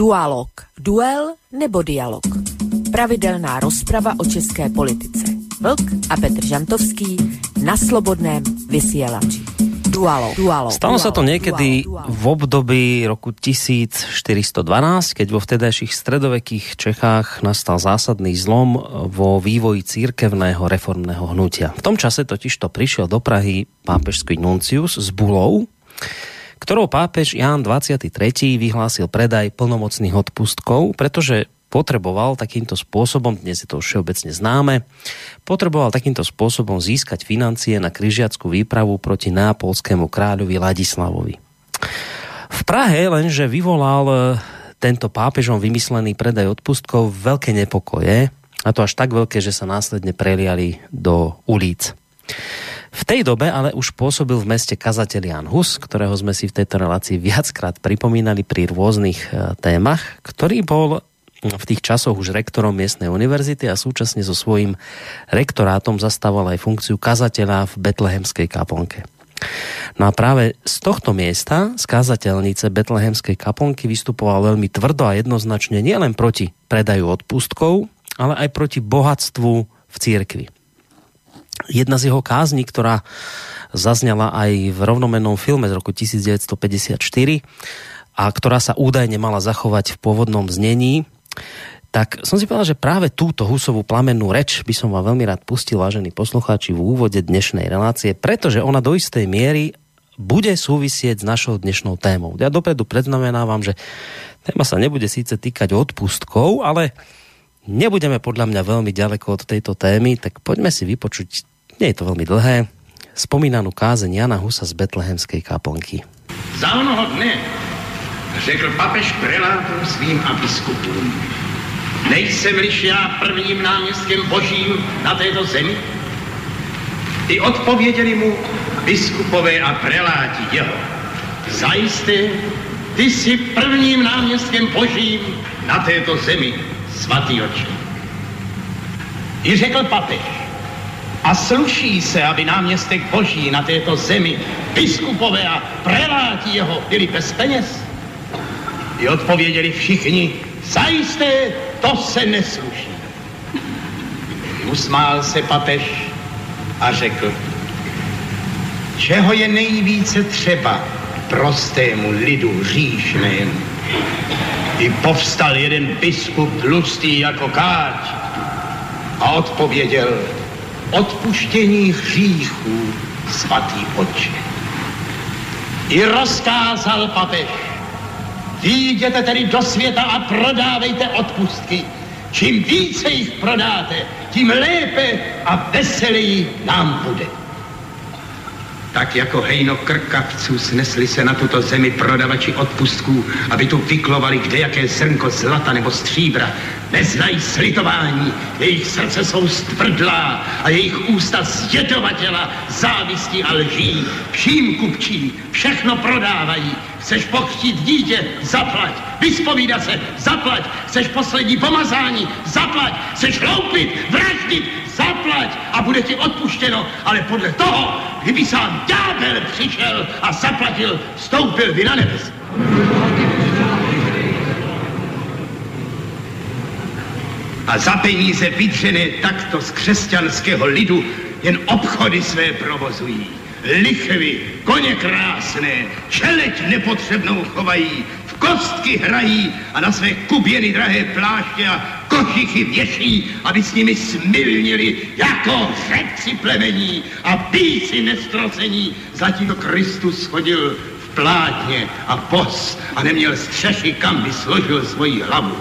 Dualog. Duel nebo dialog. Pravidelná rozprava o české politice. Vlk a Petr Žantovský na slobodném vysielači. Dualo, dualo, Stalo sa to niekedy dualo, dualo. v období roku 1412, keď vo vtedajších stredovekých Čechách nastal zásadný zlom vo vývoji církevného reformného hnutia. V tom čase totiž to prišiel do Prahy pápežský nuncius s bulou, ktorou pápež Ján 23. vyhlásil predaj plnomocných odpustkov, pretože potreboval takýmto spôsobom, dnes je to už všeobecne známe, potreboval takýmto spôsobom získať financie na križiackú výpravu proti nápolskému kráľovi Ladislavovi. V Prahe lenže vyvolal e, tento pápežom vymyslený predaj odpustkov veľké nepokoje, a to až tak veľké, že sa následne preliali do ulic. V tej dobe ale už pôsobil v meste kazateľ Jan Hus, ktorého sme si v tejto relácii viackrát pripomínali pri rôznych e, témach, ktorý bol v tých časoch už rektorom miestnej univerzity a súčasne so svojím rektorátom zastával aj funkciu kazateľa v Betlehemskej kaplnke. No a práve z tohto miesta, z kazateľnice Betlehemskej kaplnky, vystupoval veľmi tvrdo a jednoznačne nielen proti predaju odpustkov, ale aj proti bohatstvu v církvi. Jedna z jeho kázní, ktorá zaznela aj v rovnomennom filme z roku 1954 a ktorá sa údajne mala zachovať v pôvodnom znení, tak som si povedal, že práve túto husovú plamennú reč by som vám veľmi rád pustil, vážení poslucháči, v úvode dnešnej relácie, pretože ona do istej miery bude súvisieť s našou dnešnou témou. Ja dopredu predznamenávam, že téma sa nebude síce týkať odpustkov, ale nebudeme podľa mňa veľmi ďaleko od tejto témy, tak poďme si vypočuť, nie je to veľmi dlhé, spomínanú kázeň Jana Husa z Betlehemskej kaplnky. Za onoho dne řekl papež prelátom svým a biskupům. Nejsem-liž já prvním náměstkem božím na této zemi? I odpověděli mu biskupové a preláti jeho. Zajisté, ty jsi prvním náměstkem božím na této zemi, svatý oče. I řekl papež, a sluší se, aby náměstek boží na této zemi, biskupové a preláti jeho byli bez peněz? I odpověděli všichni, zajisté to se nesluší. Usmál se papež a řekl, čeho je nejvíce třeba prostému lidu říšnému. I povstal jeden biskup tlustý jako káč a odpověděl, odpuštění hříchů, svatý oče. I rozkázal papež, Výjděte tedy do světa a prodávejte odpustky. Čím více jich prodáte, tím lépe a veseleji nám bude. Tak jako hejno krkavců snesli se na tuto zemi prodavači odpustků, aby tu vyklovali kdejaké zrnko zlata nebo stříbra. Neznají slitování, jejich srdce jsou stvrdlá a jejich ústa zjedovatěla závistí a lží. Vším kupčí, všechno prodávají, Chceš pochtít dítě? Zaplať. Vyspovídat se? Zaplať. Chceš poslední pomazání? Zaplať. Chceš loupit? Vraždit? Zaplať. A bude ti odpuštěno. Ale podle toho, kdyby sám ďábel přišel a zaplatil, stoupil by na nebes. A za peníze vydřené takto z křesťanského lidu jen obchody své provozují lichvy, koně krásné, čeleť nepotřebnou chovají, kostky hrají a na své kuběny drahé pláště a košichy věší, aby s nimi smilnili jako řepci plemení a píci nestrocení. Zatímco Kristus chodil v plátně a pos a neměl střechy, kam by složil svoji hlavu.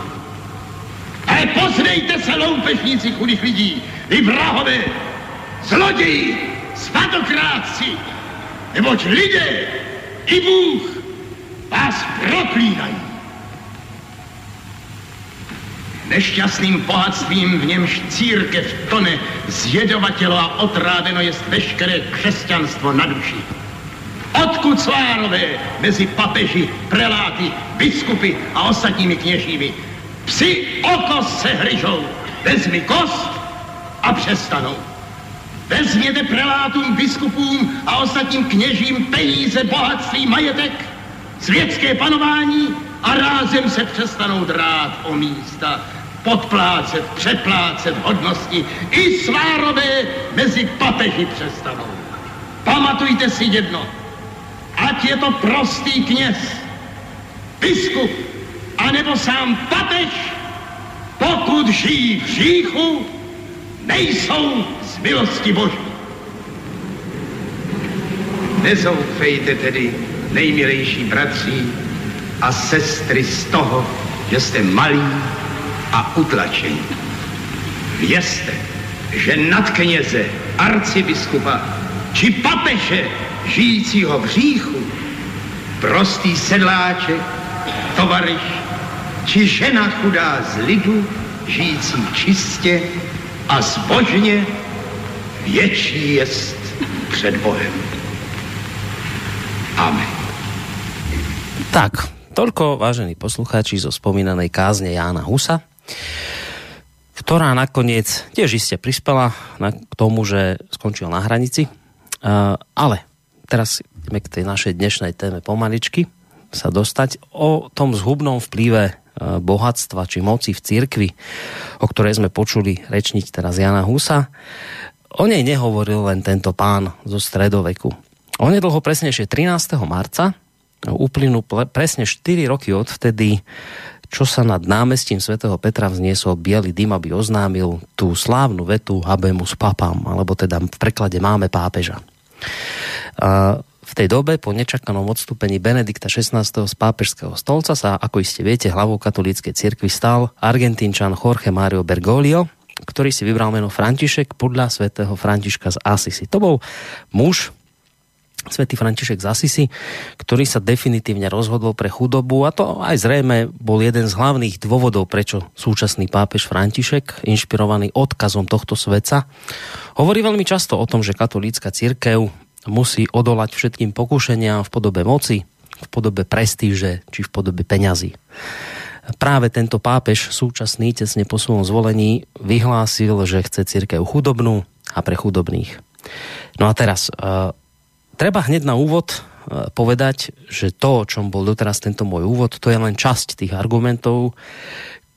Ale poznejte se, loupežníci chudých lidí, vy vrahové, zloději, svatokrátci, neboť lidé i Bůh vás proklínají. Nešťastným bohatstvím, v němž církev tone zjedovatělo a otráveno jest veškeré křesťanstvo na duši. Odkud svárové mezi papeži, preláty, biskupy a ostatními kněžími. Psi oko se hryžou, vezmi kost a přestanou. Vezměte prelátům, biskupům a ostatním kněžím peníze, bohatství, majetek, světské panování a rázem se přestanou drát o místa, podplácet, přeplácet hodnosti i svárové mezi papeži přestanou. Pamatujte si jedno, ať je to prostý kněz, biskup, anebo sám papež, pokud žijí v říchu, nejsou z milosti Boží. Nezoufejte tedy, nejmilejší bratři a sestry, z toho, že jste malí a utlačení. Vězte, že nad kněze, arcibiskupa či papeže žijícího v říchu, prostý sedláček, tovariš či žena chudá z lidu, žijící čistě a zbožně, větší jest před Bohem. Amen. Tak, toľko, vážení poslucháči, zo spomínanej kázne Jána Husa, ktorá nakoniec tiež iste prispela na, k tomu, že skončil na hranici. Uh, ale teraz ideme k tej našej dnešnej téme pomaličky sa dostať o tom zhubnom vplyve uh, bohatstva či moci v cirkvi, o ktorej sme počuli rečniť teraz Jana Husa. O nej nehovoril len tento pán zo stredoveku. Onedlho presnejšie 13. marca uplynú presne 4 roky od vtedy, čo sa nad námestím svätého Petra vzniesol biely dym, aby oznámil tú slávnu vetu Habemus papam, alebo teda v preklade máme pápeža. A v tej dobe po nečakanom odstúpení Benedikta XVI. z pápežského stolca sa, ako iste viete, hlavou katolíckej cirkvi stal argentínčan Jorge Mario Bergoglio, ktorý si vybral meno František podľa svätého Františka z Assisi. To bol muž, svätý František z Asisi, ktorý sa definitívne rozhodol pre chudobu a to aj zrejme bol jeden z hlavných dôvodov, prečo súčasný pápež František, inšpirovaný odkazom tohto sveca, hovorí veľmi často o tom, že katolícka církev musí odolať všetkým pokušeniam v podobe moci, v podobe prestíže či v podobe peňazí. Práve tento pápež súčasný tesne po svojom zvolení vyhlásil, že chce církev chudobnú a pre chudobných. No a teraz, treba hneď na úvod e, povedať, že to, o čom bol doteraz tento môj úvod, to je len časť tých argumentov,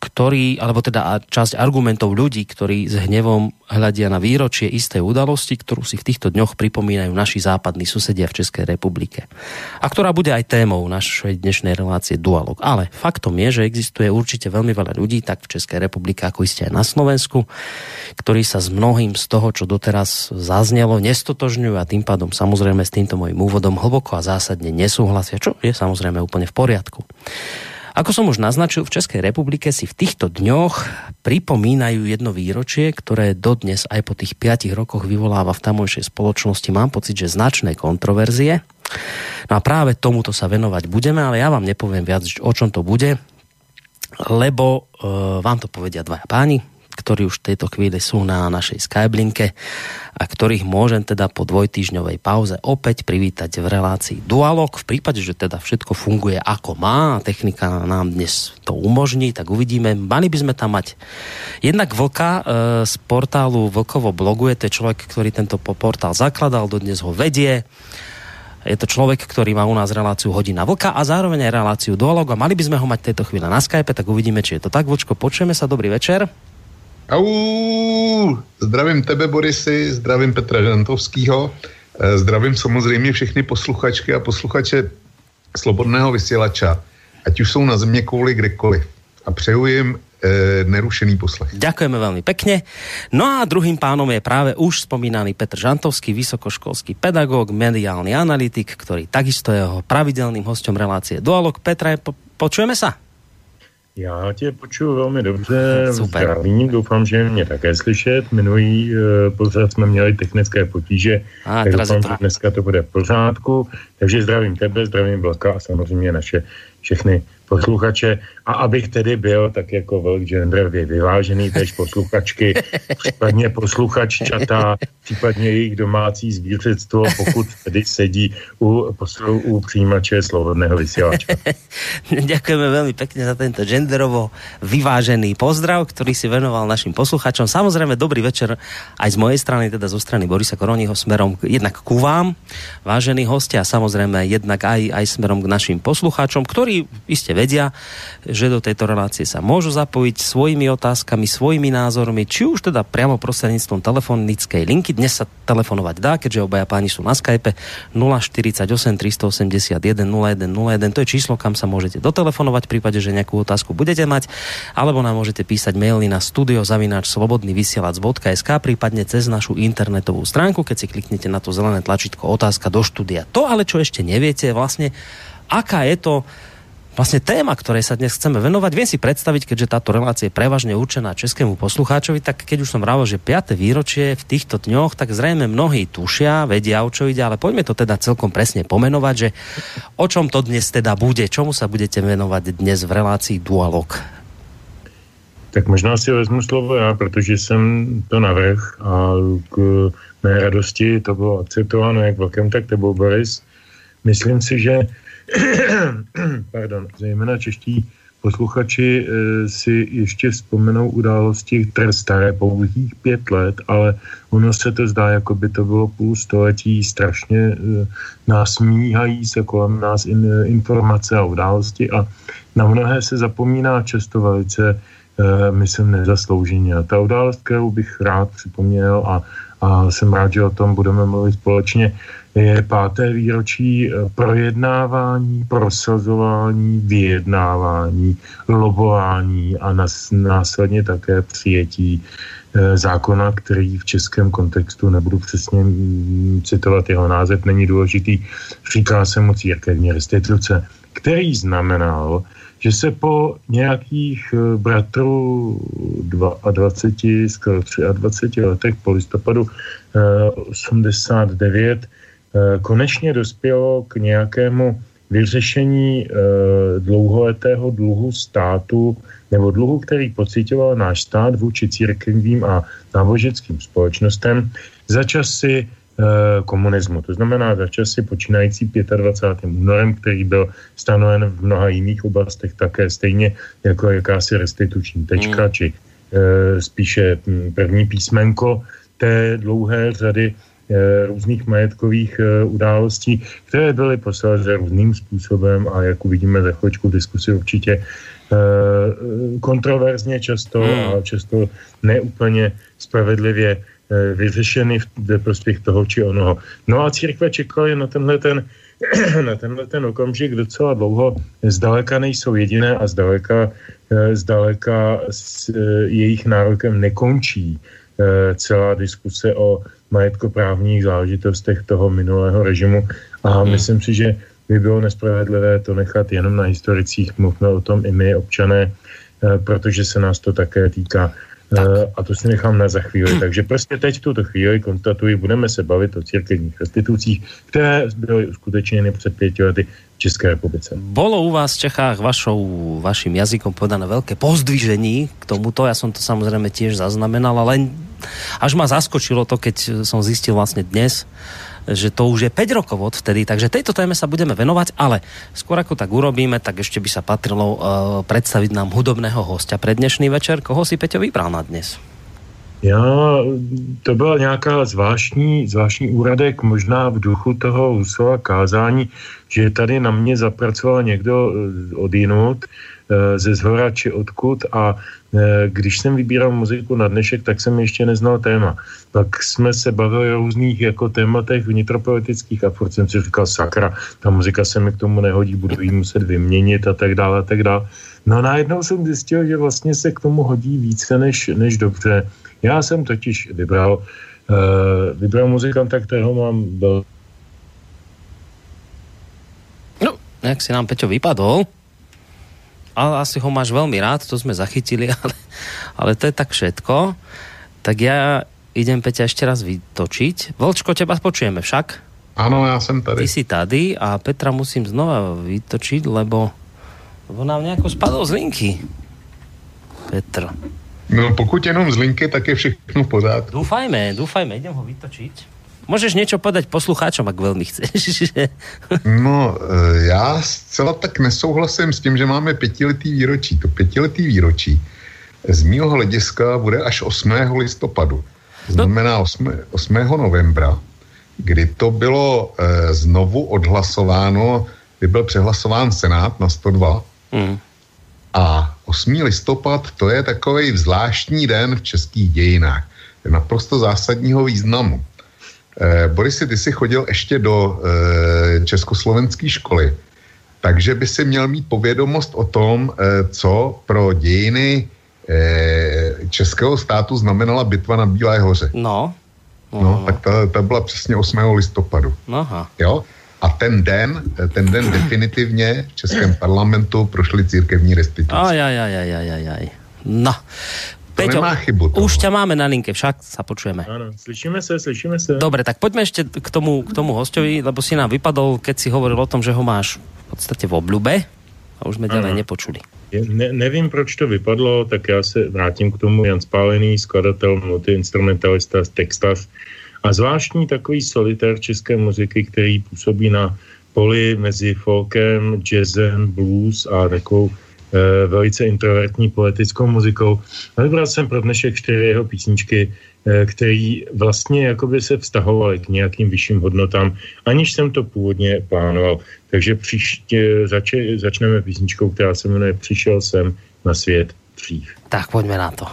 ktorý, alebo teda časť argumentov ľudí, ktorí s hnevom hľadia na výročie istej udalosti, ktorú si v týchto dňoch pripomínajú naši západní susedia v Českej republike. A ktorá bude aj témou našej dnešnej relácie Dualog. Ale faktom je, že existuje určite veľmi veľa ľudí, tak v Českej republike, ako iste aj na Slovensku, ktorí sa s mnohým z toho, čo doteraz zaznelo, nestotožňujú a tým pádom samozrejme s týmto mojím úvodom hlboko a zásadne nesúhlasia, čo je samozrejme úplne v poriadku. Ako som už naznačil, v Českej republike si v týchto dňoch pripomínajú jedno výročie, ktoré dodnes aj po tých 5 rokoch vyvoláva v tamojšej spoločnosti, mám pocit, že značné kontroverzie. No a práve tomuto sa venovať budeme, ale ja vám nepoviem viac, o čom to bude, lebo e, vám to povedia dvaja páni, ktorí už v tejto chvíli sú na našej Skyblinke a ktorých môžem teda po dvojtýžňovej pauze opäť privítať v relácii Dualog. V prípade, že teda všetko funguje ako má a technika nám dnes to umožní, tak uvidíme. Mali by sme tam mať jednak Vlka e, z portálu Vlkovo bloguje, to človek, ktorý tento portál zakladal, dodnes ho vedie. Je to človek, ktorý má u nás reláciu Hodina Vlka a zároveň aj reláciu Dualog a mali by sme ho mať tejto chvíle na Skype, tak uvidíme, či je to tak. Vlčko, počujeme sa, dobrý večer. Au, zdravím tebe, Borisy, zdravím Petra Žantovského, eh, zdravím samozřejmě všechny posluchačky a posluchače Slobodného vysílača, ať už jsou na země kouli kdekoliv. A přeju jim e, nerušený poslech. Ďakujeme veľmi pekne. No a druhým pánom je práve už spomínaný Petr Žantovský, vysokoškolský pedagóg, mediálny analytik, ktorý takisto je jeho pravidelným hostom relácie Dualog. Petra, po, počujeme sa? Já tě počuju velmi dobře, Super. zdravím, doufám, že mě také slyšet. Minulý uh, pořád jsme měli technické potíže, a, tak doufám, že dneska to bude v pořádku. Takže zdravím tebe, zdravím Vlka a samozřejmě naše všechny posluchače. A abych tedy byl tak jako velk genderově vyvážený, tež posluchačky, případně posluchaččata, případně jejich domácí zvířectvo, pokud tedy sedí u, u přijímače slobodného vysílača. Ďakujeme veľmi pekne za tento genderovo vyvážený pozdrav, ktorý si venoval našim posluchačom. Samozrejme, dobrý večer aj z mojej strany, teda zo strany Borisa Koroniho smerom jednak ku vám, vážení hostia, a samozrejme jednak aj, aj smerom k našim poslucháčom, ktorí ktorí iste vedia, že do tejto relácie sa môžu zapojiť svojimi otázkami, svojimi názormi, či už teda priamo prostredníctvom telefonickej linky. Dnes sa telefonovať dá, keďže obaja páni sú na Skype 048 381 0101. To je číslo, kam sa môžete dotelefonovať v prípade, že nejakú otázku budete mať, alebo nám môžete písať maily na studiozavináč slobodnyvysielac.sk, prípadne cez našu internetovú stránku, keď si kliknete na to zelené tlačítko otázka do štúdia. To ale, čo ešte neviete, vlastne aká je to vlastne téma, ktorej sa dnes chceme venovať. Viem si predstaviť, keďže táto relácia je prevažne určená českému poslucháčovi, tak keď už som vravil, že 5. výročie v týchto dňoch, tak zrejme mnohí tušia, vedia, o čo ide, ale poďme to teda celkom presne pomenovať, že o čom to dnes teda bude, čomu sa budete venovať dnes v relácii Dualog. Tak možná si vezmu slovo já, protože jsem to navrh a k mé radosti to bylo akceptováno jak Vlkem, tak tebou, Boris. Myslím si, že pardon, zejména čeští posluchači e, si ještě vzpomenou události, které staré pouhých pět let, ale ono se to zdá, jako by to bylo půl století, strašně e, nás míhají se kolem nás in, informace a události a na mnohé se zapomíná často velice, e, myslím, nezaslouženě. A ta událost, kterou bych rád připomněl a, a jsem rád, že o tom budeme mluvit společně, je páté výročí eh, projednávání, prosazování, vyjednávání, lobování a následně také přijetí eh, zákona, který v českém kontextu, nebudu přesně mm, citovat jeho název, není důležitý, říká se mu církevní restituce, který znamenal, že se po nějakých eh, bratrů 22, skoro 23 letech po listopadu 89 Eh, konečně dospělo k nějakému vyřešení eh, dlouholetého dluhu státu nebo dluhu, který pocitoval náš stát vůči církevním a náboženským společnostem za časy eh, komunismu. To znamená za časy počínající 25. únorem, který byl stanoven v mnoha jiných oblastech také stejně jako jakási restituční tečka, hmm. či spíše hm, první písmenko té dlouhé řady Eh, různých majetkových eh, událostí, které byly posledně různým způsobem a jak uvidíme za chvíličku v diskusi určitě eh, kontroverzně často hmm. a často neúplně spravedlivě vyřešeny ve prospěch toho či onoho. No a církve čekali na tenhle ten na tenhle ten okamžik docela dlouho. Zdaleka nejsou jediné a zdaleka, zdaleka s jejich nárokem nekončí celá diskuse o majetkoprávních záležitostech toho minulého režimu a hmm. myslím si, že by bylo nespravedlivé to nechat jenom na historicích, mluvme o tom i my, občané, eh, protože se nás to také týká. Tak. Eh, a to si nechám na za chvíli. Takže prostě teď v tuto chvíli konstatuji, budeme se bavit o církevních restitucích, které byly uskutečněny před pěti lety České republice. Bolo u vás v Čechách vašou, vaším jazykom podané velké pozdvižení k tomuto, ja som to samozrejme tiež zaznamenal, ale až ma zaskočilo to, keď som zistil vlastne dnes, že to už je 5 rokov od vtedy, takže tejto téme sa budeme venovať, ale skôr ako tak urobíme, tak ešte by sa patrilo uh, predstaviť nám hudobného hostia pre dnešný večer. Koho si Peťo vybral na dnes? Já, to byla nějaká zvláštní, zvláštní úradek, možná v duchu toho Husova kázání, že tady na mě zapracoval někdo eh, odinut, Eh, ze zhora či odkud a eh, když jsem vybíral muziku na dnešek, tak jsem ještě neznal téma. Pak jsme se bavili o různých jako tématech vnitropolitických a furt jsem si říkal, sakra, ta muzika se mi k tomu nehodí, budu ji muset vyměnit a tak dále a tak dále. No najednou jsem zjistil, že vlastně se k tomu hodí více než, než dobře. Já jsem totiž vybral, uh, vybral muzikanta, kterého mám byl No, jak si nám Peťo vypadol ale asi ho máš veľmi rád, to sme zachytili, ale, ale to je tak všetko. Tak ja idem Peťa ešte raz vytočiť. Volčko, teba počujeme však? Ano, já jsem tady. Ty si tady a Petra musím znova vytočiť, lebo, lebo nám nejako spadol z linky. Petr. No pokud jenom z linky, tak je všechno v pořádku. Dúfajme, dúfajme, idem ho vytočiť. Můžeš něco podať poslucháčům, jak velmi chceš. no, e, já zcela tak nesouhlasím s tím, že máme pětiletý výročí. To pětiletý výročí z mého hlediska bude až 8. listopadu. To no. znamená 8. 8. novembra, kdy to bylo e, znovu odhlasováno kdy byl přehlasován Senát na 102. Mm. A 8. listopad to je takový zvláštní den v českých dějinách. Je naprosto zásadního významu. Eh, Borisi, ty jsi chodil ještě do eh, československé školy, takže by si měl mít povědomost o tom, eh, co pro dějiny eh, českého státu znamenala bitva na Bílé hoře. No. No, tak ta, ta byla přesně 8. listopadu. Aha. Jo? A ten den, ten den definitivně v Českém parlamentu prošly církevní restituce. Aj, aj, aj, aj, aj, aj. No, Peťo, nemá chybu toho. už ťa máme na linke, však sa počujeme. Áno, slyšíme sa, slyšíme sa. Dobre, tak poďme ešte k tomu, k tomu hostovi, lebo si nám vypadol, keď si hovoril o tom, že ho máš v podstate v obľube a už sme ďalej nepočuli. Ne, nevím, proč to vypadlo, tak já se vrátím k tomu. Jan Spálený, skladatel, multiinstrumentalista, textař a zvláštní takový solitér české muziky, který působí na poli mezi folkem, jazzem, blues a takovou e, velice introvertní poetickou muzikou. A vybral jsem pro dnešek čtyři jeho písničky, e, který vlastně jakoby se vztahovaly k nějakým vyšším hodnotám, aniž jsem to původně plánoval. Takže příště zač- začneme písničkou, která se jmenuje Přišel jsem na svět dřív. Tak pojďme na to.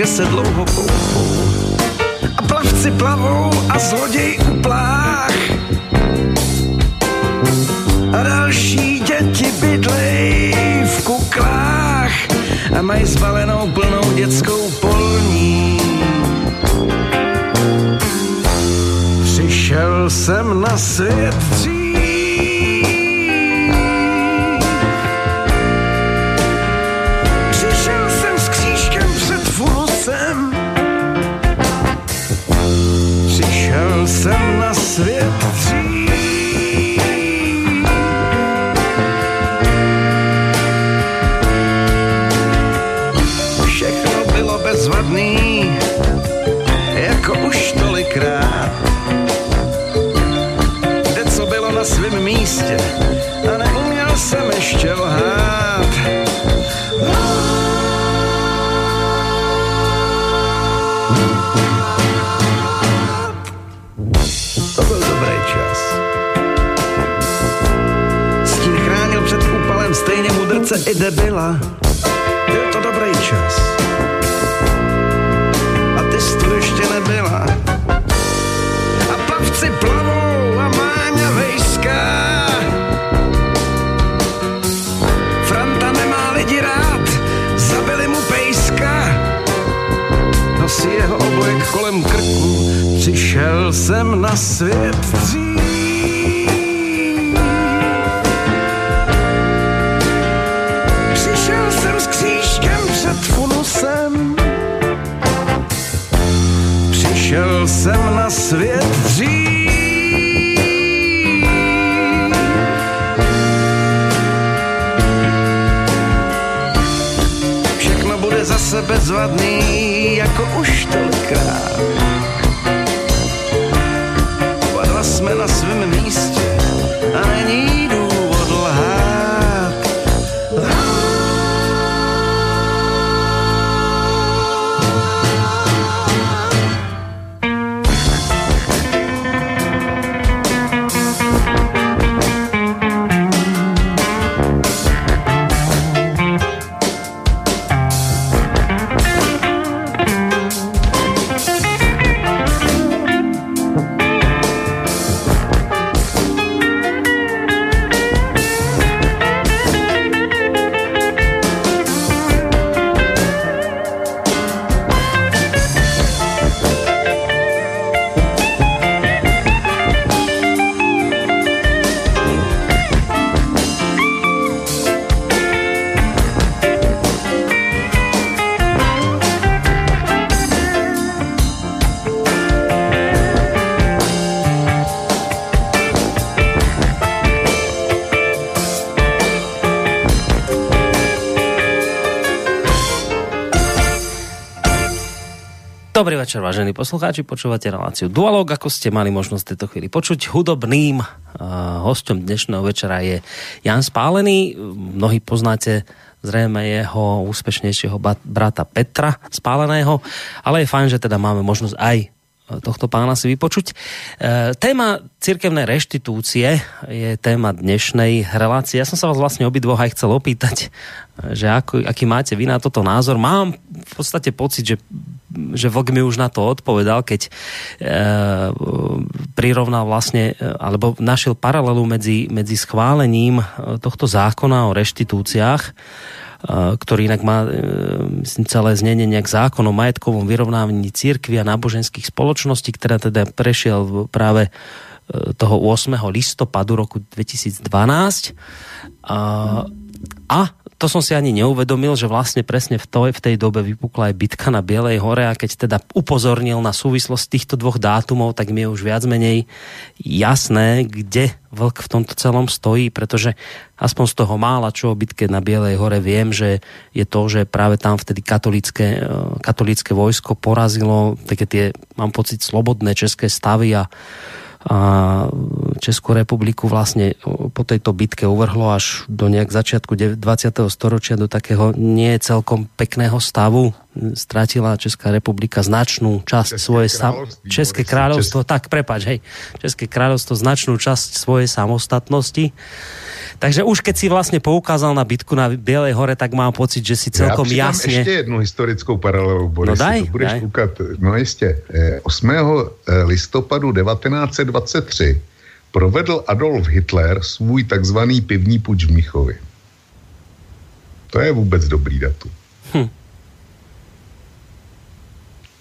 Že se dlouho koupou. A plavci plavou a zloděj uplách. A další děti bydlej v kuklách a mají zbalenou plnou dětskou polní. Přišel jsem na svět dřív místě a neuměl jsem ještě lhát. To byl dobrý čas. Stín chránil před úpalem stejně mudrce i debila. Byl to dobrý čas. A ty jsi tu ještě nebyla. Oblek kolem krku, přišel jsem na svět dřív. Přišel jsem s křížkem před funusem. Přišel jsem na svět dřív. Zase bezvadný, jako už tolikrát. Oba večer, vážení poslucháči, počúvate reláciu Dualog, ako ste mali možnosť v tejto chvíli počuť. Hudobným uh, hostom dnešného večera je Jan Spálený. Mnohí poznáte zrejme jeho úspešnejšieho brata Petra Spáleného, ale je fajn, že teda máme možnosť aj tohto pána si vypočuť. E, téma cirkevnej reštitúcie je téma dnešnej relácie. Ja som sa vás vlastne obidvoch aj chcel opýtať, že ako, aký máte vy na toto názor. Mám v podstate pocit, že že Vlk mi už na to odpovedal, keď e, prirovnal vlastne, alebo našiel paralelu medzi, medzi schválením tohto zákona o reštitúciách, e, ktorý inak má e, myslím, celé znenie nejak zákon o majetkovom vyrovnávaní církvy a náboženských spoločností, ktorá teda prešiel práve e, toho 8. listopadu roku 2012. A, a to som si ani neuvedomil, že vlastne presne v, to, v tej dobe vypukla aj bitka na Bielej hore a keď teda upozornil na súvislosť týchto dvoch dátumov, tak mi je už viac menej jasné, kde vlk v tomto celom stojí, pretože aspoň z toho mála, čo o bitke na Bielej hore viem, že je to, že práve tam vtedy katolické, katolické vojsko porazilo také tie, mám pocit, slobodné české stavy a a Českou republiku vlastne po tejto bitke uvrhlo až do nejak začiatku 20. storočia do takého nie celkom pekného stavu. Stratila Česká republika značnú časť České svojej kráľovstvo, České kráľovstvo, tak prepač, hej, České kráľovstvo značnú časť svojej samostatnosti takže už keď si vlastně poukázal na bitku na Bielej hore, tak mám pocit, že si celkom Já jasně... ještě jednu historickou paralelu, Boris. No daj, to budeš daj. Koukat. No jistě. 8. Eh, eh, listopadu 1923 provedl Adolf Hitler svůj takzvaný pivní puč v Mnichově. To je vůbec dobrý datum.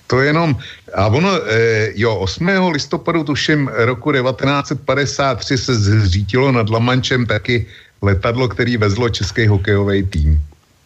To jenom, a ono, e, jo, 8. listopadu, tuším, roku 1953 se zřítilo nad Lamančem taky letadlo, který vezlo český hokejový tým.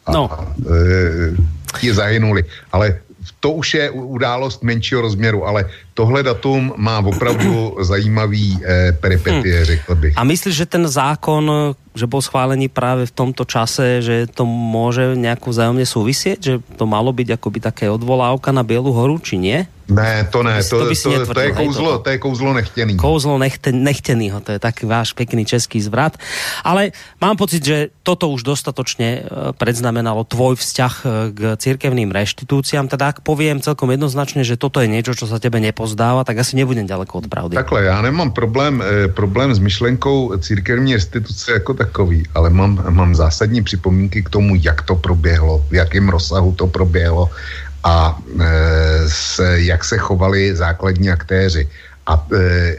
A, no. E, ti zahynuli. Ale to už je událost menšího rozměru, ale tohle datum má opravdu zajímavý eh, peripetie, hmm. řekl bych. A myslíš, že ten zákon, že byl schválený právě v tomto čase, že to může nějak vzájemně souviset, že to malo být akoby také odvolávka na Bielu horu, či nie? Ne, to ne, to, to, by si to, to, je kouzlo, to je kouzlo nechtěný. Kouzlo nechte, nechtenýho, to je tak váš pekný český zvrat. Ale mám pocit, že toto už dostatočne e, predznamenalo tvoj vzťah e, k cirkevným reštitúciám. Teda ak poviem celkom jednoznačne, že toto je niečo, čo sa tebe nepozdáva, tak asi nebudem ďaleko od pravdy. Takhle, já nemám problém, eh, problém s myšlenkou církevní restituce jako takový, ale mám, mám zásadní připomínky k tomu, jak to proběhlo, v jakém rozsahu to proběhlo a e, s, jak se chovali základní aktéři. A e,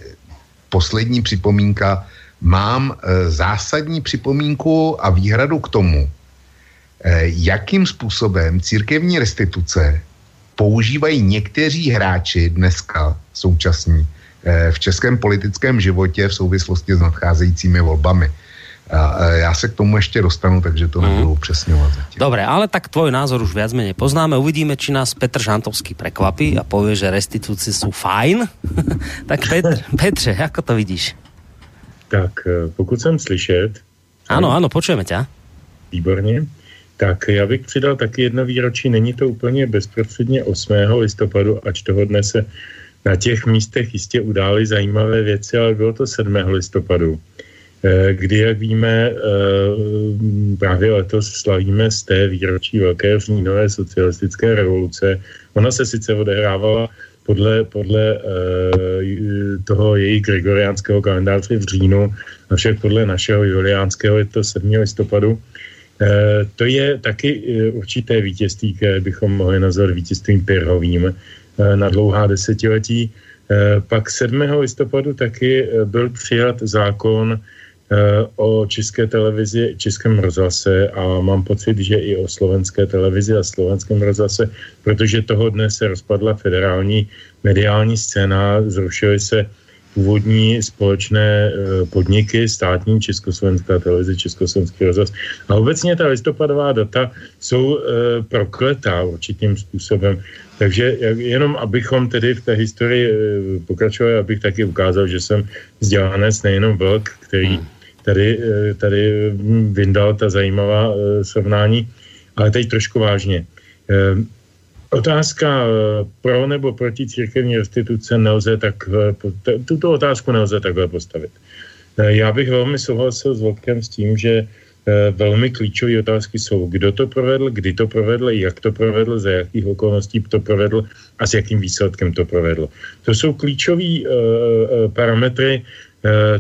poslední připomínka, mám e, zásadní připomínku a výhradu k tomu, jakým způsobem církevní restituce používají někteří hráči dneska současní v českém politickém životě v souvislosti s nadcházejícími volbami. A já se k tomu ještě dostanu, takže to nebudu mm. upřesňovat zatím. Dobre, ale tak tvoj názor už viac menej poznáme. Uvidíme, či nás Petr Žantovský prekvapí a povie, že restituci jsou fajn. tak Petr, Petře, jako to vidíš? Tak eh, pokud jsem slyšet... Ano, ano, počujeme tě. Výborně. Tak já bych přidal taky jedno výročí. Není to úplně bezprostředně 8. listopadu, ač toho dne se na těch místech jistě udály zajímavé věci, ale bylo to 7. listopadu. Eh, kdy, jak víme, eh, právě letos slavíme z té výročí Velké říjnové socialistické revoluce. Ona se sice odehrávala podle, podle uh, toho jejich gregoriánského kalendáře v říjnu, avšak podle našeho juliánského je to 7. listopadu. To je taky určité vítězství, které bychom mohli nazvat vítězstvím Pirhovým uh, na dlouhá desetiletí. Pak 7. listopadu taky byl přijat zákon Eh, o české televizi, českém rozhlase a mám pocit, že i o slovenské televizi a slovenském rozhlase, protože toho dne se rozpadla federální mediální scéna, zrušily se původní společné eh, podniky, státní Československá televize, Československý rozhlas. A obecně ta listopadová data jsou e, prokletá určitým způsobem. Takže jenom abychom tedy v té historii pokračovali, abych taky ukázal, že jsem vzdělanec, nejenom vlk, který hmm tady, eh, tady hm, vyndal ta zajímavá eh, srovnání, ale teď trošku vážně. Eh, otázka pro nebo proti církevní restituce nelze tak, tuto otázku nelze takhle postavit. Já bych velmi souhlasil s Vlkem s tím, že velmi klíčové otázky jsou, kdo to provedl, kdy to provedl, jak to provedl, za jakých okolností to provedl a s jakým výsledkem to provedl. To jsou klíčové parametry, Eh,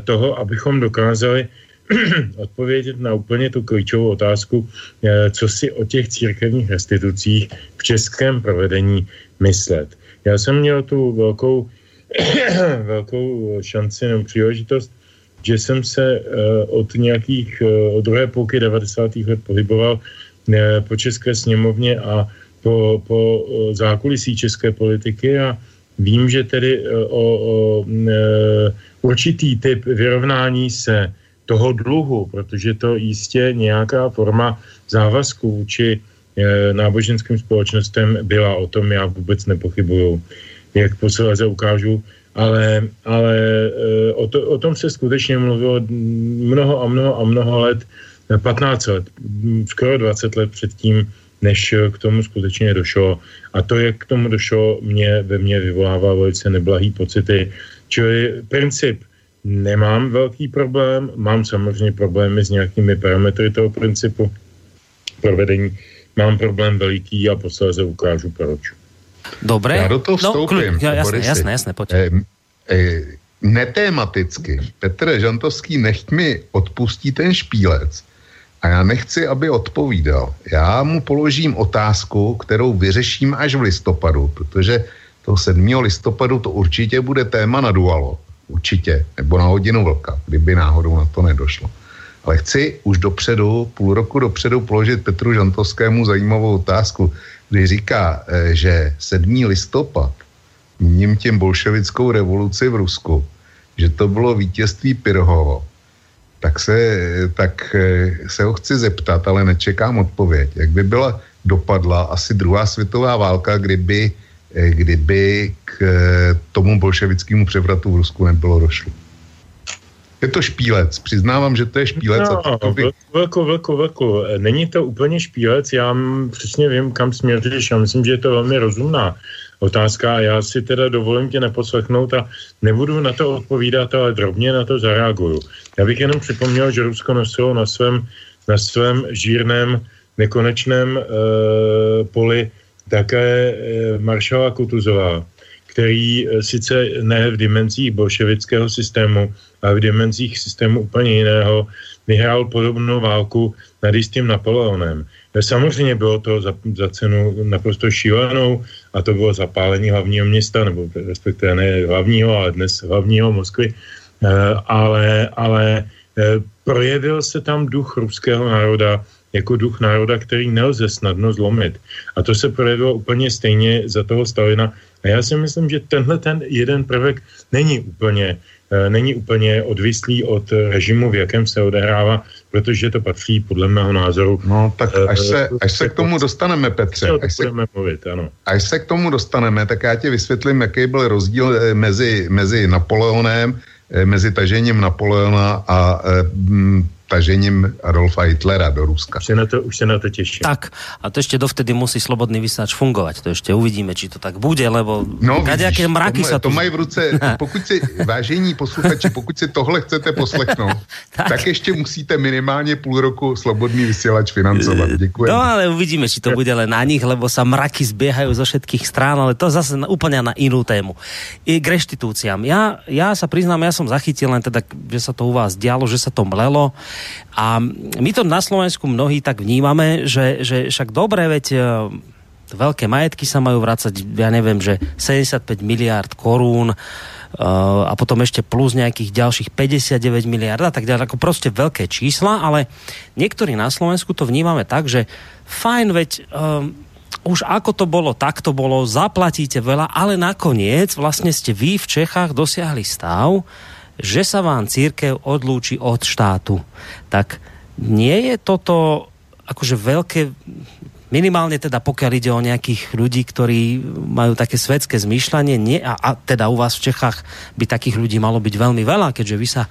toho, abychom dokázali odpovědět na úplně tu klíčovou otázku, eh, co si o těch církevních restitucích v českém provedení myslet. Já jsem měl tu velkou, velkou šanci nebo příležitost, že jsem se eh, od nějakých, od druhé půlky 90. let pohyboval po České sněmovně a po, po zákulisí české politiky a vím, že tedy o, o určitý typ vyrovnání se toho dluhu, protože to jistě nějaká forma závazku vůči e, náboženským společnostem byla, o tom já vůbec nepochybuju, jak posledně ukážu, ale, ale e, o, to, o tom se skutečně mluvilo mnoho a mnoho a mnoho let, 15 let, skoro 20 let předtím, než k tomu skutečně došlo. A to, jak k tomu došlo, mě ve mně vyvolává velice neblahý pocity, Čili princip nemám velký problém, mám samozřejmě problémy s nějakými parametry toho principu provedení, mám problém veliký a posléze ukážu proč. Dobré. Já do toho no, vstoupím. No, jasné, jasné, jasné, pojď. E, e, netématicky. Petr Žantovský, nechť mi odpustí ten špílec a já nechci, aby odpovídal. Já mu položím otázku, kterou vyřeším až v listopadu, protože toho 7. listopadu to určitě bude téma na dualo. Určitě. Nebo na hodinu vlka, kdyby náhodou na to nedošlo. Ale chci už dopředu, půl roku dopředu položit Petru Žantovskému zajímavou otázku, kdy říká, eh, že 7. listopad, ním tím bolševickou revoluci v Rusku, že to bylo vítězství Pirhovo, tak se, tak eh, se ho chci zeptat, ale nečekám odpověď. Jak by byla dopadla asi druhá světová válka, kdyby kdyby k eh, tomu bolševickému převratu v Rusku nebylo došlo. Je to špílec, přiznávám, že to je špílec. No, by... velko, velko, velko. Není to úplně špílec, já přesně vím, kam směříš, já myslím, že je to velmi rozumná otázka a já si teda dovolím tě neposlechnout a nebudu na to odpovídat, ale drobně na to zareaguju. Já bych jenom připomněl, že Rusko nosilo na svém, na svém žírném nekonečném e, poli také e, maršala Kutuzová, který e, sice ne v dimenzích bolševického systému, ale v dimenzích systému úplně jiného, vyhrál podobnou válku nad jistým Napoleonem. Samozřejmě bylo to za, za cenu naprosto šílenou a to bylo zapálení hlavního města, nebo respektive ne hlavního, ale dnes hlavního Moskvy, eh, ale, ale eh, projevil se tam duch ruského národa jako duch národa, který nelze snadno zlomit. A to se projevilo úplně stejně za toho Stalina. A já si myslím, že tenhle ten jeden prvek není úplně Eh, není úplně odvislý od režimu, v jakém se odehrává, protože to patří podle mého názoru. No tak eh, až se, až se k tomu dostaneme, Petře, až se, mluvit, ano. až se k tomu dostaneme, tak já ti vysvětlím, jaký byl rozdíl eh, mezi, mezi Napoleonem, mezi tažením Napoleona a tažením Adolfa Hitlera do Ruska. Už se na to, už se na to těším. Tak, a to ještě dovtedy musí slobodný vysáč fungovat. To ještě uvidíme, či to tak bude, lebo no, vidíš, mraky to, sa tu... to mají v ruce, pokud si, vážení posluchači, pokud si tohle chcete poslechnout, tak. tak ještě musíte minimálně půl roku slobodný vysílač financovat. Děkuji. No ale uvidíme, či to bude len na nich, lebo sa mraky zbiehajú zo všetkých strán, ale to zase na, úplne na inú tému. I k reštitúciám. Ja, ja sa priznám, ja som zachytil len teda, že sa to u vás dialo, že sa to mlelo. A my to na Slovensku mnohí tak vnímame, že, že však dobre, veď e, veľké majetky sa majú vrácať, ja neviem, že 75 miliard korún uh, a potom ešte plus nejakých ďalších 59 miliard a tak ďalej, ako proste veľké čísla, ale niektorí na Slovensku to vnímame tak, že fajn, veď um, už ako to bolo, tak to bolo, zaplatíte veľa, ale nakoniec vlastne ste vy v Čechách dosiahli stav, že sa vám církev odlúči od štátu. Tak nie je toto akože veľké minimálne teda pokiaľ ide o nejakých ľudí, ktorí majú také svetské zmýšľanie, nie, a, a teda u vás v Čechách by takých ľudí malo byť veľmi veľa, keďže vy sa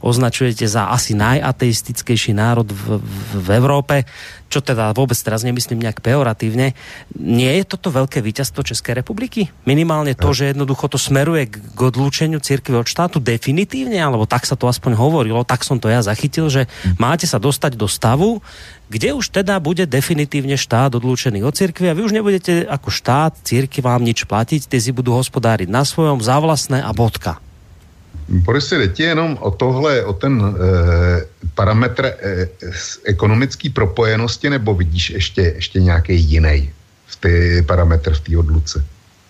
označujete za asi najateistickejší národ v, v, v Európe, čo teda vôbec teraz nemyslím nejak pejoratívne. Nie je toto veľké víťazstvo Českej republiky? Minimálne to, že jednoducho to smeruje k, k odlúčeniu církvy od štátu definitívne, alebo tak sa to aspoň hovorilo, tak som to ja zachytil, že máte sa dostať do stavu, kde už teda bude definitívne štát odlúčený od cirkvi a vy už nebudete ako štát, círky vám nič platiť, ty si budú hospodáriť na svojom za a bodka. Boris, jde ti jenom o tohle, o ten e, parametr e, ekonomické propojenosti, nebo vidíš ještě, ještě nějaký jiný v ty parametr v té odluce?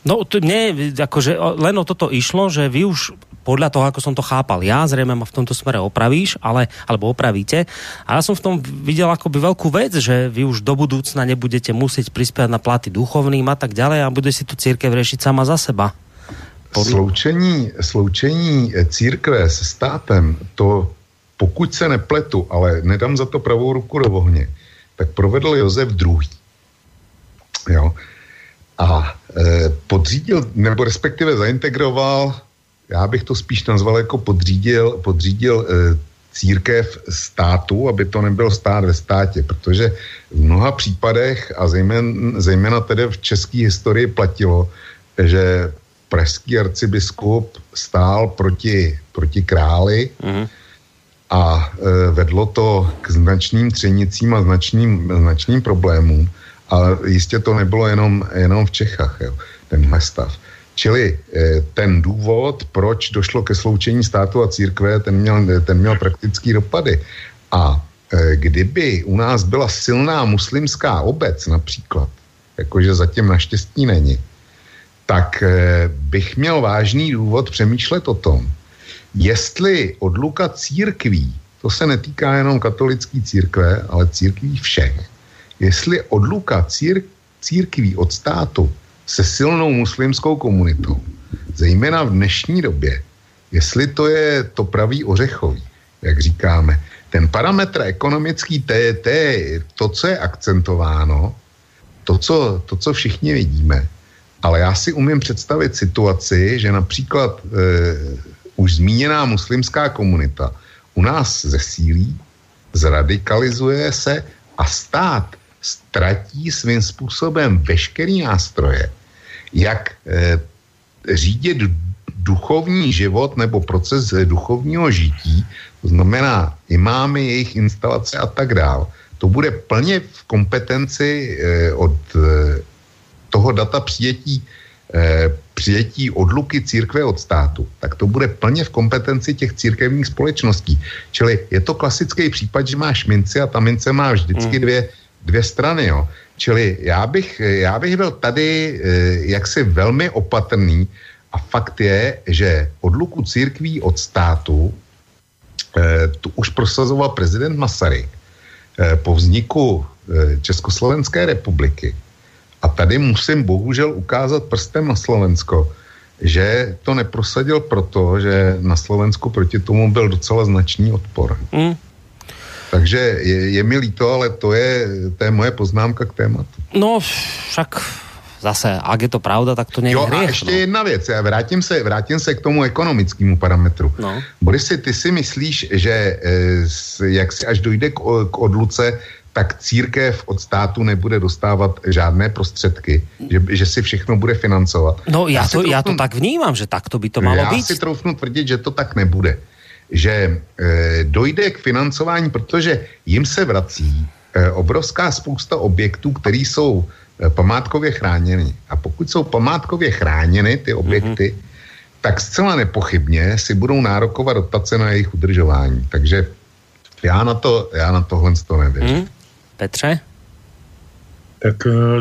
No, to nie, akože len o toto išlo, že vy už podľa toho, ako som to chápal ja, zrejme ma v tomto smere opravíš, ale, alebo opravíte. A ja som v tom videl akoby veľkú vec, že vy už do budúcna nebudete musieť prispievať na platy duchovným a tak ďalej a bude si tu církev riešiť sama za seba. Podle... Sloučení, sloučení církve se státem, to pokud se nepletu, ale nedám za to pravou ruku do ohně, tak provedl Josef II. Jo. A podřídil, nebo respektive zaintegroval já bych to spíš nazval jako podřídil, podřídil e, církev státu, aby to nebyl stát ve státě, protože v mnoha případech a zejména, zejména tedy v české historii platilo, že pražský arcibiskup stál proti, proti králi mm-hmm. a e, vedlo to k značným třenicím a značným, značným problémům. A jistě to nebylo jenom, jenom v Čechách, jo, tenhle stav. Čili eh, ten důvod, proč došlo ke sloučení státu a církve, ten měl, ten měl praktický dopady. A eh, kdyby u nás byla silná muslimská obec například, jakože zatím naštěstí není, tak eh, bych měl vážný důvod přemýšlet o tom, jestli odluka církví, to se netýká jenom katolické církve, ale církví všech, jestli odluka cír, církví od státu se silnou muslimskou komunitou, zejména v dnešní době, jestli to je to pravý ořechový, jak říkáme, ten parametr ekonomický, to je, to, je to co je akcentováno, to co, to, co všichni vidíme. Ale já si umím představit situaci, že například e, už zmíněná muslimská komunita u nás zesílí, zradikalizuje se a stát ztratí svým způsobem veškerý nástroje, jak eh, řídit duchovní život nebo proces duchovního žití, to znamená imámy, jejich instalace a tak dále, to bude plně v kompetenci eh, od eh, toho data přijetí, eh, přijetí odluky církve od státu, tak to bude plně v kompetenci těch církevních společností. Čili je to klasický případ, že máš minci a ta mince má vždycky hmm. dvě, dvě strany. Jo. Čili já bych, já bych byl tady jaksi velmi opatrný a fakt je, že odluku církví od státu tu už prosazoval prezident Masaryk Eh, po vzniku eh, Československé republiky. A tady musím bohužel ukázat prstem na Slovensko, že to neprosadil proto, že na Slovensku proti tomu byl docela značný odpor. Mm. Takže je, je mi líto, ale to je, to je moje poznámka k tématu. No, však zase, ak je to pravda, tak to není Jo, hriech, a ještě no. jedna věc, já vrátím se, vrátím se k tomu ekonomickému parametru. No. Borisy, ty si myslíš, že e, jak si až dojde k, k odluce, tak církev od státu nebude dostávat žádné prostředky, že, že si všechno bude financovat. No já, já, to, troufnu, já to tak vnímám, že tak to by to malo já být. Já si troufnu tvrdit, že to tak nebude. Že e, dojde k financování, protože jim se vrací e, obrovská spousta objektů, které jsou Eh, památkově chráněny. A pokud jsou památkově chráněny ty objekty, mm-hmm. tak zcela nepochybně si budou nárokovat dotace na jejich udržování. Takže já na, to, já na tohle to nevěřím. Mm. Petře? Tak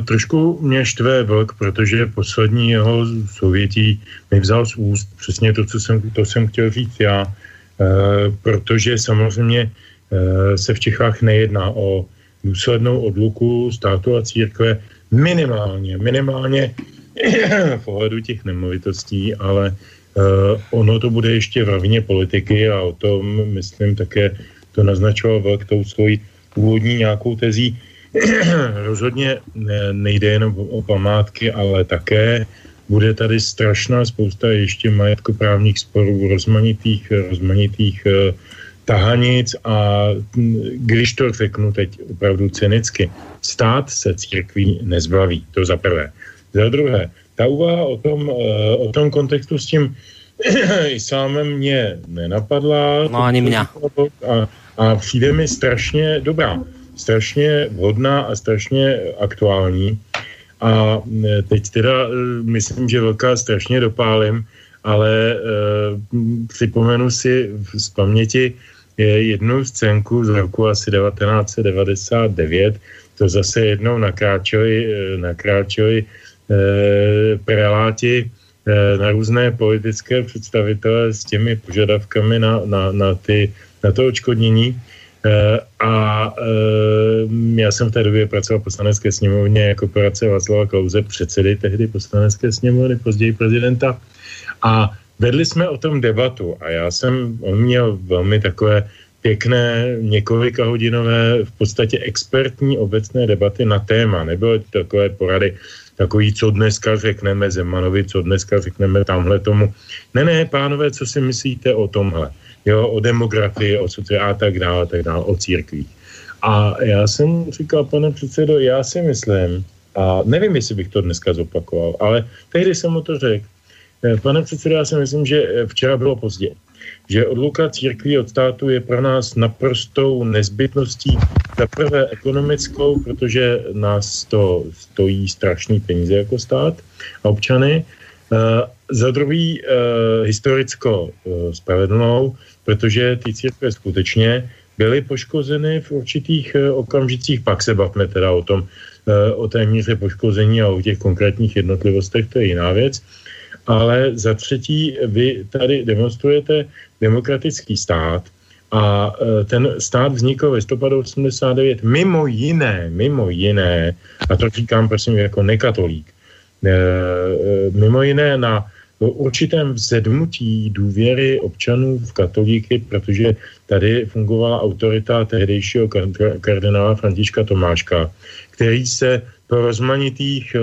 trošku mě štve vlk, protože poslední jeho sovětí mi vzal z úst přesně to, co jsem, to jsem chtěl říct já, uh, protože samozřejmě uh, se v Čechách nejedná o důslednou odluku státu a církve, minimálně, minimálně v ohledu těch nemovitostí, ale uh, ono to bude ještě v rovině politiky a o tom, myslím, také to naznačoval Velk tou svojí původní nějakou tezí. Rozhodně nejde jenom o památky, ale také bude tady strašná spousta ještě majetkoprávních sporů, rozmanitých, rozmanitých uh, tahanic a když to řeknu teď opravdu cynicky, stát se církví nezbaví, to za prvé. Za druhé, ta úvaha o tom, eh, o tom kontextu s tím islámem mě nenapadla. No ani mě. A, a přijde mi strašně dobrá, strašně vhodná a strašně aktuální. A eh, teď teda eh, myslím, že velká strašně dopálím, ale e, připomenu si z paměti je jednu scénku z roku asi 1999, to zase jednou nakráčeli, nakráčeli eh, preláti eh, na různé politické představitele s těmi požadavkami na, na, na, ty, na to očkodnění. Eh, a eh, já jsem v té době pracoval v poslanecké sněmovně jako poradce Václava Klauze, předsedy tehdy poslanecké sněmovny, později prezidenta. A Vedli jsme o tom debatu a já jsem, on měl velmi takové pěkné několika hodinové v podstatě expertní obecné debaty na téma. Nebylo to takové porady, takový, co dneska řekneme Zemanovi, co dneska řekneme tamhle tomu. Ne, ne, pánové, co si myslíte o tomhle? Jo, o demografii, o sociální a tak dále, tak dále, o církvích. A já jsem říkal, pane předsedo, já si myslím, a nevím, jestli bych to dneska zopakoval, ale tehdy jsem mu to řekl, Eh, pane předsedo, já si myslím, že eh, včera bylo pozdě. Že odluka církví od státu je pro nás naprostou nezbytností za prvé ekonomickou, protože nás to stojí strašný peníze jako stát a občany. Uh, za druhý uh, historicko spravedlnou, protože ty církve skutečně byly poškozeny v určitých uh, okamžicích, pak se bavme teda o tom, uh, o té míře poškození a o těch konkrétních jednotlivostech, to je jiná věc. Ale za třetí vy tady demonstrujete demokratický stát a e, ten stát vznikl v listopadu 89 mimo jiné, mimo jiné, a to říkám prosím jako nekatolík, mimo jiné na určitém vzedmutí důvěry občanů v katolíky, protože tady fungovala autorita tehdejšího kardinála Františka Tomáška, který se po rozmanitých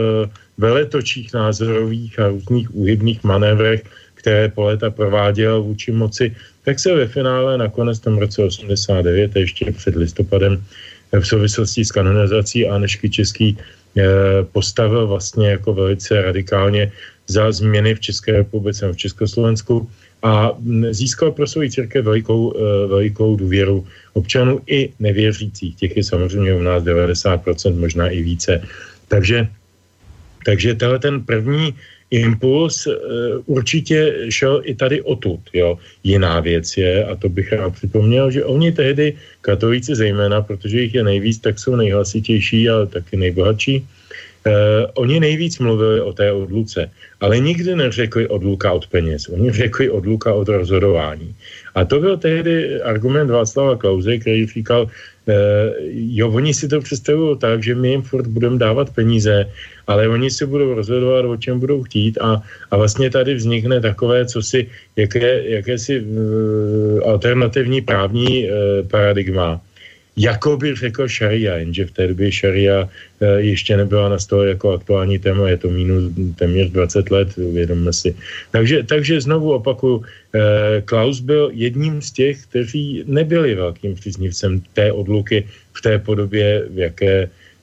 veletočích názorových a různých úhybných manévrech, které po léta prováděl vůči moci, tak se ve finále nakonec tom roce 89, ještě před listopadem, v souvislosti s kanonizací Anešky Český, postavil vlastně jako velice radikálně za změny v České republice, v Československu a získal pro svou církev velikou, velikou důvěru občanů i nevěřících. Těch je samozřejmě u nás 90%, možná i více. Takže, takže tenhle ten první impuls uh, určitě šel i tady odtud. Jo. Jiná věc je, a to bych rád připomněl, že oni tehdy, katolíci zejména, protože jich je nejvíc, tak jsou nejhlasitější a taky nejbohatší, Uh, oni nejvíc mluvili o té odluce, ale nikdy neřekli odluka od peněz. Oni řekli odluka od rozhodování. A to byl tehdy argument Václava Klauze, který říkal, Eh, jo, oni si to představují tak, že my jim furt budeme dávat peníze, ale oni si budou rozhodovat, o čem budou chtít a, a vlastně tady vznikne takové, co si, jaké, jakési uh, alternativní právní uh, paradigma, jako by řekl šaria, jenže v té době šaria eh, ještě nebyla na stole jako aktuální téma, je to minus téměř 20 let, uvědomme si. Takže, takže znovu opakuju, eh, Klaus byl jedním z těch, kteří nebyli velkým příznivcem té odluky v té podobě, v jaké,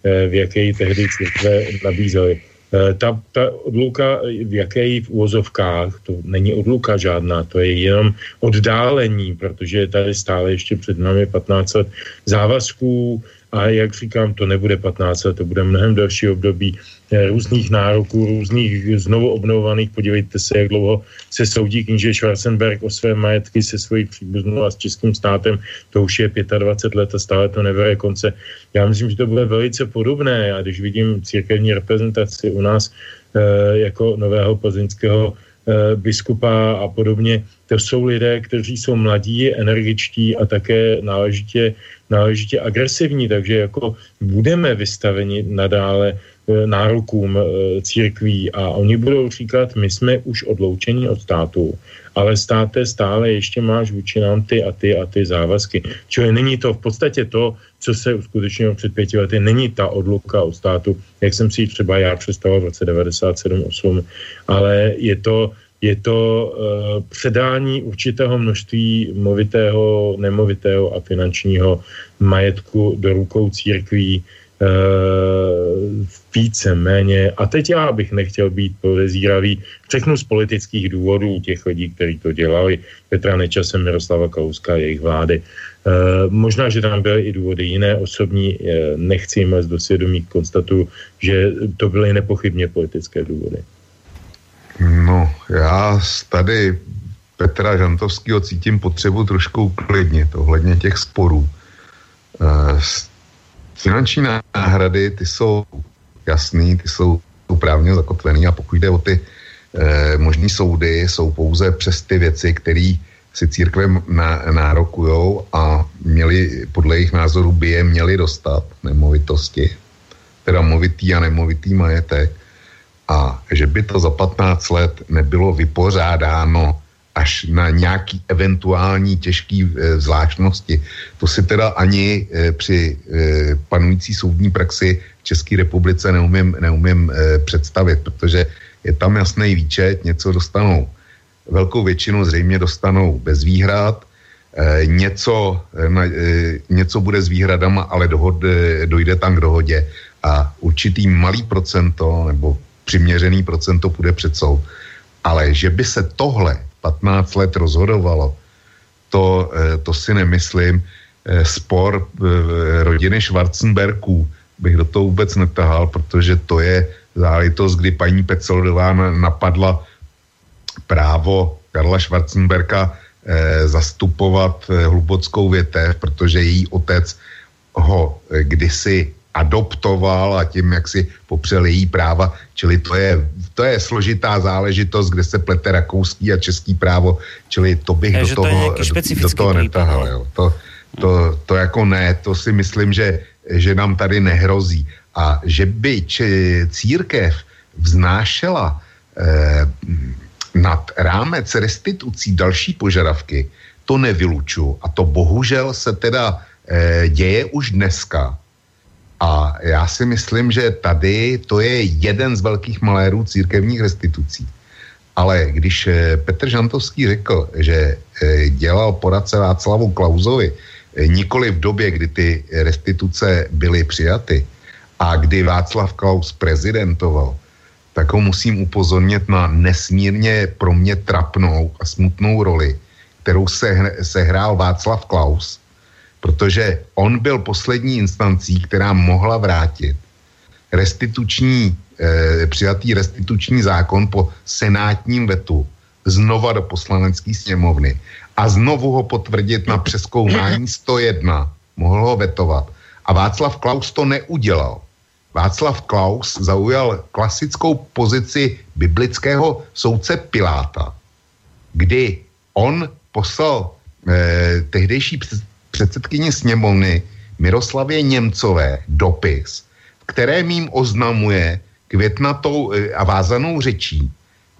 eh, v jaké ji tehdy církve nabízely. Eh, ta, ta odluka, v jaké v úvozovkách, to není odluka žádná, to je jenom oddálení, protože je tady stále ještě před námi 15 let závazků, a jak říkám, to nebude 15 let, to bude mnohem další období eh, různých nároků, různých znovu obnovovaných. Podívejte se, jak dlouho se soudí kníže Schwarzenberg o své majetky se svojí příbuznou a s českým státem. To už je 25 let a stále to nebere konce. Já myslím, že to bude velice podobné. A když vidím církevní reprezentaci u nás eh, jako nového plzeňského Eh, biskupa a podobně. To jsou lidé, kteří jsou mladí, energičtí a také náležitě, náležitě agresivní, takže jako budeme vystaveni nadále eh, nárokům eh, církví a oni budou říkat, my jsme už odloučeni od státu, ale státe stále ještě máš vůči nám ty a ty a ty závazky. Čili není to v podstatě to, co se uskutečnilo před pěti lety, není ta odluka od státu, jak jsem si ji třeba já představoval v roce 97-8, ale je to, je to uh, předání určitého množství movitého, nemovitého a finančního majetku do rukou církví uh, více méně. A teď já bych nechtěl být podezíravý, všechno z politických důvodů těch lidí, kteří to dělali, Petra Nečase, Miroslava Kalouska a jejich vlády. Uh, možná, že tam byly i důvody jiné osobní, uh, nechci jim do svědomí konstatuju, že to byly nepochybně politické důvody. No, já tady Petra Žantovského cítím potřebu trošku uklidnit ohledně těch sporů. Uh, finanční náhrady, ty jsou jasný, ty jsou právně zakotvený a pokud jde o ty e, možný soudy, jsou pouze přes ty věci, které si církve nárokujou a měli, podle jejich názoru by je měli dostat nemovitosti, teda movitý a nemovitý majetek a že by to za 15 let nebylo vypořádáno až na nějaký eventuální těžký e, zvláštnosti. To si teda ani e, při e, panující soudní praxi v České republice neumím, neumím e, představit, protože je tam jasný výčet, něco dostanou, velkou většinu zřejmě dostanou bez výhrad, e, něco, e, něco bude s výhradama, ale dohod, e, dojde tam k dohodě. A určitý malý procento nebo přiměřený procento půjde před soud. Ale že by se tohle 15 let rozhodovalo, to, eh, to si nemyslím. Eh, spor eh, rodiny Schwarzenberků bych do toho vůbec netahal, protože to je záležitost, kdy paní Pecelodová napadla právo Karla Schwarzenberka zastupovat hlubockou větev, protože její otec ho kdysi adoptoval a tím, jak si popřel její práva. Čili to je, to je složitá záležitost, kde se plete rakouský a český právo, čili to bych je, do toho, to do, do toho netahal. Jo. To, to, to jako ne, to si myslím, že, že nám tady nehrozí. A že by či, církev vznášela eh, nad rámec restitucí další požadavky, to nevyluču. A to bohužel se teda eh, děje už dneska a já si myslím, že tady to je jeden z velkých malérů církevních restitucí. Ale když eh, Petr Žantovský řekl, že eh, dělal poradce Václavu Klauzovi, eh, nikoli v době, kdy ty restituce byly přijaty, a kdy Václav Klaus prezidentoval, tak ho musím upozornit na nesmírně pro mě trapnou a smutnou roli, kterou se, sehrál Václav Klaus, protože on byl poslední instancí, která mohla vrátit restituční, eh, přijatý restituční zákon po senátním vetu znova do poslanecké sněmovny a znovu ho potvrdit na přeskoumání 101. Mohl ho vetovat. A Václav Klaus to neudělal. Václav Klaus zaujal klasickou pozici biblického soudce Piláta, kdy on poslal eh, tehdejší předsedkyni sněmovny Miroslavě Němcové dopis, v kterém jim oznamuje květnatou eh, a vázanou řečí,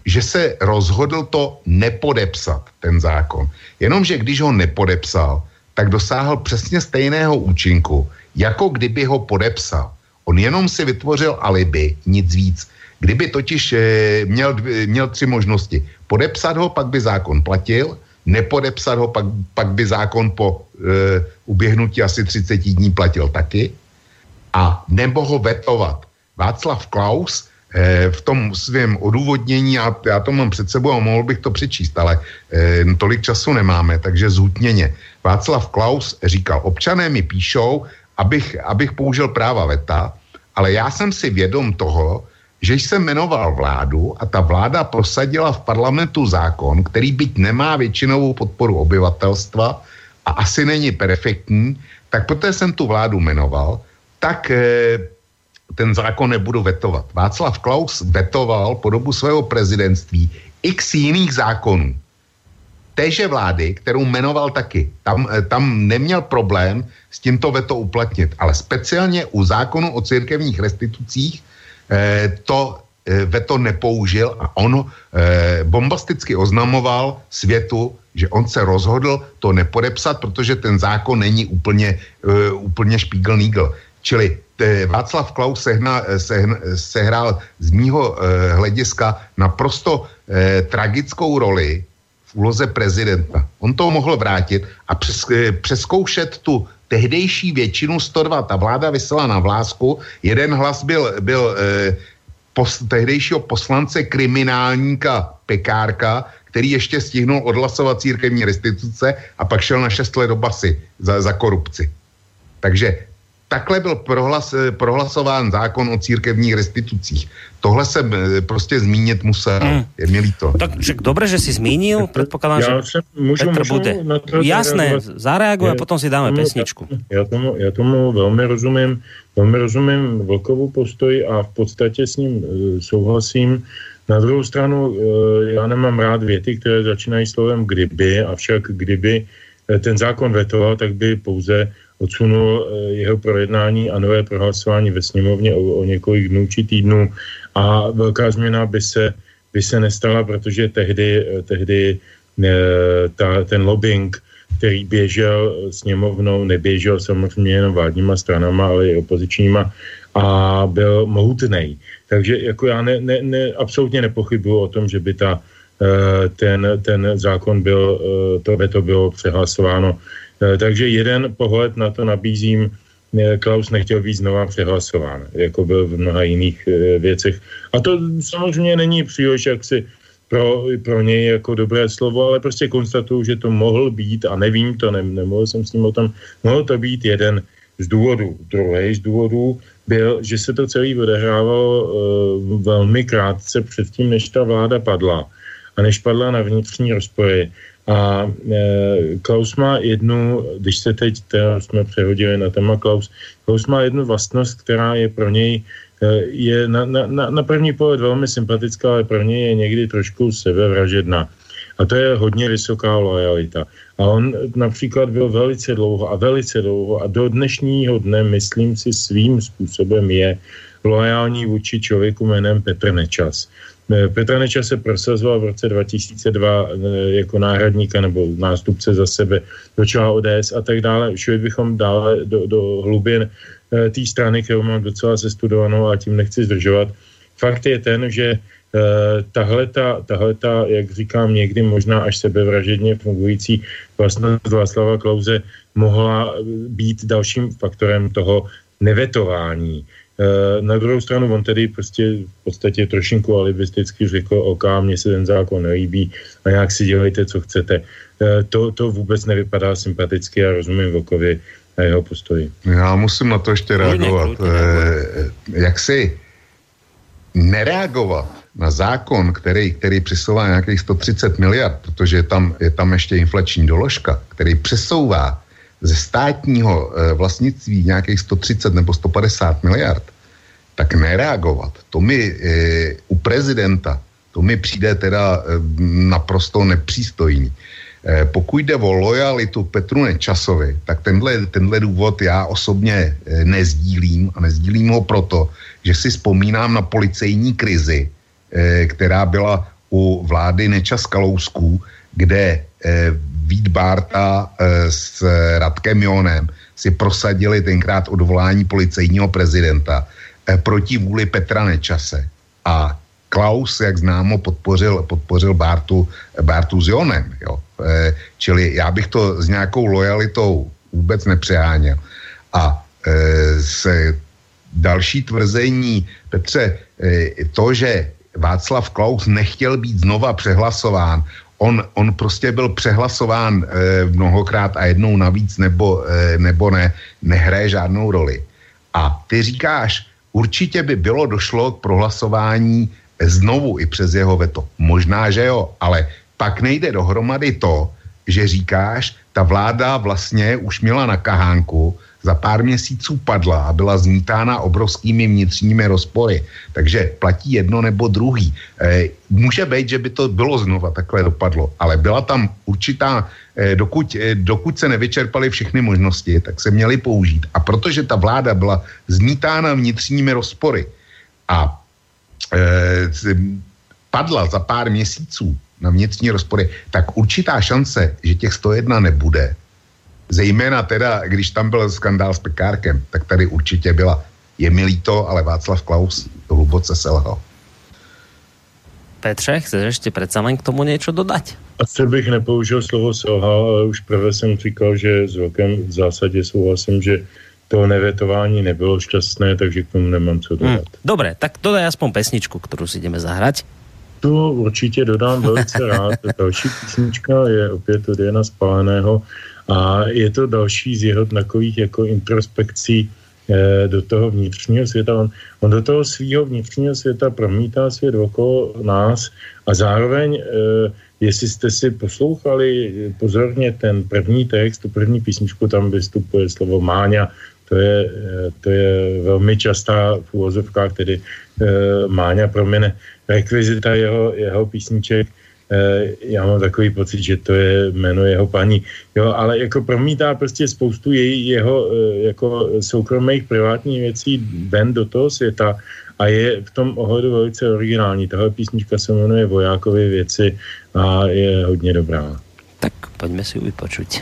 že se rozhodl to nepodepsat, ten zákon. Jenomže když ho nepodepsal, tak dosáhl přesně stejného účinku, jako kdyby ho podepsal. On jenom si vytvořil alibi, nic víc. Kdyby totiž e, měl, měl tři možnosti. Podepsat ho, pak by zákon platil, nepodepsat ho, pak, pak by zákon po e, uběhnutí asi 30 dní platil taky, a nebo ho vetovat. Václav Klaus e, v tom svém odůvodnění, já, já to mám před sebou a mohl bych to přečíst, ale e, tolik času nemáme, takže zhutněně. Václav Klaus říkal, občané mi píšou, abych, abych použil práva VETA, ale já jsem si vědom toho, že jsem jmenoval vládu a ta vláda prosadila v parlamentu zákon, který byť nemá většinovou podporu obyvatelstva a asi není perfektní, tak protože jsem tu vládu jmenoval, tak eh, ten zákon nebudu vetovat. Václav Klaus vetoval po dobu svého prezidentství x jiných zákonů téže vlády, kterou jmenoval taky. Tam, eh, tam neměl problém s tímto veto uplatnit, ale speciálně u zákonu o církevních restitucích to eh, veto nepoužil a on eh, bombasticky oznamoval světu, že on se rozhodl to nepodepsat, protože ten zákon není úplně, eh, úplně špígl nígl. Čili eh, Václav Klaus sehna, eh, sehna, sehrál z mýho eh, hlediska naprosto eh, tragickou roli v úloze prezidenta. On to mohl vrátit a přes, eh, přeskoušet tu tehdejší většinu 102. Ta vláda vysela na vlásku, jeden hlas byl, byl eh, pos, tehdejšího poslance kriminálníka Pekárka, který ještě stihnul odhlasovat církevní restituce a pak šel na šest let do basy za, za korupci. Takže takhle byl prohlas, eh, prohlasován zákon o církevních restitucích. Tohle jsem eh, prostě zmínit musel. Hmm. Je mi líto. Tak že, dobře, že si zmínil. Předpokládám, že můžu, Petr můžu bude. Jasné, zareaguj a potom si dáme tomu, pesničku. Já tomu, já tomu velmi rozumím. Velmi rozumím Vlkovu postoj a v podstatě s ním uh, souhlasím. Na druhou stranu, uh, já nemám rád věty, které začínají slovem kdyby, avšak kdyby ten zákon vetoval, tak by pouze odsunul eh, jeho projednání a nové prohlasování ve sněmovně o, o několik dnů či týdnů a velká změna by se, by se nestala, protože tehdy, eh, tehdy eh, ta, ten lobbying, který běžel sněmovnou, neběžel samozřejmě jenom vládníma stranama, ale i opozičníma a byl mohutný. Takže jako já ne, ne, ne, absolutně nepochybuju o tom, že by ta, ten, ten zákon byl, to veto bylo přehlasováno Eh, takže jeden pohled na to nabízím. Eh, Klaus nechtěl být znova přehlasován, jako byl v mnoha jiných eh, věcech. A to samozřejmě není příliš jaksi pro, pro něj jako dobré slovo, ale prostě konstatuju, že to mohl být, a nevím to, ne, nemohl jsem s ním o tom, mohl to být jeden z důvodů. Druhý z důvodů byl, že se to celé odehrávalo uh, velmi krátce předtím, než ta vláda padla a než padla na vnitřní rozpory a e, Klaus má jednu, když se teď teda jsme přehodili na téma Klaus, Klaus má jednu vlastnost, která je pro něj e, je na, na, na první pohled velmi sympatická, ale pro něj je někdy trošku sebevražedná. A to je hodně vysoká lojalita. A on například byl velice dlouho a velice dlouho a do dnešního dne, myslím si, svým způsobem je loajální vůči člověku jménem Petr Nečas. Eh, Petr Nečas se prosazoval v roce 2002 eh, jako náhradníka nebo nástupce za sebe do čela ODS a tak dále. Šli bychom dále do, do hlubin eh, té strany, kterou mám docela sestudovanou a tím nechci zdržovat. Fakt je ten, že tahle, ta, jak říkám, někdy možná až sebevražedně fungující vlastnost Václava Klauze mohla být dalším faktorem toho nevetování na druhou stranu on tedy prostě v podstatě trošinku alibisticky řekl, OK, mně se ten zákon nelíbí a nějak si dělejte, co chcete. To, to vůbec nevypadá sympaticky a rozumím Vlkovi a jeho postoji. Já musím na to ještě reagovat. Jak si nereagovat na zákon, který, který přesouvá nějakých 130 miliard, protože je tam, je tam ještě inflační doložka, který přesouvá ze státního vlastnictví nějakých 130 nebo 150 miliard, tak nereagovat. To mi e, u prezidenta, to mi přijde teda e, naprosto nepřístojný. E, pokud jde o lojalitu Petru Nečasovi, tak tenhle, tenhle důvod já osobně e, nezdílím a nezdílím ho proto, že si vzpomínám na policejní krizi, Eh, která byla u vlády Nečas Kalousků, kde eh, Vít Bárta eh, s Radkem Jonem si prosadili tenkrát odvolání policejního prezidenta proti vůli Petra Nečase. A Klaus, jak známo, podpořil, podpořil Bártu, Bártu s Jonem. Jo. Čili já bych to s nějakou lojalitou vůbec nepřeháněl. A se další tvrzení, Petře, to, že Václav Klaus nechtěl být znova přehlasován. On, on prostě byl přehlasován e, mnohokrát a jednou navíc nebo, e, nebo ne, nehraje žádnou roli. A ty říkáš, určitě by bylo došlo k prohlasování znovu i přes jeho veto. Možná, že jo, ale pak nejde dohromady to, že říkáš, ta vláda vlastně už měla na kahánku, za pár měsíců padla a byla zmítána obrovskými vnitřními rozpory. Takže platí jedno nebo druhý. E, může být, že by to bylo znova takhle dopadlo, ale byla tam určitá, e, dokud, e, dokud se nevyčerpaly všechny možnosti, tak se měly použít. A protože ta vláda byla zmítána vnitřními rozpory a e, padla za pár měsíců na vnitřní rozpory, tak určitá šance, že těch 101 nebude, Zejména teda, když tam byl skandál s Pekárkem, tak tady určitě byla. Je mi líto, ale Václav Klaus to hluboce selhal. Petře, chceš ještě přece len k tomu něco dodat? Asi bych nepoužil slovo selhal, ale už prvé jsem říkal, že s velkém v zásadě souhlasím, že to nevetování nebylo šťastné, takže k tomu nemám co dodat. Hmm, dobré, tak dodaj aspoň pesničku, kterou si jdeme zahrať. Tu určitě dodám velice rád. Další písnička je opět od Jana Spáleného a je to další z jeho takových jako introspekcí eh, do toho vnitřního světa. On, on do toho svého vnitřního světa promítá svět okolo nás a zároveň, eh, jestli jste si poslouchali pozorně ten první text, tu první písničku, tam vystupuje slovo Máňa, to je, eh, to je velmi častá v úvozovkách, tedy Máňa promene rekvizita jeho, jeho písniček, já mám takový pocit, že to je jméno jeho paní. Jo, ale jako promítá prostě spoustu její, jeho eh, jako soukromých privátních věcí ven do toho světa a je v tom ohledu velice originální. Tahle písnička se jmenuje Vojákové věci a je hodně dobrá. Tak pojďme si ji vypočuť.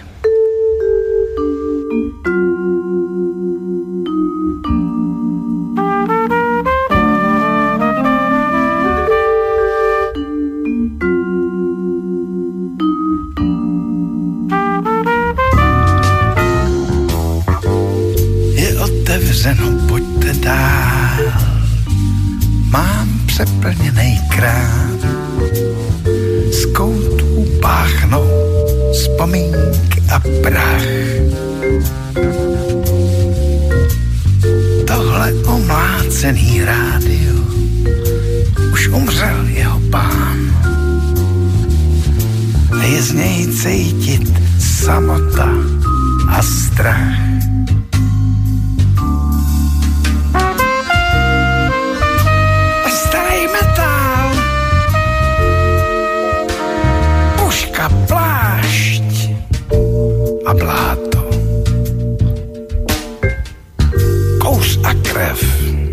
Otevřeno, pojďte dál. Mám přeplněný krám, z koutů páchnou vzpomínky a prach. Tohle omlácený rádio, už umřel jeho pán. Je z něj cítit samota a strach. F.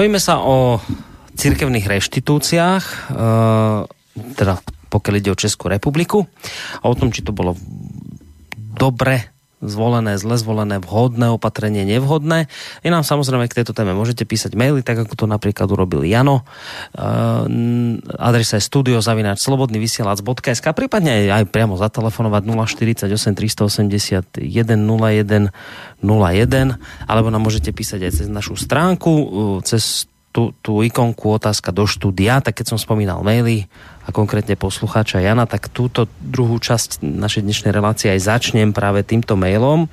Bavíme sa o cirkevných reštitúciách, e, teda pokiaľ ide o Českú republiku a o tom, či to bolo dobre zvolené, zle zvolené, vhodné opatrenie, nevhodné. I nám samozrejme k tejto téme môžete písať maily, tak ako to napríklad urobil Jano. Uh, adresa je studiozavináč slobodnyvysielac.sk prípadne aj, aj priamo zatelefonovať 048 381 01 01 alebo nám môžete písať aj cez našu stránku, cez tú, tú ikonku otázka do štúdia, tak keď som spomínal maily, a konkrétne poslucháča Jana, tak túto druhú časť našej dnešnej relácie aj začnem práve týmto mailom, e,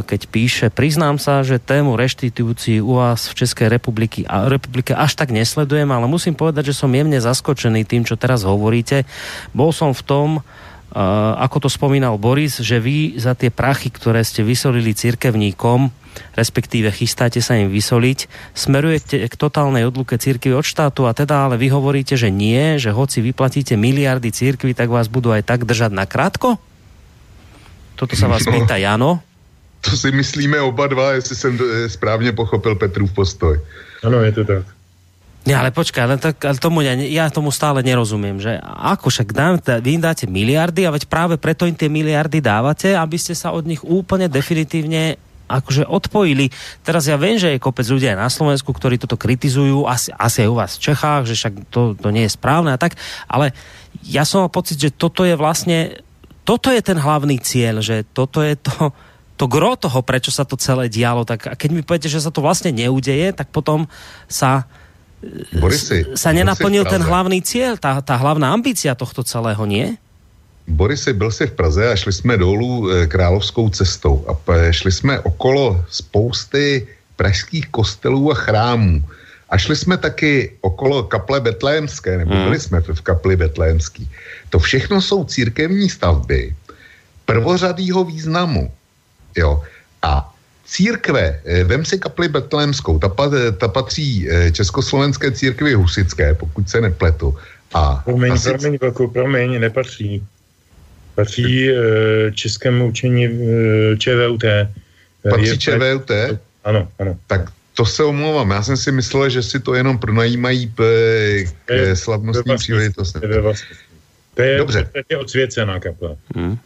keď píše, priznám sa, že tému reštitúcií u vás v Českej republiky, a republike až tak nesledujem, ale musím povedať, že som jemne zaskočený tým, čo teraz hovoríte. Bol som v tom, ako to spomínal Boris, že vy za tie prachy, ktoré ste vysolili cirkevníkom, respektíve chystáte sa im vysoliť, smerujete k totálnej odluke církvy od štátu a teda ale vy hovoríte, že nie, že hoci vyplatíte miliardy církvy, tak vás budú aj tak držať na krátko? Toto sa vás pýta Jano. To si myslíme oba dva, jestli jsem správně pochopil Petrův postoj. Ano, je to tak. Ja, ale počkaj, ale, tak, ale tomu ja, ja tomu stále nerozumiem, že ako však dám, vy im dáte miliardy a veď práve preto im tie miliardy dávate, aby ste sa od nich úplne definitívne akože odpojili. Teraz ja viem, že je kopec ľudí aj na Slovensku, ktorí toto kritizujú, asi, asi aj u vás v Čechách, že však to, to nie je správne a tak, ale ja som mal pocit, že toto je vlastne, toto je ten hlavný cieľ, že toto je to, to gro toho, prečo sa to celé dialo, tak a keď mi poviete, že sa to vlastne neudeje, tak potom sa Borisy, sa nenaplnil ten hlavný cieľ, tá, tá hlavná ambícia tohto celého, nie? Borisy, byl si v Praze a šli jsme dolů e, královskou cestou a šli jsme okolo spousty pražských kostelů a chrámů. A šli jsme taky okolo kaple Betlémské, nebo hmm. byli jsme v kapli Betlémský. To všechno jsou církevní stavby prvořadýho významu. Jo. A Církve, eh, vem si kapli betlémskou, ta, ta patří eh, Československé církvi husické, pokud se nepletu. A promiň, asi... promiň, velkou, promiň, nepatří. Patří eh, českému učení ČVUT. Patří je, ČVUT? Ano, ano. Tak to se omlouvám. Já jsem si myslel, že si to jenom pronajímají p, k slavnostní příležitosti. To je Dobře. je odsvěcená kapla. Hmm.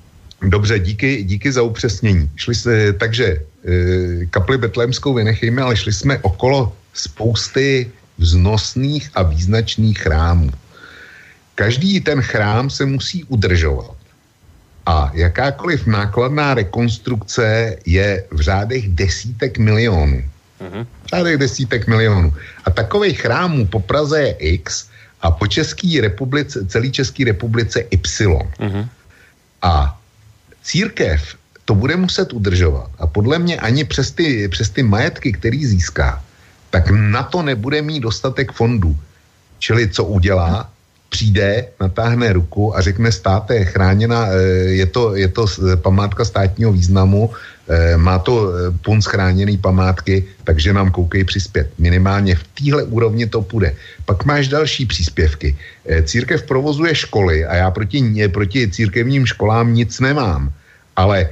Dobře, díky, díky za upřesnění. Šli se, takže kapli betlémskou vynechejme, ale šli jsme okolo spousty vznosných a význačných chrámů. Každý ten chrám se musí udržovat. A jakákoliv nákladná rekonstrukce je v řádech desítek milionů. Uh-huh. V řádech desítek milionů. A takových chrámů po Praze je X a po České republice, celý České republice Y. Uh-huh. A církev to bude muset udržovat. A podle mě ani přes ty, přes ty majetky, který získá, tak na to nebude mít dostatek fondů. Čili co udělá? Přijde, natáhne ruku a řekne státe, chráněna, eh, je to, je to památka státního významu, eh, má to eh, punc chráněný památky, takže nám koukej přispět. Minimálně v téhle úrovni to půjde. Pak máš další příspěvky. Církev provozuje školy a já proti, proti církevním školám nic nemám, ale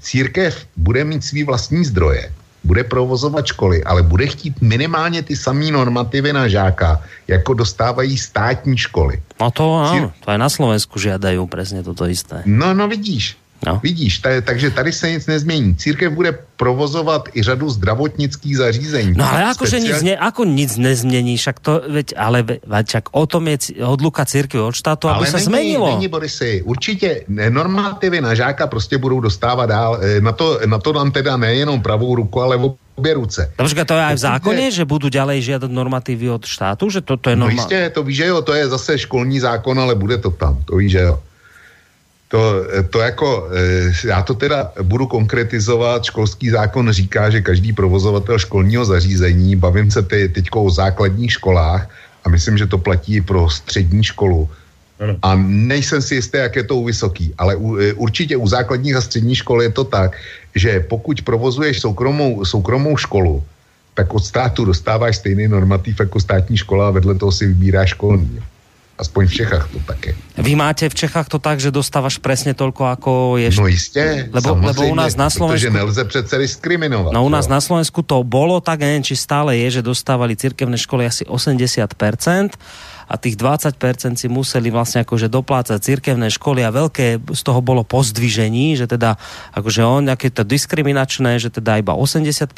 církev bude mít svý vlastní zdroje bude provozovat školy, ale bude chtít minimálně ty samé normativy na žáka, jako dostávají státní školy. No to ano, to je na Slovensku žiadají přesně toto isté. No, no vidíš, No. Vidíš, t- takže tady se nic nezmění. Církev bude provozovat i řadu zdravotnických zařízení. No ale jako, že nic, ne, ako nic nezmění, však to, veď, ale veď, o tom je odluka církve od štátu, aby se změnilo. Není, Borisy, určitě normativy na žáka prostě budou dostávat dál. E, na to, na to nám teda nejenom pravou ruku, ale obě ruce. Dobře, to je aj v zákoně, že budou ďalej žiadat normativy od štátu, že to, to je normální? No jistě, to víš, že jo, to je zase školní zákon, ale bude to tam, to víš, že jo. To, to jako, eh, já to teda budu konkretizovat, školský zákon říká, že každý provozovatel školního zařízení, bavím se ty, teďko o základních školách a myslím, že to platí pro střední školu, a nejsem si jistý, jak je to u vysoký, ale u, eh, určitě u základních a středních škol je to tak, že pokud provozuješ soukromou, soukromou školu, tak od státu dostáváš stejný normativ jako státní škola a vedle toho si vybíráš školní. Aspoň v Čechách to také. Vy máte v Čechách to tak, že dostáváš přesně tolko, jako je... No jistě, lebo, lebo u nás na Slovensku... Protože nelze přece diskriminovat. No u nás jo? na Slovensku to bolo tak, neviem, či stále je, že dostávali cirkevné školy asi 80% a tých 20% si museli vlastne akože doplácať cirkevné školy a veľké z toho bolo pozdvižení, že teda akože on, aké to diskriminačné, že teda iba 80%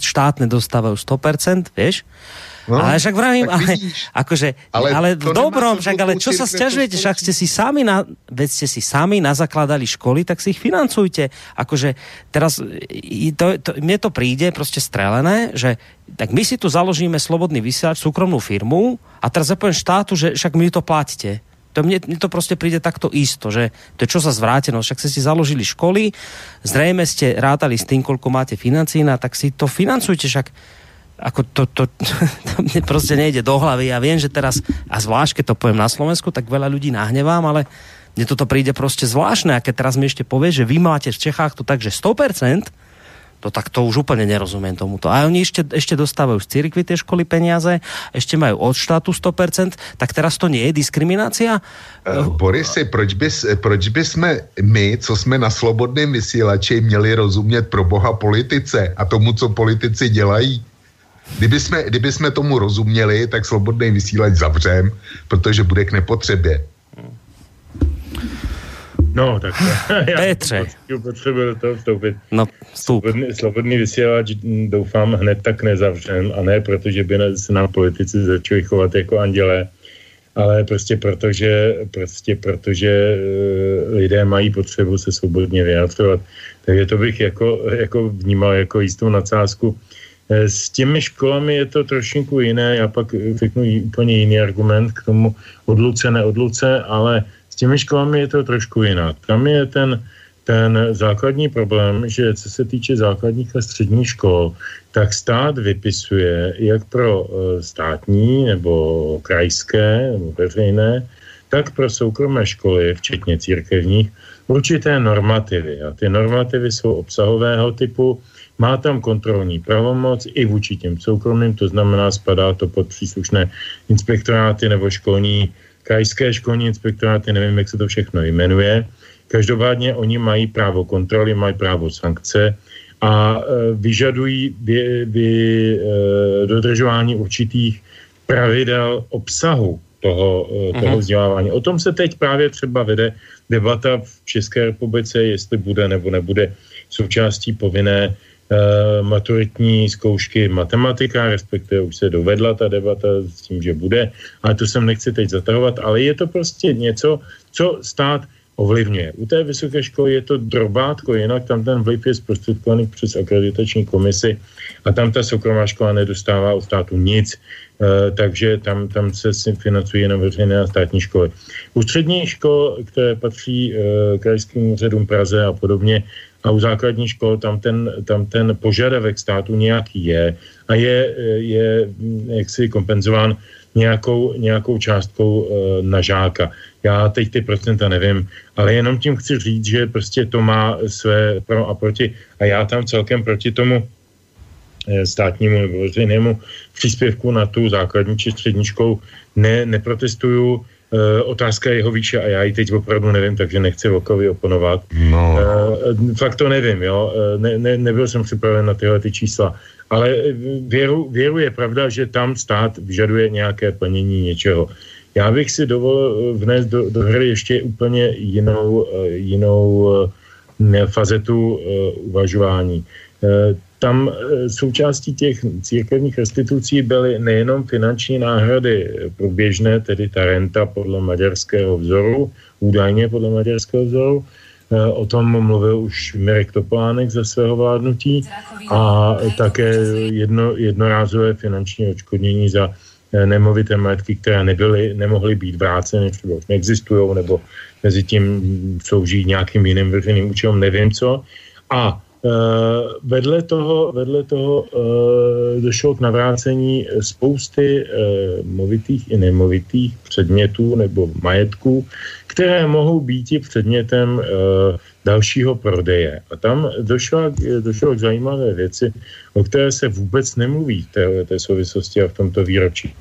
štátne dostávajú 100%, vieš? No, ale však vravím, ale, akože, ale, ale v dobrom, však, ale čo sa stiažujete, však ste si sami, na, veď ste si sami nazakladali školy, tak si ich financujte. Akože teraz, to, to, mne to príde prostě strelené, že tak my si tu založíme slobodný vysielač, súkromnú firmu a teraz zapojem štátu, že však my to platíte. To mne, mne to prostě príde takto isto, že to je čo sa zvrátenosť, však ste si založili školy, zrejme ste rátali s tým, koľko máte financí, na, tak si to financujte, však ako to, to, to mne prostě nejde do hlavy. Ja viem, že teraz, a zvlášť, keď to poviem na Slovensku, tak veľa ľudí nahnevám, ale mne toto príde prostě zvláštne. A keď teraz mi ešte povie, že vy máte v Čechách to tak, že 100%, to tak to už úplně nerozumím tomuto. A oni ešte, ešte dostávajú z církvy tie školy peniaze, ešte majú od štátu 100%, tak teraz to nie je diskriminácia? Uh, Borisy, proč bys, proč by jsme my, co jsme na slobodném vysílači, měli rozumět pro boha politice a tomu, co politici dělají? Kdyby jsme, kdyby jsme tomu rozuměli, tak slobodný vysílač zavřem, protože bude k nepotřebě. No, tak já Petře. potřebuji do toho vstoupit. No, Slobodný, slobodný vysílač doufám hned tak nezavřem a ne protože by se nám politici začali chovat jako anděle, ale prostě protože, prostě protože e, lidé mají potřebu se svobodně vyjadřovat. Takže to bych jako, jako vnímal jako jistou nadsázku Eh, s těmi školami je to trošinku jiné, já pak řeknu úplně jiný argument k tomu odluce, neodluce, ale s těmi školami je to trošku jiná. Tam je ten, ten základní problém, že co se týče základních a středních škol, tak stát vypisuje jak pro eh, státní nebo krajské nebo veřejné, tak pro soukromé školy, včetně církevních, určité normativy. A ty normativy jsou obsahového typu, má tam kontrolní pravomoc i vůči těm soukromým, to znamená, spadá to pod příslušné inspektoráty nebo školní, krajské školní inspektoráty, nevím, jak se to všechno jmenuje. Každopádně oni mají právo kontroly, mají právo sankce a vyžadují vy, vy, dodržování určitých pravidel obsahu toho, toho mhm. vzdělávání. O tom se teď právě třeba vede debata v České republice, jestli bude nebo nebude součástí povinné maturitní zkoušky matematika, respektive už se dovedla ta debata s tím, že bude, ale to jsem nechci teď zatahovat, ale je to prostě něco, co stát ovlivňuje. U té vysoké školy je to drobátko, jinak tam ten vliv je zprostředkovaný přes akreditační komisi a tam ta soukromá škola nedostává od státu nic. Eh, takže tam, tam se financují jenom veřejné a státní školy. U středních škol, které patří uh, krajským úřadům Praze a podobně, a u základních škol tam ten, tam ten požadavek státu nějaký je a je, je jaksi kompenzován nějakou, nějakou částkou uh, na žáka. Já teď ty procenta nevím, ale jenom tím chci říct, že prostě to má své pro a proti a já tam celkem proti tomu Eh, státnímu nebo veřejnému příspěvku na tu základní či střední školu ne, neprotestuju. E, otázka je jeho výše a já ji teď opravdu nevím, takže nechci Vokovi oponovat. No. E, fakt to nevím, jo. Ne, ne, nebyl jsem připraven na tyhle ty čísla. Ale věru, věru je pravda, že tam stát vyžaduje nějaké plnění něčeho. Já bych si dovolil vnést do, do hry ještě úplně jinou, jinou fazetu uvažování tam e, součástí těch církevních restitucí byly nejenom finanční náhrady průběžné, tedy ta renta podle maďarského vzoru, údajně podle maďarského vzoru, e, O tom mluvil už Mirek Topolánek ze svého vládnutí a také jedno, jednorázové finanční odškodnění za e, nemovité majetky, které nebyly, nemohly být vráceny, třeba už neexistují, nebo mezi tím slouží nějakým jiným veřejným účelem, nevím co. A vedle toho, vedle toho uh, došlo k navrácení spousty uh, movitých i nemovitých předmětů nebo majetků, které mohou být i předmětem dalšího prodeje. A tam došlo, došlo k zajímavé věci, o které se vůbec nemluví v té, té souvislosti a v tomto výročí.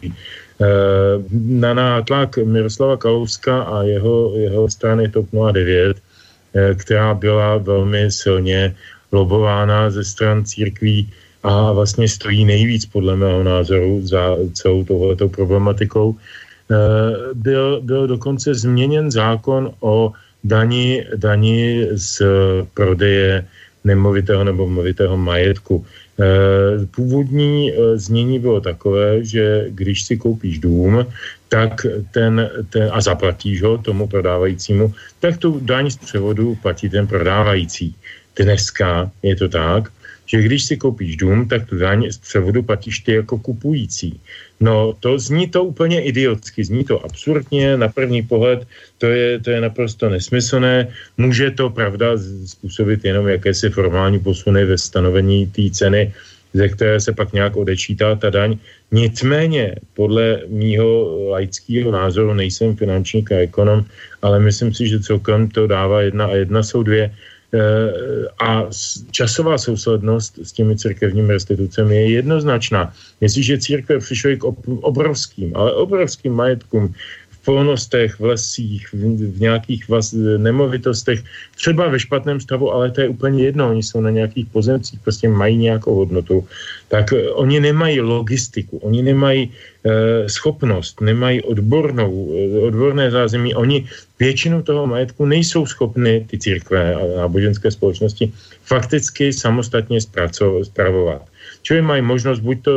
Na nátlak Miroslava Kalouska a jeho, jeho strany TOP 09, která byla velmi silně lobována ze stran církví a vlastně stojí nejvíc podle mého názoru za celou tohletou problematikou. Eh, byl, byl dokonce změněn zákon o dani, dani z prodeje nemovitého nebo movitého majetku. Eh, původní eh, znění bylo takové, že když si koupíš dům, tak ten, ten a zaplatíš ho tomu prodávajícímu, tak tu daň z převodu platí ten prodávající. Dneska je to tak, že když si koupíš dům, tak tu daň z převodu platíš ty jako kupující. No to zní to úplně idiotsky, zní to absurdně, na první pohled to je, to je naprosto nesmyslné. Může to, pravda, způsobit jenom jakési formální posuny ve stanovení té ceny, ze které se pak nějak odečítá ta daň. Nicméně, podle mýho laického názoru, nejsem finančník a ekonom, ale myslím si, že celkem to dává jedna a jedna jsou dvě a časová souslednost s těmi církevními restitucemi je jednoznačná. Jestliže církve přišly k obrovským, ale obrovským majetkům polnostech, v lesích, v, v nějakých vas, nemovitostech, třeba ve špatném stavu, ale to je úplně jedno, oni jsou na nějakých pozemcích, prostě mají nějakou hodnotu, tak uh, oni nemají logistiku, oni nemají uh, schopnost, nemají odbornou, uh, odborné zázemí, oni většinu toho majetku nejsou schopny ty církve a náboženské společnosti fakticky samostatně zpravovat. Čili mají možnost buď to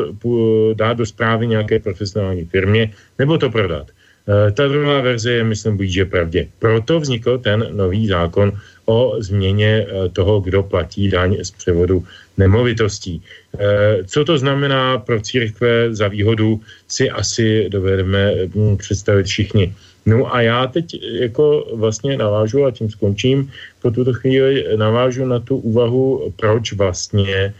dát do zprávy nějaké profesionální firmě, nebo to prodat. Eh, ta druhá verze je, myslím, blíže pravdě. Proto vznikl ten nový zákon o změně eh, toho, kdo platí daň z převodu nemovitostí. Eh, co to znamená pro církve za výhodu, si asi dovedeme hm, představit všichni. No a já teď jako vlastně navážu a tím skončím. Po tuto chvíli navážu na tu úvahu, proč vlastně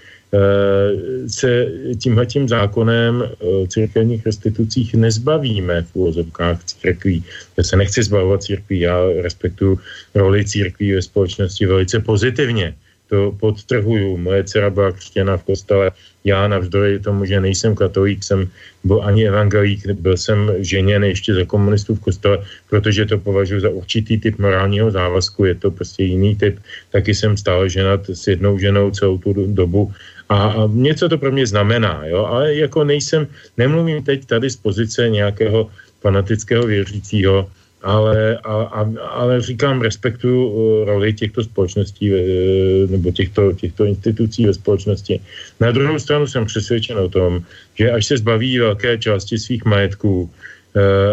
se tímhletím zákonem o církevních restitucích nezbavíme v úvozovkách církví. Já se nechci zbavovat církví, já respektuju roli církví ve společnosti velice pozitivně. To podtrhuju. Moje dcera byla křtěna v kostele. Já navzdory tomu, že nejsem katolík, jsem byl ani evangelík, byl jsem ženěn ještě za komunistů v kostele, protože to považuji za určitý typ morálního závazku, je to prostě jiný typ. Taky jsem stále ženat s jednou ženou celou tu dobu a, a něco to pro mě znamená, jo, ale jako nejsem, nemluvím teď tady z pozice nějakého fanatického věřícího, ale, a, ale říkám, respektuju uh, roli těchto společností uh, nebo těchto, těchto institucí ve společnosti. Na druhou stranu jsem přesvědčen o tom, že až se zbaví velké části svých majetků uh,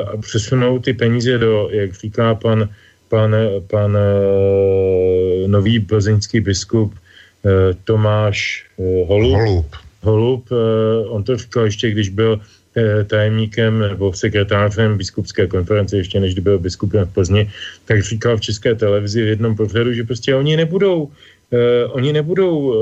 a přesunou ty peníze do, jak říká pan, pan, pan nový plzeňský biskup Tomáš Holub, Holub. Holub, on to říkal ještě, když byl tajemníkem nebo sekretářem biskupské konference, ještě než byl biskupem v Plzni, tak říkal v české televizi v jednom pořadu, že prostě oni nebudou Uh, oni nebudou uh,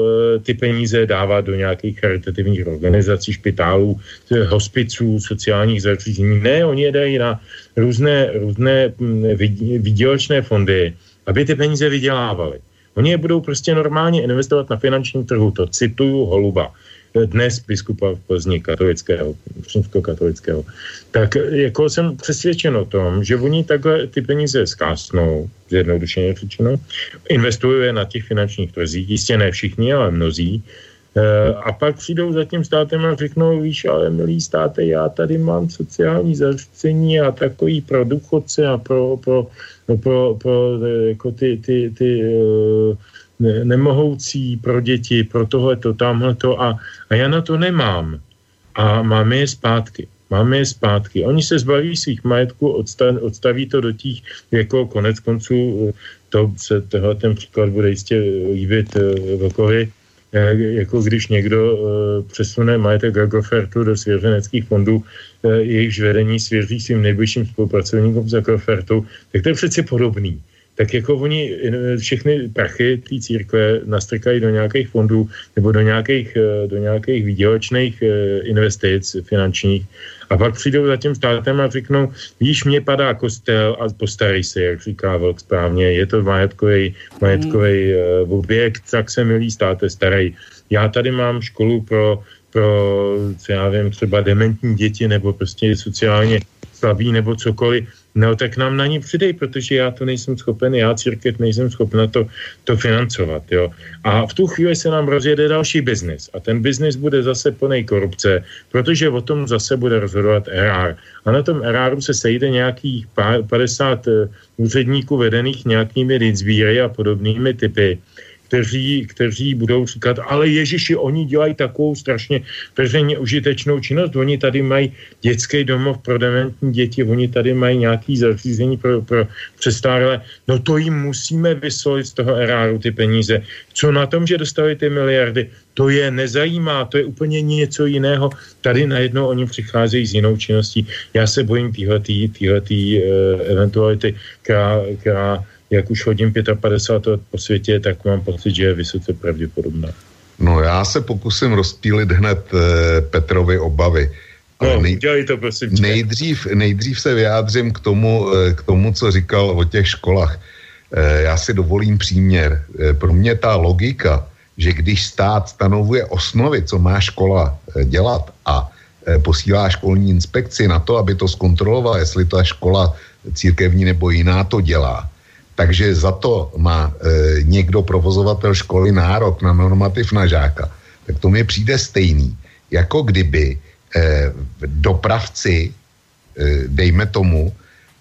ty peníze dávat do nějakých charitativních organizací, špitálů, hospiců, sociálních zařízení. Ne, oni je dají na různé, různé hm, výdělečné fondy, aby ty peníze vydělávali. Oni je budou prostě normálně investovat na finančním trhu, to cituju Holuba dnes biskupa v Plzni katolického, katolického, tak jako jsem přesvědčen o tom, že oni takhle ty peníze zkásnou, zjednodušeně řečeno, investují je na těch finančních trzích, jistě ne všichni, ale mnozí, eh, a pak přijdou za tím státem a řeknou, víš, ale milý státe, já tady mám sociální zařízení a takový pro důchodce a pro, pro, pro, pro, pro jako ty, ty, ty ne, nemohoucí pro děti, pro tohleto, tamhleto a, a já na to nemám. A máme je zpátky. Máme je zpátky. Oni se zbaví svých majetků, odstav, odstaví to do těch, jako konec konců, to se tohle ten příklad bude jistě líbit uh, Vlkovi, eh, jako když někdo uh, přesune majetek Agrofertu do svěřeneckých fondů, jejichž vedení svěří svým nejbližším spolupracovníkům z Agrofertu, tak to je přeci podobný tak jako oni eh, všechny prachy té církve nastrkají do nějakých fondů nebo do nějakých, eh, do nějakých výdělečných eh, investic finančních a pak přijdou za tím státem a řeknou, víš, mě padá kostel a postarí se, jak říká Vlk správně, je to majetkový, majetkový mm. objekt, tak se milí státe starej. Já tady mám školu pro, pro, co já vím, třeba dementní děti nebo prostě sociálně slabí nebo cokoliv no tak nám na ní přidej, protože já to nejsem schopen, já církev nejsem schopna to, to financovat, jo. A v tu chvíli se nám rozjede další biznis a ten biznis bude zase plný korupce, protože o tom zase bude rozhodovat RR. A na tom RR se sejde nějakých 50 eh, úředníků vedených nějakými lidsbíry a podobnými typy kteří, kteří budou říkat, ale Ježiši, oni dělají takovou strašně veřejně užitečnou činnost, oni tady mají dětský domov pro dementní děti, oni tady mají nějaký zařízení pro, pro přestárlé, no to jim musíme vysolit z toho eráru ty peníze. Co na tom, že dostali ty miliardy, to je nezajímá, to je úplně něco jiného. Tady najednou oni přicházejí s jinou činností. Já se bojím týhletý, týhletý uh, eventuality, která, která jak už hodím 55 let po světě, tak mám pocit, že je vysoce pravděpodobná. No já se pokusím rozpílit hned eh, Petrovi obavy. No, nej, to prosím. Nejdřív, nejdřív se vyjádřím k tomu, eh, k tomu, co říkal o těch školách. Eh, já si dovolím příměr. Eh, pro mě ta logika, že když stát stanovuje osnovy, co má škola eh, dělat a eh, posílá školní inspekci na to, aby to zkontrolovala, jestli ta škola církevní nebo jiná to dělá, takže za to má e, někdo provozovatel školy nárok na normativ na žáka, tak to mi přijde stejný, jako kdyby e, dopravci, e, dejme tomu,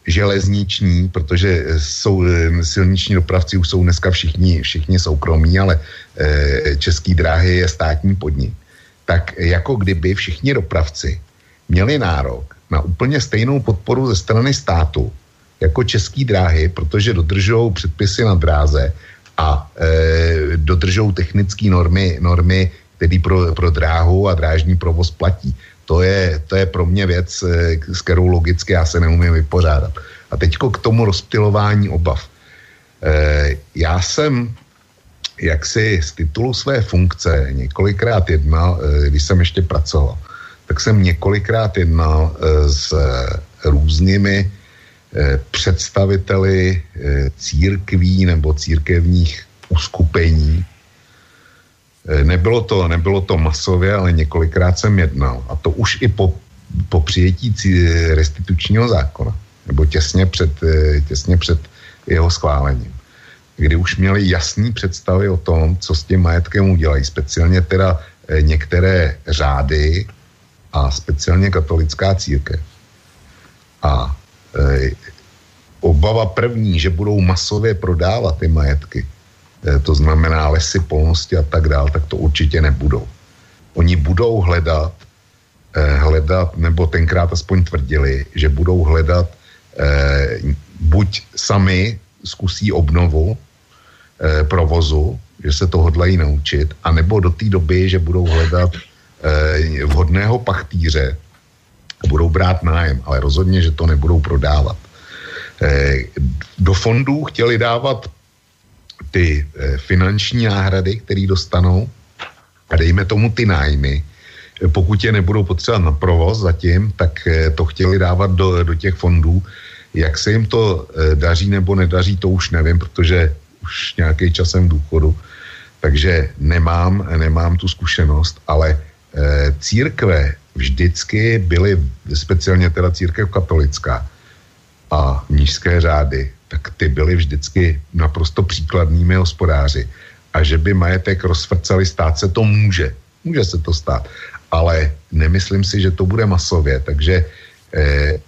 železniční, protože jsou e, silniční dopravci už jsou dneska všichni, všichni soukromí, ale e, český dráhy je státní podnik. Tak jako kdyby všichni dopravci měli nárok na úplně stejnou podporu ze strany státu, jako český dráhy, protože dodržou předpisy na dráze a e, dodržou technické normy, normy, které pro, pro dráhu a drážní provoz platí. To je, to je pro mě věc, e, s kterou logicky já se neumím vypořádat. A teď k tomu rozptilování obav. E, já jsem jaksi z titulu své funkce několikrát jednal, e, když jsem ještě pracoval, tak jsem několikrát jednal e, s různými představiteli eh, církví nebo církevních uskupení nebylo to, nebylo to masově, ale několikrát jsem jednal. A to už i po, po přijetí restitučního zákona, nebo těsně před, těsně před jeho schválením kdy už měli jasný představy o tom, co s tím majetkem udělají. Speciálně teda eh, některé řády a speciálně katolická církev. A obava první, že budou masově prodávat ty majetky, e, to znamená lesy, polnosti a tak dál, tak to určitě nebudou. Oni budou hledat, e, hledat, nebo tenkrát aspoň tvrdili, že budou hledat buď sami zkusí obnovu, provozu, že se to hodlají naučit, anebo do té doby, že budou hledat vhodného pachtýře budou brát nájem, ale rozhodně, že to nebudou prodávat. E, do fondů chtěli dávat ty e, finanční náhrady, které dostanou, a dejme tomu ty nájmy, pokud je nebudou potřebovat na provoz zatím, tak to chtěli dávat do, do těch fondů. Jak se jim to daří nebo nedaří, to už nevím, protože už nějaký časem důchodu, takže nemám, nemám tu zkušenost, ale církve vždycky byly, speciálně teda církev katolická a nížské řády, tak ty byly vždycky naprosto příkladnými hospodáři. A že by majetek rozfrceli stát se to může. Může se to stát. Ale nemyslím si, že to bude masově. Takže eh,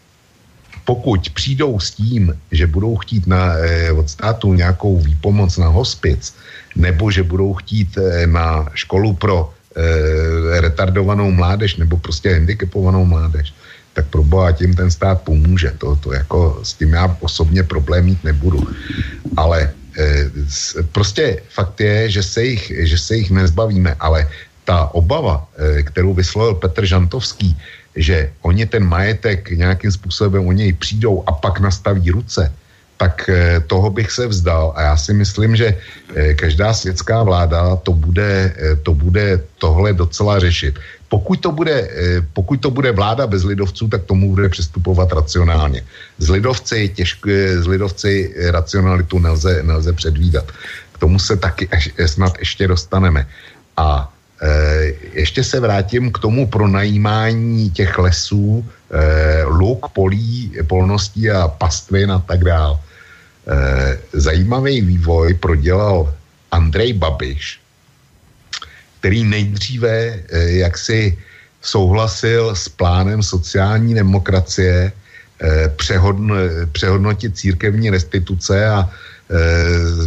pokud přijdou s tím, že budou chtít na, eh, od státu nějakou výpomoc na hospic, nebo že budou chtít eh, na školu pro retardovanou mládež, nebo prostě handicapovanou mládež, tak pro boha tím ten stát pomůže. To, to jako s tím já osobně problém mít nebudu. Ale eh, prostě fakt je, že se jich, že se jich nezbavíme, ale ta obava, eh, kterou vyslovil Petr Žantovský, že oni ten majetek nějakým způsobem o něj přijdou a pak nastaví ruce, tak eh, toho bych se vzdal. A já si myslím, že eh, každá světská vláda to bude, eh, to bude tohle docela řešit. Pokud to, bude, pokud to bude vláda bez lidovců, tak tomu bude přistupovat racionálně. Z lidovci, těžko, z lidovci racionalitu nelze, nelze předvídat. K tomu se taky snad ještě dostaneme. A ještě se vrátím k tomu pronajímání těch lesů, luk, polí, polností a pastvin a tak dál. Eh, zajímavý vývoj prodělal Andrej Babiš, který nejdříve jaksi souhlasil s plánem sociální demokracie přehodn, přehodnotit církevní restituce a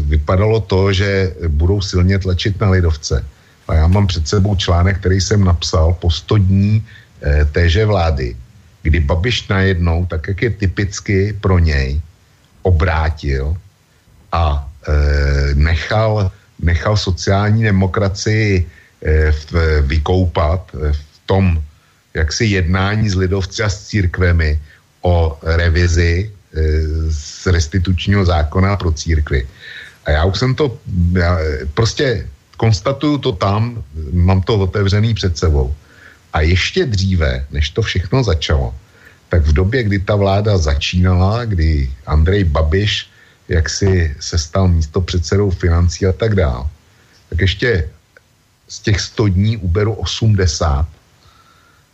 vypadalo to, že budou silně tlačit na lidovce. A já mám před sebou článek, který jsem napsal po 100 dní téže vlády, kdy Babiš najednou, tak jak je typicky pro něj, obrátil a e, nechal, nechal sociální demokracii e, v, vykoupat v tom jaksi jednání s lidovci a s církvemi o revizi e, z restitučního zákona pro církvy. A já už jsem to, já, prostě konstatuju to tam, mám to otevřený před sebou. A ještě dříve, než to všechno začalo, tak v době, kdy ta vláda začínala, kdy Andrej Babiš jak si se stal místo předsedou financí a tak dál, tak ještě z těch 100 dní uberu 80.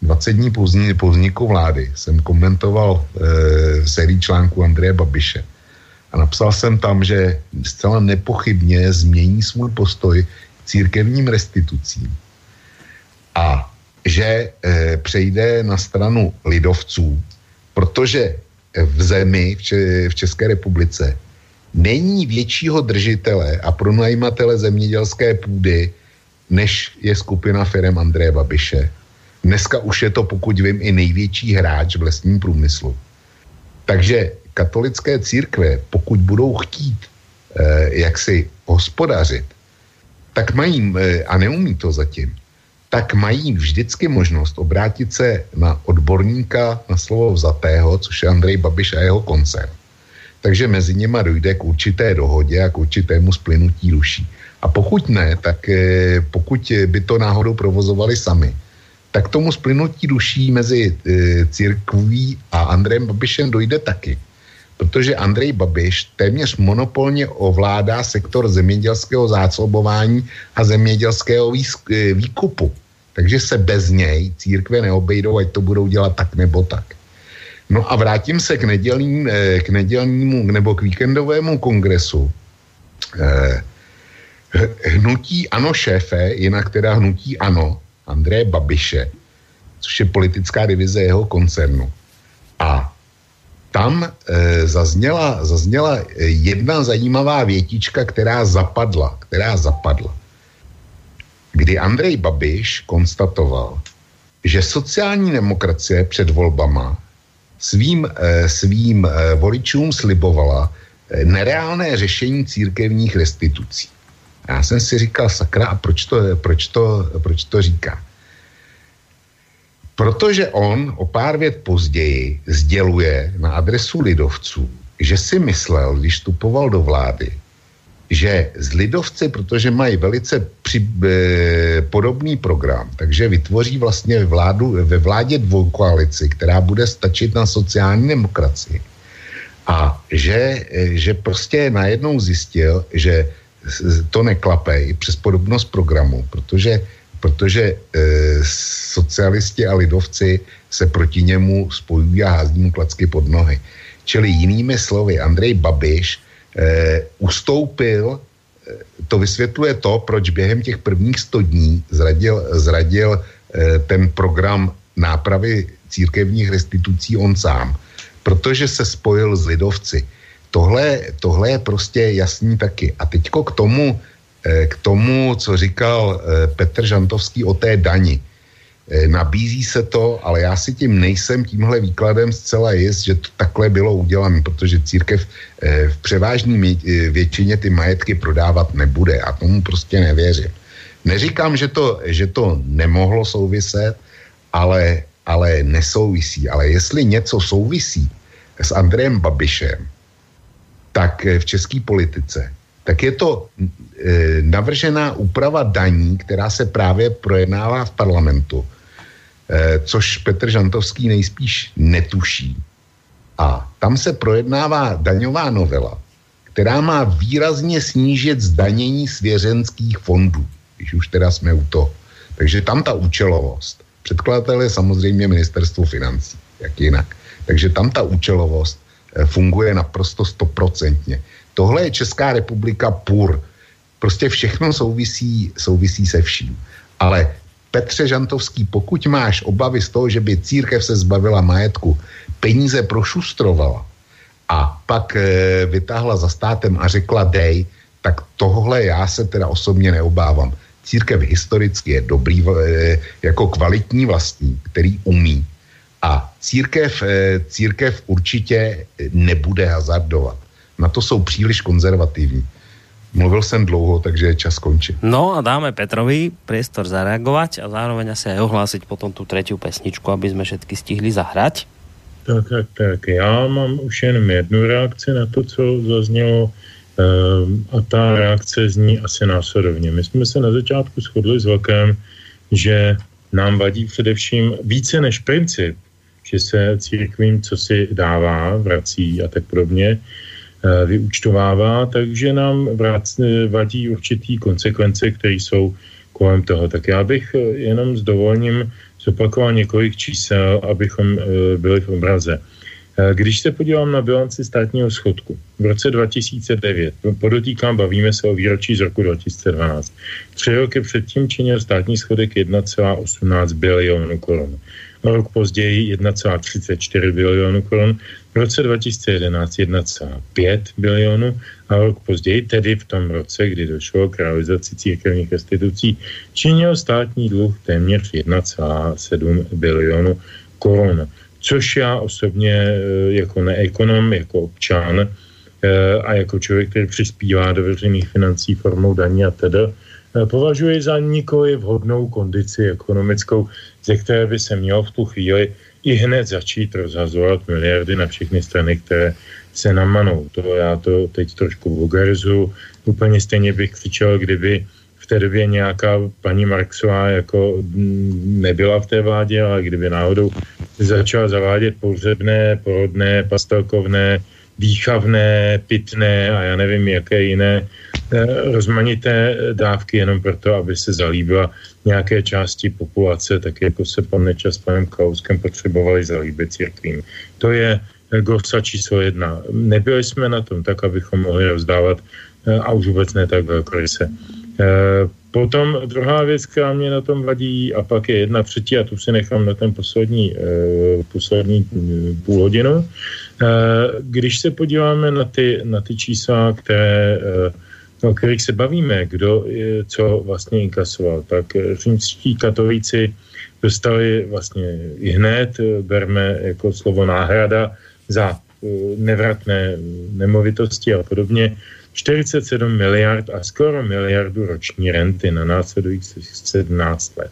20 dní po, po vzniku vlády jsem komentoval e, sérii článku Andreje Babiše. A napsal jsem tam, že zcela nepochybně změní svůj postoj církevním restitucím a že e, přejde na stranu lidovců, protože v zemi, v, v České republice, není většího držitele a pronajímatele zemědělské půdy, než je skupina firm Andreje Babiše. Dneska už je to, pokud vím, i největší hráč v lesním průmyslu. Takže katolické církve, pokud budou chtít eh, jak si hospodařit tak mají, eh, a neumí to zatím, tak mají vždycky možnost obrátit se na odborníka na slovo vzatého, což je Andrej Babiš a jeho koncert. Takže mezi nimi dojde k určité dohodě a k určitému splynutí duší. A pokud ne, tak eh, pokud by to náhodou provozovali sami, tak tomu splynutí duší mezi eh, církví a Andrejem Babišem dojde taky. Protože Andrej Babiš téměř monopolně ovládá sektor zemědělského zásobování a zemědělského výkupu. Takže se bez něj církve neobejdou, ať to budou dělat tak nebo tak. No a vrátím se k, nedělním, eh, k nedělnímu nebo k víkendovému kongresu. Eh, hnutí Ano šéfe, jinak teda hnutí Ano, Andreje Babiše, což je politická divize jeho koncernu. A tam e, zazněla, zazněla jedna zajímavá větička, která zapadla, která zapadla. Kdy Andrej Babiš konstatoval, že sociální demokracie před volbama svým, e, svým e, voličům slibovala e, nereálné řešení církevních restitucí. Já jsem si říkal, sakra, a proč to, proč to, proč to říká? Protože on o pár vět později sděluje na adresu lidovců, že si myslel, když vstupoval do vlády, že z lidovci, protože mají velice při, e, podobný program, takže vytvoří vlastně vládu, ve vládě dvou koalici, která bude stačit na sociální demokracii. A že, e, že prostě najednou zjistil, že to neklape i přes podobnost programu, protože protože e, socialisti a lidovci se proti němu spojují a hází mu klacky pod nohy. Čili jinými slovy, Andrej Babiš e, ustoupil, e, to vysvětluje to, proč během těch prvních 100 dní zradil, zradil e, ten program nápravy církevních restitucí on sám, protože se spojil s lidovci. Tohle, tohle je prostě jasný taky. A teďko k tomu, k tomu, co říkal eh, Petr Žantovský o té dani. Eh, nabízí se to, ale já si tím nejsem tímhle výkladem zcela jist, že to takhle bylo udělané, protože církev v převážné většině ty majetky prodávat nebude a tomu prostě nevěřím. Neříkám, že to, že to nemohlo souviset, ale, ale nesouvisí. Ale jestli něco souvisí s Andrejem Babišem, tak v české politice, tak je to e, navržená úprava daní, která se právě projednává v parlamentu, e, což Petr Žantovský nejspíš netuší. A tam se projednává daňová novela, která má výrazně snížit zdanění svěřenských fondů, když už teda jsme u toho. Takže tam ta účelovost. Předkladatel je samozřejmě ministerstvo financí, jak jinak. Takže tam ta účelovost e, funguje naprosto stoprocentně. Tohle je Česká republika pur. Prostě všechno souvisí, souvisí se vším. Ale Petře Žantovský, pokud máš obavy z toho, že by církev se zbavila majetku, peníze prošustrovala a pak e, vytáhla za státem a řekla dej, tak tohle já se teda osobně neobávám. Církev historicky je dobrý, e, jako kvalitní vlastní, který umí. A církev, e, církev určitě nebude hazardovat na to jsou příliš konzervativní. Mluvil jsem dlouho, takže je čas skončit. No a dáme Petrovi priestor zareagovat a zároveň asi aj ohlásit potom tu třetí pesničku, aby jsme všetky stihli zahrať. Tak, tak, tak. Já mám už jenom jednu reakci na to, co zaznělo ehm, a ta reakce zní asi následovně. My jsme se na začátku shodli s Vlkem, že nám vadí především více než princip, že se církvím, co si dává, vrací a tak podobně, Eh, vyučtovává, takže nám vadí určitý konsekvence, které jsou kolem toho. Tak já bych eh, jenom s dovolením zopakoval několik čísel, abychom eh, byli v obraze. Když se podívám na bilanci státního schodku, v roce 2009, podotýkám, bavíme se o výročí z roku 2012, tři roky předtím činil státní schodek 1,18 bilionu korun. O rok později 1,34 bilionu korun v roce 2011 1,5 bilionu a rok později, tedy v tom roce, kdy došlo k realizaci církevních restitucí, činil státní dluh téměř 1,7 bilionu korun. Což já osobně eh, jako neekonom, jako občan eh, a jako člověk, který přispívá do veřejných financí formou daní a tedy, eh, považuji za nikoli vhodnou kondici ekonomickou, ze které by se mělo v tu chvíli i hned začít rozhazovat miliardy na všechny strany, které se namanou. To já to teď trošku vulgarizuju. Úplně stejně bych křičel, kdyby v té době nějaká paní Marksová jako nebyla v té vládě, ale kdyby náhodou začala zavádět pohřebné, porodné, pastelkovné, výchavné, pitné a já nevím, jaké jiné eh, rozmanité dávky jenom proto, aby se zalíbila nějaké části populace, tak jako se pan Nečas s panem Kauskem potřebovali zalíbit církvím. To je gosa číslo jedna. Nebyli jsme na tom tak, abychom mohli rozdávat a už vůbec ne tak velkoryse. Potom druhá věc, která mě na tom vadí, a pak je jedna třetí, a tu si nechám na ten poslední, poslední uh, půl hodinu. Uh, když se podíváme na ty, na ty čísla, které, uh, o kterých se bavíme, kdo je, co vlastně inkasoval, tak římští katolíci dostali vlastně i hned, berme jako slovo náhrada za nevratné nemovitosti a podobně, 47 miliard a skoro miliardu roční renty na následujících 17 let.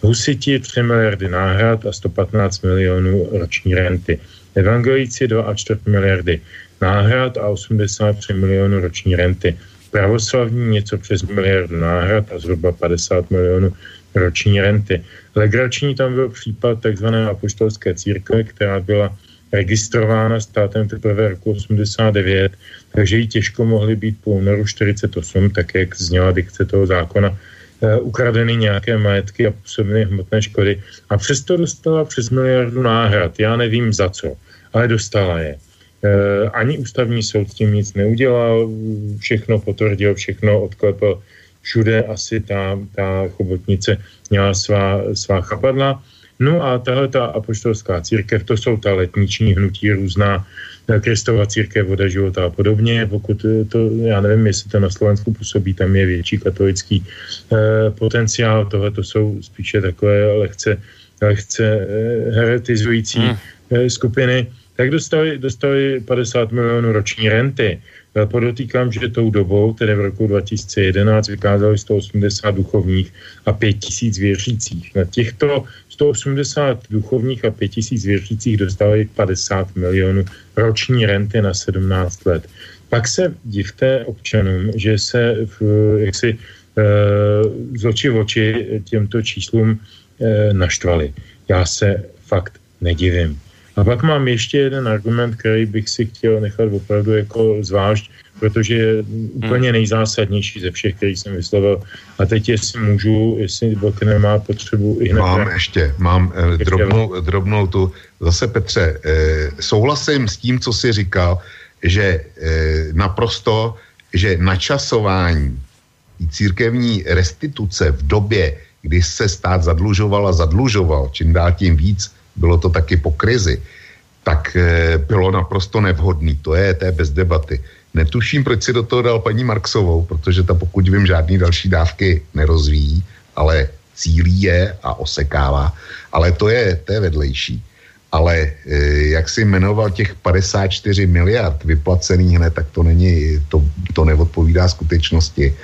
Husiti 3 miliardy náhrad a 115 milionů roční renty. Evangelici 2 a 4 miliardy náhrad a 83 milionů roční renty. Pravoslavní něco přes miliardu náhrad a zhruba 50 milionů roční renty. Legrační tam byl případ takzvané apoštolské církve, která byla registrována státem teprve roku 89, takže jí těžko mohly být po únoru 48, tak jak zněla dikce toho zákona, ukradeny nějaké majetky a působily hmotné škody. A přesto dostala přes miliardu náhrad. Já nevím za co, ale dostala je. Uh, ani ústavní soud s tím nic neudělal, všechno potvrdil, všechno odklepl. Všude asi ta, ta chobotnice měla svá, svá chapadla. No a tahle ta apoštolská církev, to jsou ta letniční hnutí různá, eh, Kristova církev, voda života a podobně. Pokud eh, to, já nevím, jestli to na Slovensku působí, tam je větší katolický eh, potenciál. Tohle to jsou spíše takové lehce, lehce eh, heretizující hmm. eh, skupiny. Tak dostali, dostali 50 milionů roční renty. Podotýkám, že tou dobou, tedy v roku 2011, vykázali 180 duchovních a 5000 věřících. Na těchto 180 duchovních a 5000 věřících dostali 50 milionů roční renty na 17 let. Pak se divte občanům, že se v, jaksi, e, z oči v oči těmto číslům e, naštvali. Já se fakt nedivím. A pak mám ještě jeden argument, který bych si chtěl nechat opravdu jako zvlášť, protože je úplně hmm. nejzásadnější ze všech, který jsem vyslovil. A teď jestli můžu, jestli Bok nemá potřebu i hned... Mám ještě, mám eh, drobnou, drobnou tu. Zase Petře, eh, souhlasím s tím, co jsi říkal, že eh, naprosto, že načasování církevní restituce v době, kdy se stát zadlužoval a zadlužoval, čím dál tím víc, bylo to taky po krizi, tak eh, bylo naprosto nevhodný. To je, to je bez debaty. Netuším, proč si do toho dal paní Marksovou, protože ta pokud vím žádný další dávky nerozvíjí, ale cílí je a osekává. Ale to je, to je vedlejší. Ale e, jak si jmenoval těch 54 miliard vyplacených hned, tak to není, to, to neodpovídá skutečnosti.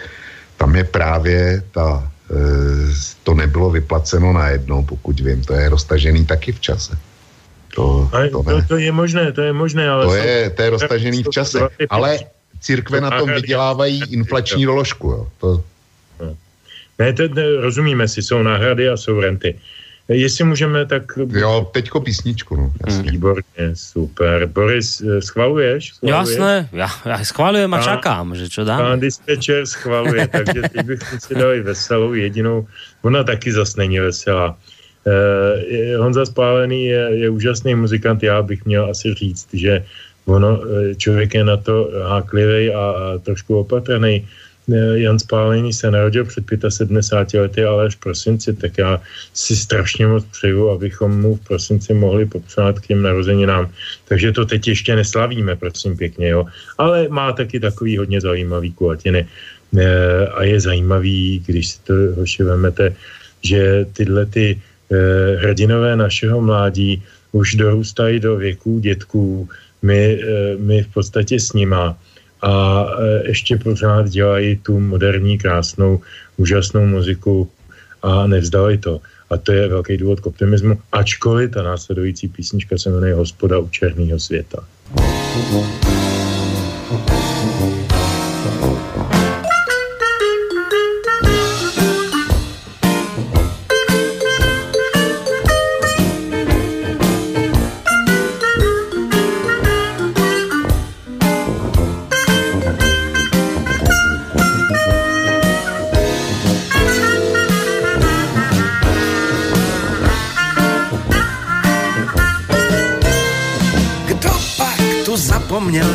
Tam je právě ta, e, to nebylo vyplaceno najednou, pokud vím, to je roztažený taky v čase. To, to, to, to je možné, to je možné, ale... To je, to je roztažený v čase, ale církve na tom vydělávají inflační doložku, jo. To... Ne, to, ne, rozumíme si, jsou náhrady a jsou renty. Jestli můžeme, tak... Jo, teďko písničku, no. Jasně. Výborně, super. Boris, eh, schvaluješ? schvaluješ? Jasné, já, já schvalujem a, a čakám, že čo dám. Pán dispečer schvaluje, takže teď bychom si dali veselou jedinou. Ona taky zas není veselá. Uh, Honza Spálený je, je úžasný muzikant, já bych měl asi říct, že ono, eh, člověk je na to háklivý a, a trošku opatrný. Eh, Jan Spálený se narodil před 75 lety, ale až v prosinci, tak já si strašně moc přeju, abychom mu v prosinci mohli popřát k těm narozeninám. Takže to teď ještě neslavíme, prosím pěkně, jo. Ale má taky takový hodně zajímavý kulatiny. A je zajímavý, když si to hoši vemete, že tyhle ty Eh, hrdinové našeho mládí už dorůstají do věků dětků, my, eh, my v podstatě s nima a eh, ještě pořád dělají tu moderní, krásnou, úžasnou muziku a nevzdali to. A to je velký důvod k optimismu, ačkoliv ta následující písnička se jmenuje Hospoda u černého světa. zapomněl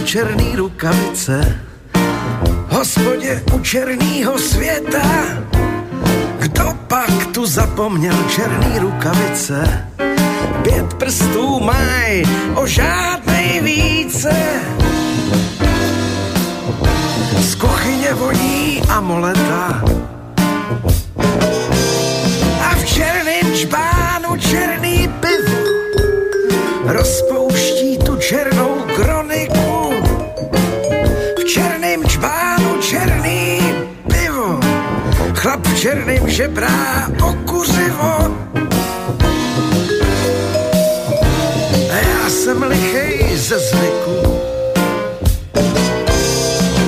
černý rukavice? Hospodě u černýho světa, kdo pak tu zapomněl černý rukavice? Pět prstů maj, o žádnej více. Z kuchyně voní amoleta, černém žebrá okuřivo. A já jsem lichej ze zvyku,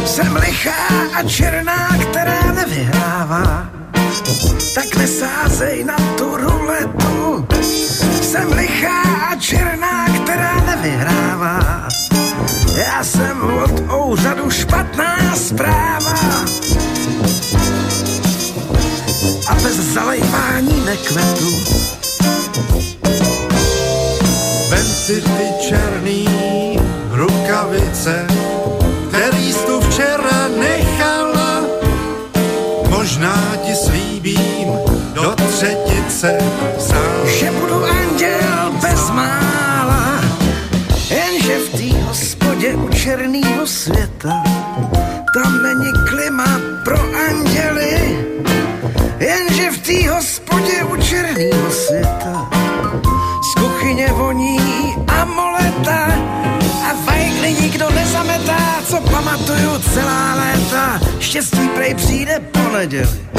jsem lichá a černá, která nevyhrává tak nesázej na tu ruletu. Jsem lichá a černá, která nevyhrává. Já jsem od úřadu špatná zpráva. A bez zalejvání nekvetu. Vem si ty černý rukavice, který jsi tu včera nechala. Možná ti slíbím do třetice sám. Že budu anděl bez mála, jenže v té hospodě u černýho světa tam není klima pro anděly, pamatuju celá léta. Štěstí prej přijde po neděli.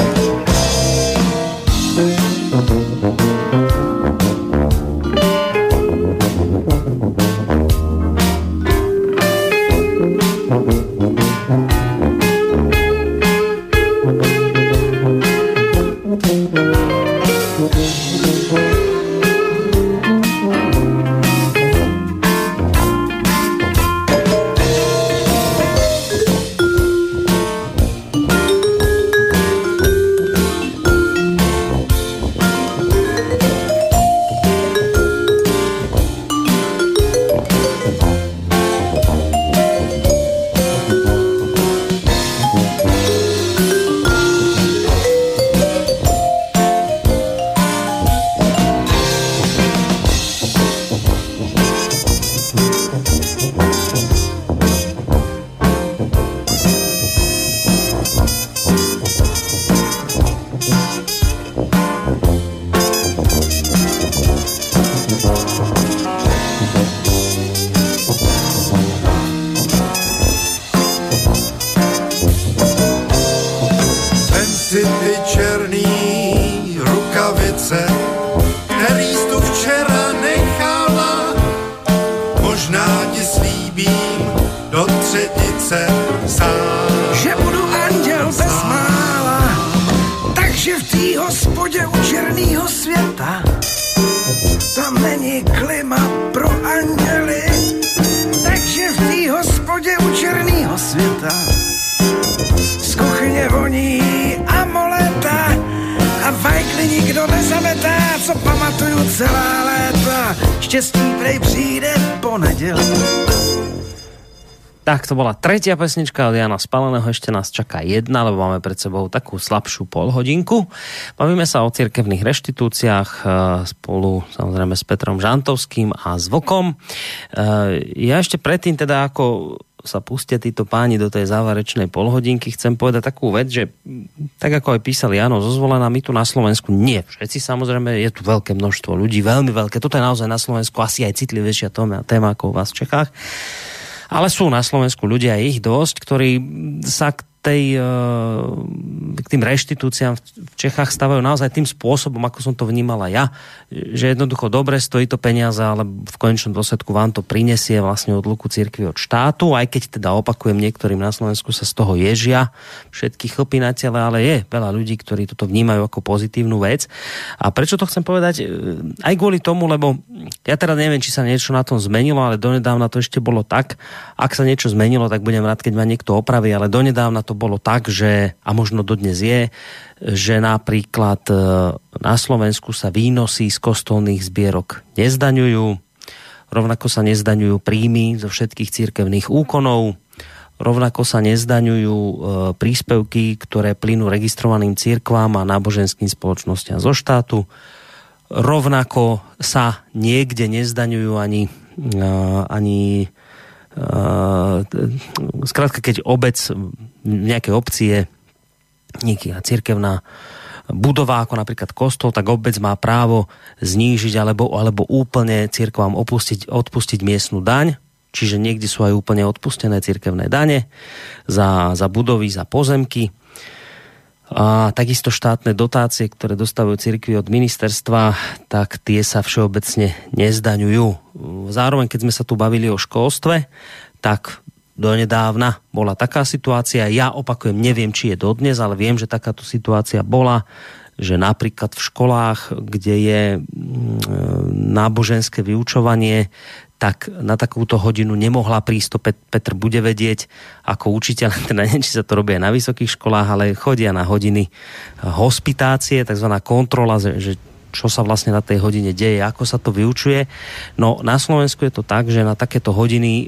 Kuchyně voní amoleta a vajkly nikdo nezametá, co pamatuju celá léta. Štěstí prej přijde po neděli. Tak to bola tretia pesnička od Jana Spaleného, ešte nás čaká jedna, lebo máme pred sebou takú slabšiu polhodinku. Bavíme sa o cirkevných reštitúciách eh, spolu samozrejme s Petrom Žantovským a s Vokom. Eh, Ja ešte predtým teda ako sa pustia títo páni do tej záverečnej polhodinky, chcem povedať takú vec, že tak ako aj písal Jano zozvolená, my tu na Slovensku nie všetci samozrejme, je tu veľké množstvo ľudí, veľmi veľké, toto je naozaj na Slovensku asi aj citlivejšia téma, téma ako u vás v Čechách. Ale sú na Slovensku ľudia, ich dosť, ktorí sa k tej, eh, k tým reštitúciám v Čechách stavajú naozaj tým spôsobom, ako som to vnímala ja, že jednoducho dobre stojí to peniaze, ale v konečnom dôsledku vám to prinesie vlastne odluku cirkvi od štátu, aj keď teda opakujem, niektorým na Slovensku sa z toho ježia všetky chlpy na tele, ale je veľa ľudí, ktorí toto vnímajú ako pozitívnu vec. A prečo to chcem povedať? Eh, Aj kvôli tomu, lebo ja teda neviem, či sa niečo na tom zmenilo, ale donedávna to ešte bolo tak. Ak sa niečo zmenilo, tak budem rád, keď ma niekto opraví, ale donedávna to bolo tak, že, a možno dodnes je, že napríklad e, na Slovensku sa výnosy z kostolných zbierok nezdaňujú, rovnako sa nezdaňujú príjmy zo všetkých církevných úkonov, rovnako sa nezdaňujú e, príspevky, ktoré plynú registrovaným církvám a náboženským spoločnostiam zo štátu. Rovnako sa niekde nezdaňujú ani, e, ani zkrátka, keď obec v nejakej obci je nejaká církevná budova, ako napríklad kostol, tak obec má právo znížiť alebo, alebo úplne církvám opustiť, odpustiť miestnu daň, čiže niekde sú aj úplne odpustené církevné dane za, za budovy, za pozemky. A takisto štátne dotácie, ktoré dostávajú cirkvi od ministerstva, tak tie sa všeobecne nezdaňujú. Zároveň, keď sme sa tu bavili o školstve, tak donedávna bola taká situácia, ja opakujem, neviem, či je dodnes, ale viem, že takáto situácia bola, že napríklad v školách, kde je mm, náboženské vyučovanie, tak na takúto hodinu nemohla prísť, to Petr bude vedieť ako učiteľ, teda neviem, či sa to robí aj na vysokých školách, ale chodia na hodiny hospitácie, takzvaná kontrola, že čo sa vlastne na tej hodine deje, ako sa to vyučuje. No na Slovensku je to tak, že na takéto hodiny e,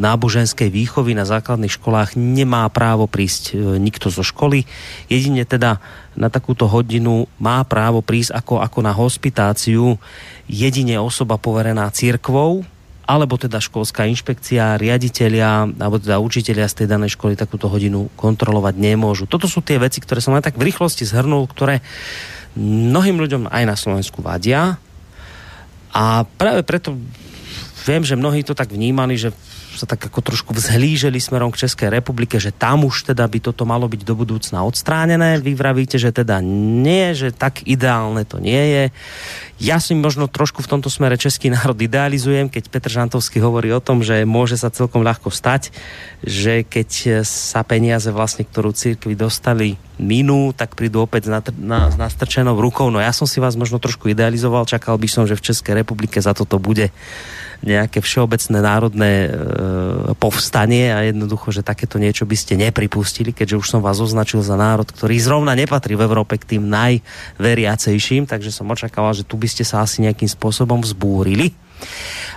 náboženskej výchovy na základných školách nemá právo prísť e, nikto zo školy. Jedine teda na takúto hodinu má právo prísť ako, ako na hospitáciu jedine osoba poverená církvou, alebo teda školská inšpekcia, riaditeľia, alebo teda učiteľia z tej danej školy takúto hodinu kontrolovať nemôžu. Toto sú tie veci, ktoré som len tak v rýchlosti zhrnul, ktoré mnohým ľuďom aj na Slovensku vadia. A práve preto viem, že mnohí to tak vnímali, že sa tak ako trošku vzhlíželi smerom k Českej republike, že tam už teda by toto malo byť do budúcna odstránené. Vy vravíte, že teda nie, že tak ideálne to nie je. Ja si možno trošku v tomto smere český národ idealizujem, keď Petr Žantovský hovorí o tom, že môže sa celkom ľahko stať, že keď sa peniaze vlastne, ktorú církvi dostali minú, tak prídu opäť na, na, nastrčenou rukou. No ja som si vás možno trošku idealizoval, čakal by som, že v Českej republike za toto bude nejaké všeobecné národné e, povstanie a jednoducho, že takéto niečo by ste nepripustili, keďže už som vás označil za národ, ktorý zrovna nepatrí v Európe k tým najveriacejším, takže som očakával, že tu by ste sa asi nejakým spôsobom vzbúrili.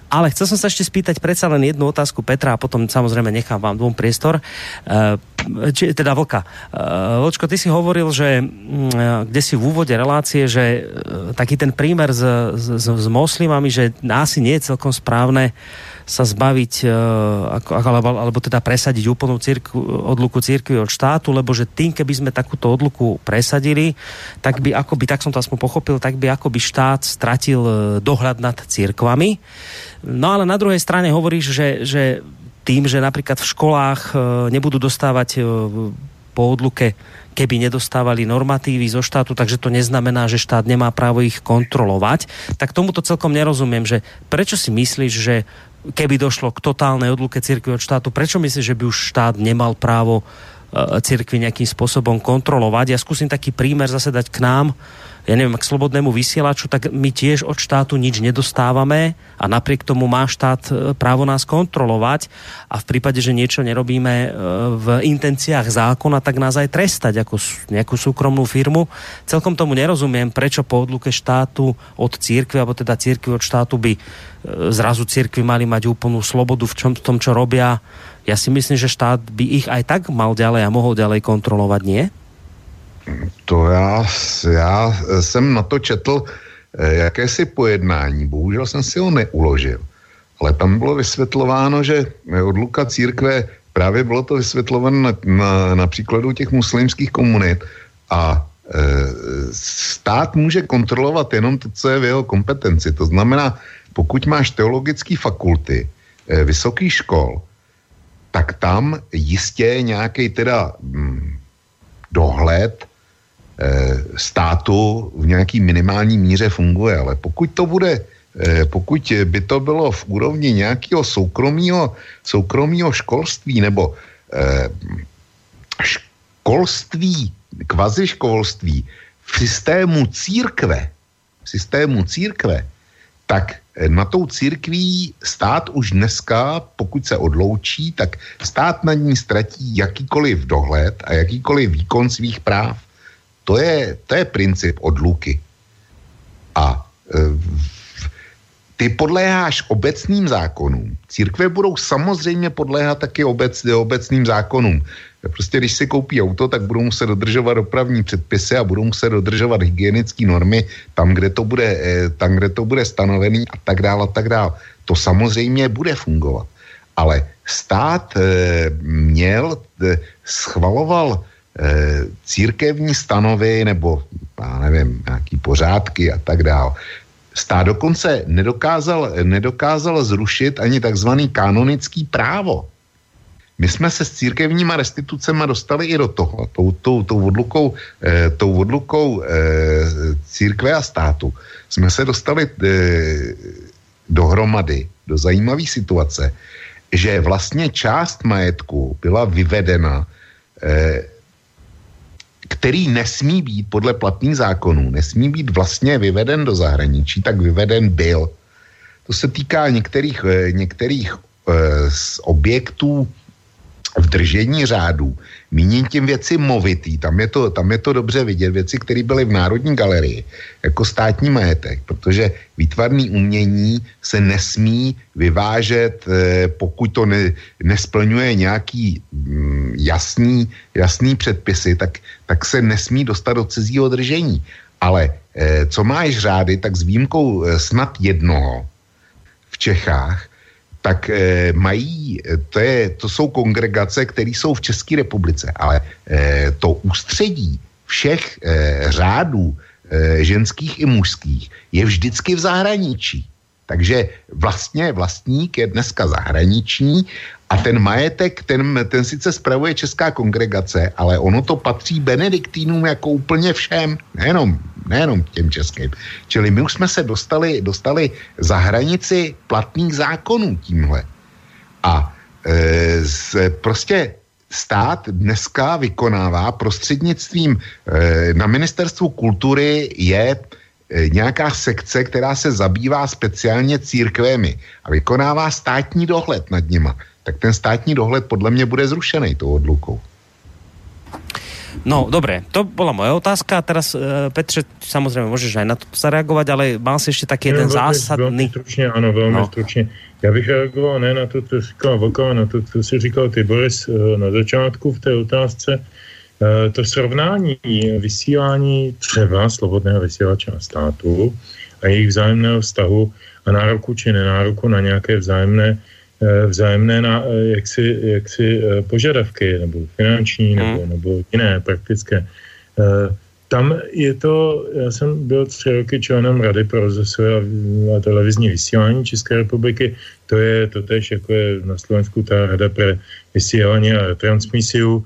Ale chcel som sa ešte spýtať predsa len jednu otázku Petra a potom samozrejme nechám vám dvom priestor. Uh, či, teda Vlka. Uh, Vlčko, ty si hovoril, že uh, kde si v úvode relácie, že taký ten prímer s, s, s moslimami, že asi nie je celkom správne uh, sa zbaviť, uh, alebo, teda presadiť úplnú círku, odluku církvy od štátu, lebo že tým, keby sme takúto odluku presadili, tak by akoby, tak som to aspoň pochopil, tak by akoby štát stratil e, dohľad nad církvami. No ale na druhej strane hovoríš, že, že tým, že napríklad v školách uh, nebudú dostávať po odluke keby nedostávali normatívy zo štátu, takže to neznamená, že štát nemá právo ich kontrolovať. Tak tomuto celkom nerozumiem, že prečo si myslíš, že keby došlo k totálnej odluke cirkvi od štátu, prečo myslíš, že by už štát nemal právo e, cirkvi nejakým spôsobom kontrolovať? Ja skúsim taký prímer zase dať k nám ja neviem, k slobodnému vysielaču, tak my tiež od štátu nič nedostávame a napriek tomu má štát e, právo nás kontrolovať a v prípade, že niečo nerobíme e, v intenciách zákona, tak nás aj trestať ako nejakú súkromnú firmu. Celkom tomu nerozumiem, prečo po odluke štátu od církvy, alebo teda církvy od štátu by e, zrazu církvy mali mať úplnú slobodu v, čom, v tom, čo robia. Ja si myslím, že štát by ich aj tak mal ďalej a mohol ďalej kontrolovať, nie? To já, já jsem na to četl eh, jakési pojednání, bohužel jsem si ho neuložil, ale tam bylo vysvětlováno, že odluka církve, právě bylo to vysvětlováno na, na, na příkladu těch muslimských komunit a e, stát může kontrolovat jenom to, co je v jeho kompetenci. To znamená, pokud máš teologické fakulty, e, vysoký škol, tak tam jistě nějaký teda hm, dohled Eh, státu v nějaký minimální míře funguje, ale pokud to bude, eh, pokud by to bylo v úrovni nějakého soukromého, soukromého školství nebo eh, školství, kvaziškolství v systému církve, v systému církve, tak na tou církví stát už dneska, pokud se odloučí, tak stát na ní ztratí jakýkoliv dohled a jakýkoliv výkon svých práv. To je, to je princip odluky. A e, ty podléháš obecným zákonům. Církve budou samozřejmě podléhat taky obec, obecným zákonům. Prostě když si koupí auto, tak budou muset dodržovat dopravní předpisy a budou muset dodržovat hygienické normy tam, kde to bude, eh, tam, kde to bude stanovený a tak dále a tak dále. To samozřejmě bude fungovat. Ale stát e, měl, e, schvaloval e, církevní stanovy nebo, já nevím, nějaký pořádky a tak dále. Stát dokonce nedokázal, nedokázal zrušit ani takzvaný kanonický právo. My jsme se s církevníma restitucemi dostali i do toho, tou, tou, tou odlukou, eh, tou odlukou eh, církve a státu. Jsme se dostali eh, dohromady do zajímavé situace, že vlastně část majetku byla vyvedena, eh, který nesmí být podle platných zákonů, nesmí být vlastně vyveden do zahraničí, tak vyveden byl. To se týká některých, eh, některých eh, z objektů v držení řádů, míním tím věci movitý, tam je, to, tam je to dobře vidět, věci, které byly v Národní galerii, jako státní majetek, protože výtvarný umění se nesmí vyvážet, eh, pokud to ne, nesplňuje nějaký mm, jasný, jasný předpisy, tak, tak se nesmí dostat do cizího držení. Ale eh, co máš řády, tak s výjimkou eh, snad jednoho v Čechách, tak e, mají, eh, to, je, to jsou kongregace, které jsou v České republice, ale e, to ústředí všech e, řádů e, ženských i mužských je vždycky v zahraničí. Takže vlastně vlastník je dneska zahraniční a ten majetek, ten, ten sice spravuje Česká kongregace, ale ono to patří benediktínům jako úplně všem, nejenom nejenom těm českým. Čili my už jsme se dostali, dostali za hranici platných zákonů tímhle. A e, z, prostě stát dneska vykonává prostřednictvím e, na ministerstvu kultury je nějaká sekce, která se zabývá speciálně církvemi a vykonává státní dohled nad nima. Tak ten státní dohled podle mě bude zrušený tou odlukou. No, dobre, to bola moja otázka. Teraz, uh, Petře, samozrejme, môžeš aj na to zareagovať, ale mal si ešte taký jeden zásadný... Velmi stručně, ano, velmi no. stručně. Já bych reagoval ne na to, co říkal Vlkova, na to, co si říkal ty, Boris, eh, na začátku v té otázce. To srovnání vysílání třeba slobodného vysílača státu a jejich vzájemného vztahu a nároku či nenároku na nějaké vzájemné Eh, vzájemné na, eh, jaksi, jaksi eh, požadavky, nebo finanční, hmm. nebo, nebo jiné praktické. Tam je to, já jsem byl tři roky členem Rady pro rozhlasové a televizní vysílání České republiky. To je to tež, jako je na Slovensku ta Rada pro vysílání a transmisiu.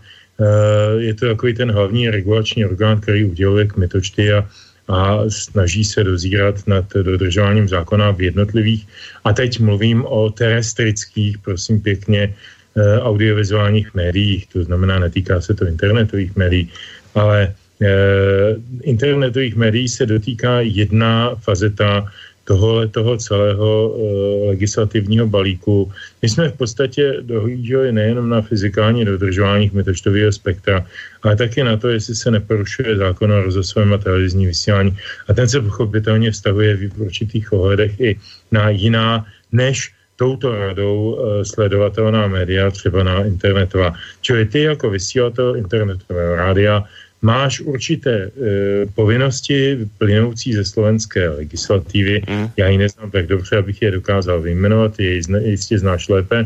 Je to takový ten hlavní regulační orgán, který uděluje kmitočty a a snaží se dozírat nad dodržováním zákona v jednotlivých. A teď mluvím o terestrických, prosím pěkně, eh, audiovizuálních médiích, to znamená, netýká se to internetových médií, ale eh, internetových médií se dotýká jedna fazeta tohohle toho celého e, legislativního balíku. My jsme v podstatě dohlíželi nejenom na fyzikální dodržování metočtového spektra, ale taky na to, jestli se neporušuje zákon o rozhlasovém a televizní vysílání. A ten se pochopitelně vztahuje v určitých ohledech i na jiná než touto radou e, sledovatelná média, třeba na internetová. Čili ty jako vysílatel internetového rádia máš určité e, povinnosti plynoucí ze slovenské legislativy. Mm. Já ji neznám tak dobře, abych je dokázal vyjmenovat, je jistě znáš lépe.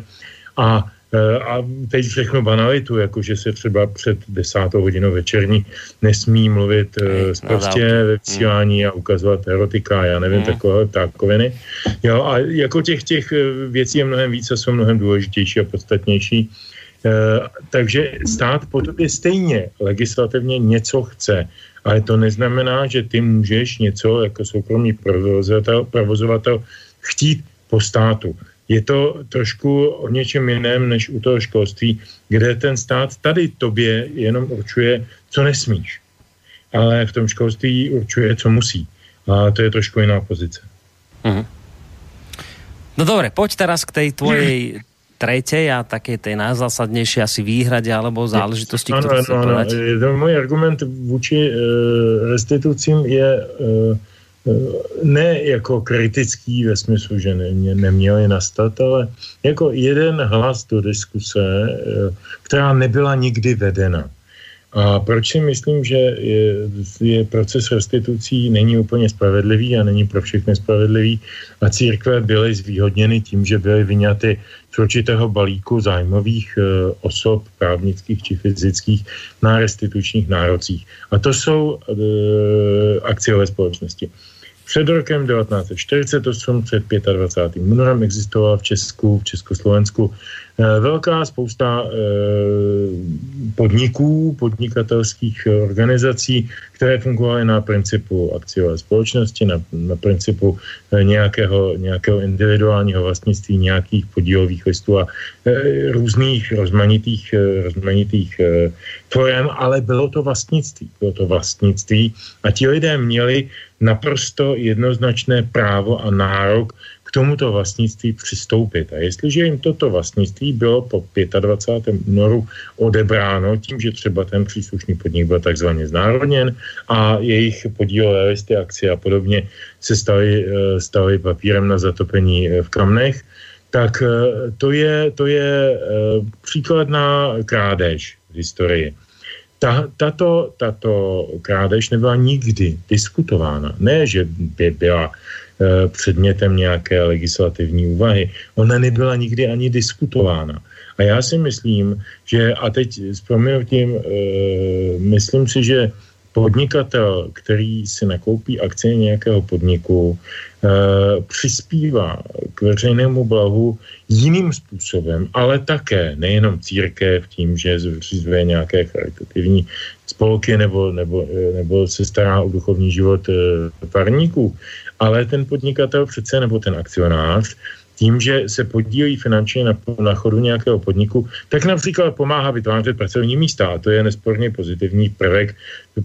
A, e, a teď řeknu banalitu, jako že se třeba před desátou hodinou večerní nesmí mluvit e, prostě ve vysílání a ukazovat erotika, já nevím, mm. takové takoviny. Jo, a jako těch, těch e, věcí je mnohem více, jsou mnohem důležitější a podstatnější. Eh, takže stát po tobě stejně legislativně něco chce, ale to neznamená, že ty můžeš něco jako soukromý provozovatel, provozovatel chtít po státu. Je to trošku o něčem jiném než u toho školství, kde ten stát tady tobě jenom určuje, co nesmíš. Ale v tom školství určuje, co musí. A to je trošku jiná pozice. Uh-huh. No dobre, poď teraz k tej tvojej tretej a také tej najzásadnejšie asi výhrade alebo záležitosti, ano, ano, ano. Můj argument vůči uh, restitucím je uh, ne jako kritický ve smyslu, že ne, neměli nastat, ale jako jeden hlas do diskuse, která nebyla nikdy vedena. A proč si myslím, že je, je proces restitucí není úplně spravedlivý a není pro všechny spravedlivý a církve byly zvýhodněny tím, že byly vyňaty z určitého balíku zájmových e, osob, právnických či fyzických, na restitučních nárocích. A to jsou e, akciové společnosti. Před rokem 1948, před 25. únorem existovala v Česku, v Československu velká spousta eh, podniků, podnikatelských organizací, které fungovaly na principu akciové společnosti, na, na principu eh, nějakého, nějakého individuálního vlastnictví, nějakých podílových listů a různých rozmanitých, rozmanitých forem, ale bylo to vlastnictví. Bylo to vlastnictví a ti lidé měli naprosto jednoznačné právo a nárok tomuto vlastnictví přistoupit. A jestliže jim toto vlastnictví bylo po 25. únoru odebráno tím, že třeba ten příslušný podnik byl takzvaně znárodněn a jejich podílové listy, akcie a podobně se staly, eh, staly papírem na zatopení eh, v kamnech, tak eh, to je, to je příkladná krádež v historii. Ta, tato, tato krádež nebyla nikdy diskutována. Ne, že by byla předmětem nějaké legislativní úvahy. Ona nebyla nikdy ani diskutována. A já si myslím, že, a teď s proměnutím, e, myslím si, že podnikatel, který si nakoupí akcie nějakého podniku, e, přispívá k veřejnému blahu jiným způsobem, ale také nejenom církev tím, že zřizuje nějaké charitativní spolky nebo, nebo, nebo se stará o duchovní život e, farníků, ale ten podnikatel přece nebo ten akcionář tím, že se podílí finančně na, na chodu nějakého podniku, tak například pomáhá vytvářet pracovní místa a to je nesporně pozitivní prvek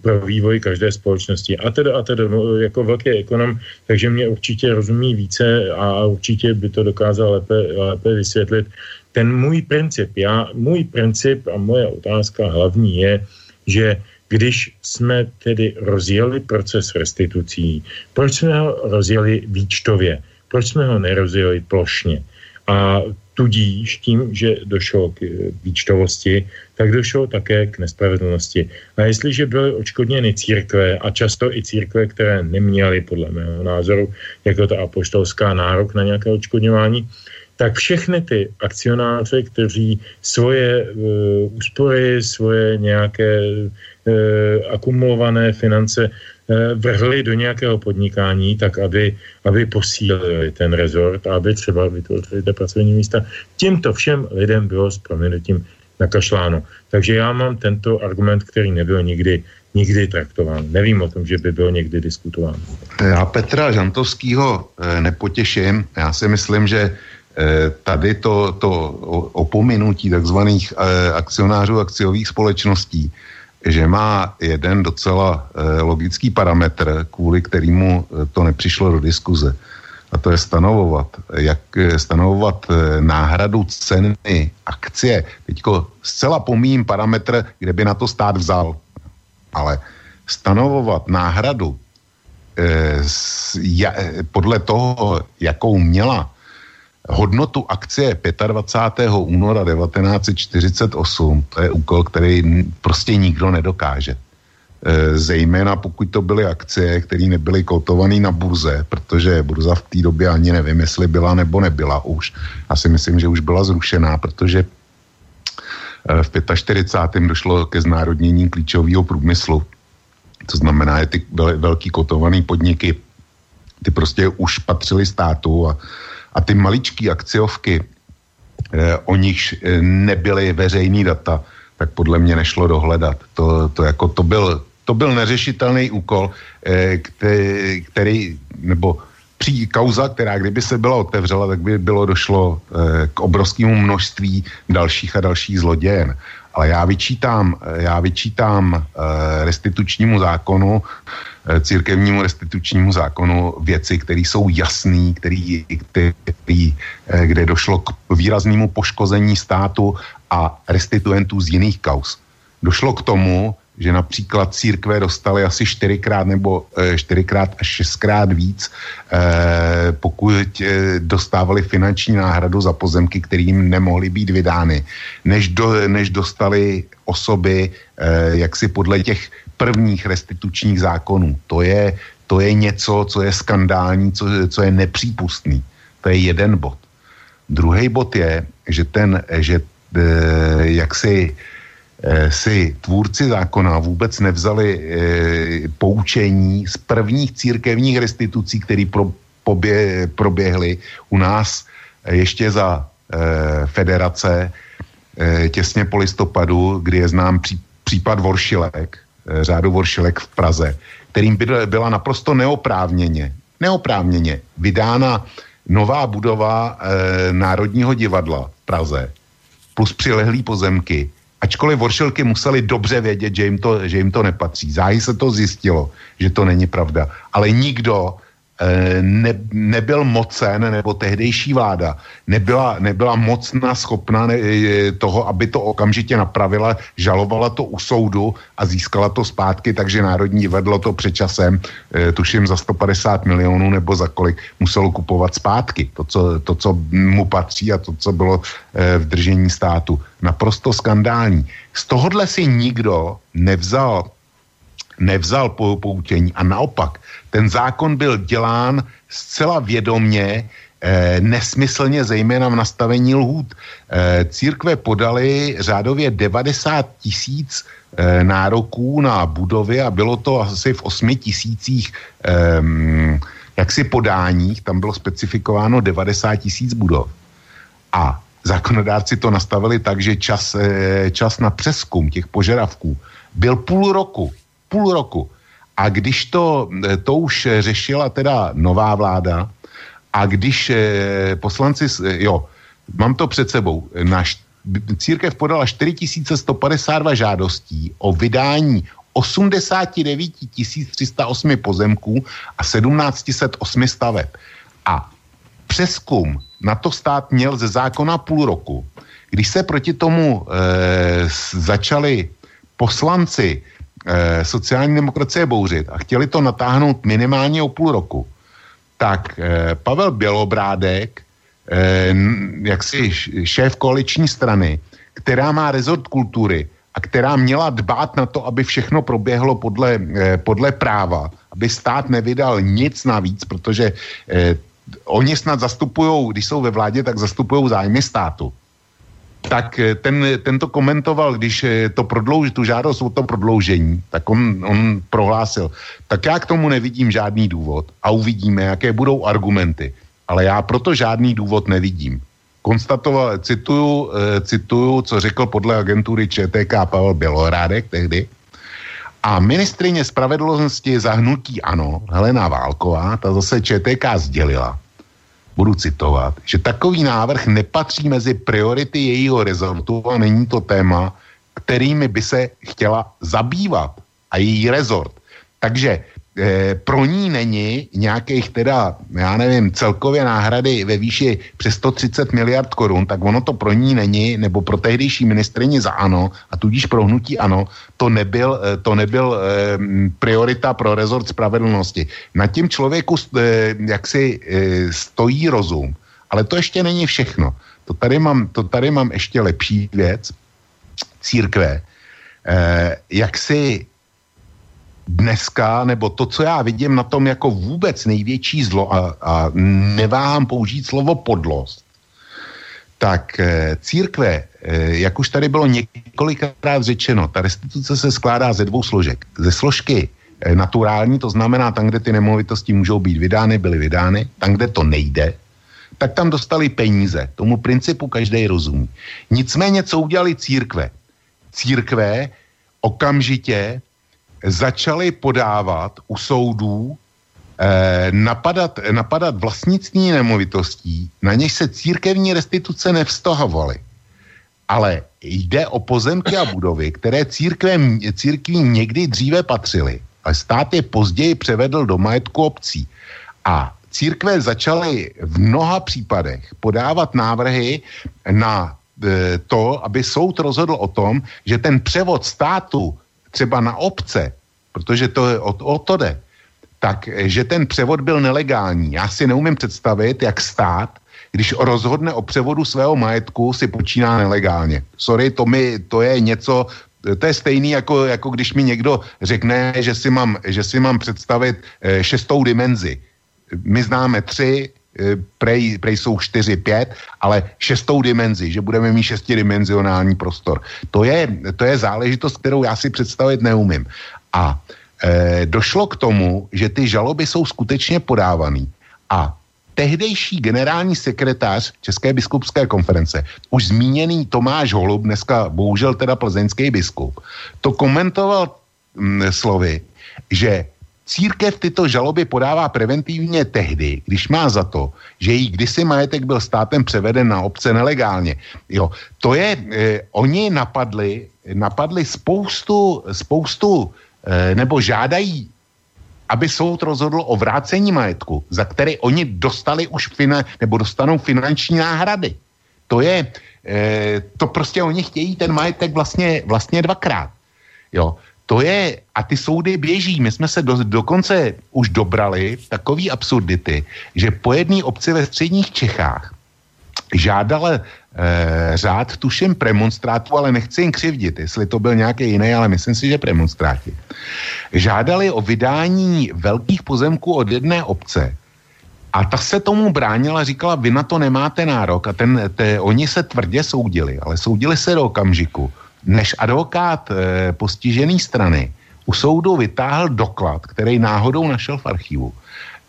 pro vývoj každé společnosti. A teda, a teda no, jako velký ekonom, takže mě určitě rozumí více a určitě by to dokázal lépe, lépe vysvětlit. Ten můj princip, já, můj princip a moje otázka hlavní je, že když jsme tedy rozjeli proces restitucí, proč jsme ho rozjeli výčtově, proč jsme ho nerozjeli plošně. A tudíž tím, že došlo k výčtovosti, tak došlo také k nespravedlnosti. A jestliže byly odškodněny církve, a často i církve, které neměly podle mého názoru, jako ta apoštolská nárok na nějaké odškodňování, tak všechny ty akcionáře, kteří svoje uh, úspory, svoje nějaké Eh, akumulované finance eh, vrhli do nějakého podnikání, tak aby, aby posílili ten rezort a aby třeba vytvořili ty pracovní místa. Tímto všem lidem bylo s proměnutím nakašláno. Takže já mám tento argument, který nebyl nikdy nikdy traktován. Nevím o tom, že by byl někdy diskutován. Já Petra Žantovského eh, nepotěším. Já si myslím, že tady to, to opominutí takzvaných akcionářů akciových společností že má jeden docela e, logický parametr, kvůli kterému eh, to nepřišlo do diskuze. A to je stanovovat, jak eh, stanovovat náhradu ceny akcie. Teďko zcela pomím parametr, kde by na to stát vzal. Ale stanovovat náhradu e, ja, podle toho, jakou měla hodnotu akcie 25. února 1948, to je úkol, který prostě nikdo nedokáže. E, zejména pokud to byly akcie, které nebyly kotované na burze, protože burza v té době ani nevím, jestli byla nebo nebyla už. Já si myslím, že už byla zrušená, protože e, v 45. došlo ke znárodnění klíčového průmyslu. To znamená, že ty velký kotované podniky, ty prostě už patřily státu a a ty maličké akciovky, eh, o nich eh, nebyly veřejný data, tak podle mě nešlo dohledat. To, to, jako, to, byl, to byl neřešitelný úkol, eh, který, který nebo při kauza, která kdyby se byla otevřela, tak by bylo došlo k obrovskému množství dalších a dalších zlodějen. Ale já vyčítám, eh, já vyčítám eh, restitučnímu zákonu, eh, církevnímu restitučnímu zákonu věci, které jsou jasné, který, který, kde došlo k výraznému poškození státu a restituentů z jiných kaus. Došlo k tomu, že například církve dostaly asi čtyřikrát nebo e, čtyřikrát až šestkrát víc, e, pokud e, dostávali finanční náhradu za pozemky, kterým nemohly být vydány, než, do, než dostali osoby jaksi podle těch prvních restitučních zákonů. To je, to je něco, co je skandální, co, co je nepřípustný. To je jeden bod. Druhý bod je, že ten, že jaksi Eh, si tvůrci zákona vůbec nevzali eh, poučení z prvních církevních restitucí, které pro, pobě, proběhly u nás eh, ještě za federace těsně po listopadu, kdy je znám pří, případ Voršilek, řádu Voršilek v Praze, kterým byla naprosto neoprávněně, neoprávněně vydána nová budova Národního divadla v Praze plus přilehlý pozemky, ačkoliv voršilky museli dobře vědět, že jim to, že jim to nepatří. Záhy se to zjistilo, že to není pravda. Ale nikdo ne, nebyl mocen, nebo tehdejší vláda nebyla, nebyla mocná, schopná ne, eh, toho, aby to okamžitě napravila, žalovala to u soudu a získala to zpátky, takže Národní vedlo to před časem, e, tuším za 150 milionů nebo za kolik, muselo kupovat zpátky to, co, to, co mu patří a to, co bylo v držení státu. Naprosto skandální. Z tohohle si nikdo nevzal nevzal po poučení a naopak ten zákon byl dělán zcela vědomně, eh, nesmyslně, zejména v nastavení lhůt. Eh, církve podali řádově 90 tisíc eh, nároků na budovy a bylo to asi v 8 tisících eh, jaksi podáních, tam bylo specifikováno 90 tisíc budov. A zákonodárci to nastavili tak, že čas, čas na přeskum těch požadavků byl půl roku půl roku. A když to, eh, to už řešila teda nová vláda a když eh, poslanci, eh, jo, mám to před sebou, naš, církev podala 4152 žádostí o vydání 89 308 pozemků a 1708 staveb. A přeskum na to stát měl ze zákona půl roku. Když se proti tomu e, začali poslanci eh, sociální demokracie bouřit a chtěli to natáhnout minimálně o půl roku, tak eh, Pavel Bělobrádek, eh, jaksi šéf koaliční strany, která má rezort kultury a která měla dbát na to, aby všechno proběhlo podle, eh, podle práva, aby stát nevydal nic navíc, protože eh, oni snad zastupují, když jsou ve vládě, tak zastupují zájmy státu tak eh, ten, ten to komentoval, když eh, to prodlouží, tu žádost o to prodloužení, tak on, on prohlásil, tak já k tomu nevidím žádný důvod a uvidíme, jaké budou argumenty. Ale já proto žádný důvod nevidím. Konstatoval, cituju, eh, cituju, co řekl podle agentury ČTK Pavel Bělorádek tehdy, a ministrině spravedlnosti zahnutí ANO, Helena Válková, ta zase ČTK sdělila, budu citovat, že takový návrh nepatří mezi priority jejího rezortu a není to téma, kterými by se chtěla zabývat a její rezort. Takže pro ní není nějakých teda, já nevím, celkově náhrady ve výši přes 130 miliard korun, tak ono to pro ní není, nebo pro tehdejší ministrině za ANO a tudíž pro hnutí ANO, to nebyl, e, to nebyl e, priorita pro rezort spravedlnosti. Na tím člověku e, jaksi e, stojí rozum, ale to ještě není všechno. To tady mám, to tady mám ještě lepší věc. Církve, eh, jak si dneska, nebo to, co já vidím na tom jako vůbec největší zlo a, a neváhám použít slovo podlost, tak e, církve, e, jak už tady bylo několikrát řečeno, ta restituce se skládá ze dvou složek. Ze složky e, naturální, to znamená tam, kde ty nemovitosti můžou být vydány, byly vydány, tam, kde to nejde, tak tam dostali peníze. Tomu principu každý rozumí. Nicméně, co udělali církve? Církve okamžitě začali podávat u soudů eh, napadat, napadat vlastnictví nemovitostí, na něž se církevní restituce nevztahovaly. Ale jde o pozemky a budovy, které církvem, církví někdy dříve patřily, ale stát je později převedl do majetku obcí. A církve začaly v mnoha případech podávat návrhy na e, to, aby soud rozhodl o tom, že ten převod státu třeba na obce, protože to o, o to jde, tak že ten převod byl nelegální. Já si neumím představit, jak stát, když rozhodne o převodu svého majetku, si počíná nelegálně. Sorry, to, mi, to je něco, to je stejný, jako, jako když mi někdo řekne, že si mám, že si mám představit e, šestou dimenzi. My známe tři, prej, prej jsou čtyři, pět, ale šestou dimenzi, že budeme mít šestidimenzionální prostor. To je, to je záležitost, kterou já si představit neumím. A e, došlo k tomu, že ty žaloby jsou skutečně podávaný a tehdejší generální sekretář České biskupské konference, už zmíněný Tomáš Holub, dneska bohužel teda plzeňský biskup, to komentoval mm, slovy, že církev tyto žaloby podává preventivně tehdy, když má za to, že jí kdysi majetek byl státem převeden na obce nelegálně. Jo, to je, eh, oni napadli, napadli spoustu, spoustu eh, nebo žádají aby soud rozhodl o vrácení majetku, za který oni dostali už fina, nebo dostanou finanční náhrady. To je, e, to prostě oni chtějí ten majetek vlastně, vlastně dvakrát. Jo. To je, a ty soudy běží. My jsme se do, dokonce už dobrali takový absurdity, že po jedné obci ve středních Čechách žádala eh, řád, tuším premonstrátu, ale nechci jim křivdit, jestli to byl nějaký jiný, ale myslím si, že premonstráti. Žádali o vydání velkých pozemků od jedné obce a ta se tomu bránila, říkala, vy na to nemáte nárok a ten, te, oni se tvrdě soudili, ale soudili se do okamžiku, než advokát eh, postižený strany u soudu vytáhl doklad, který náhodou našel v archivu,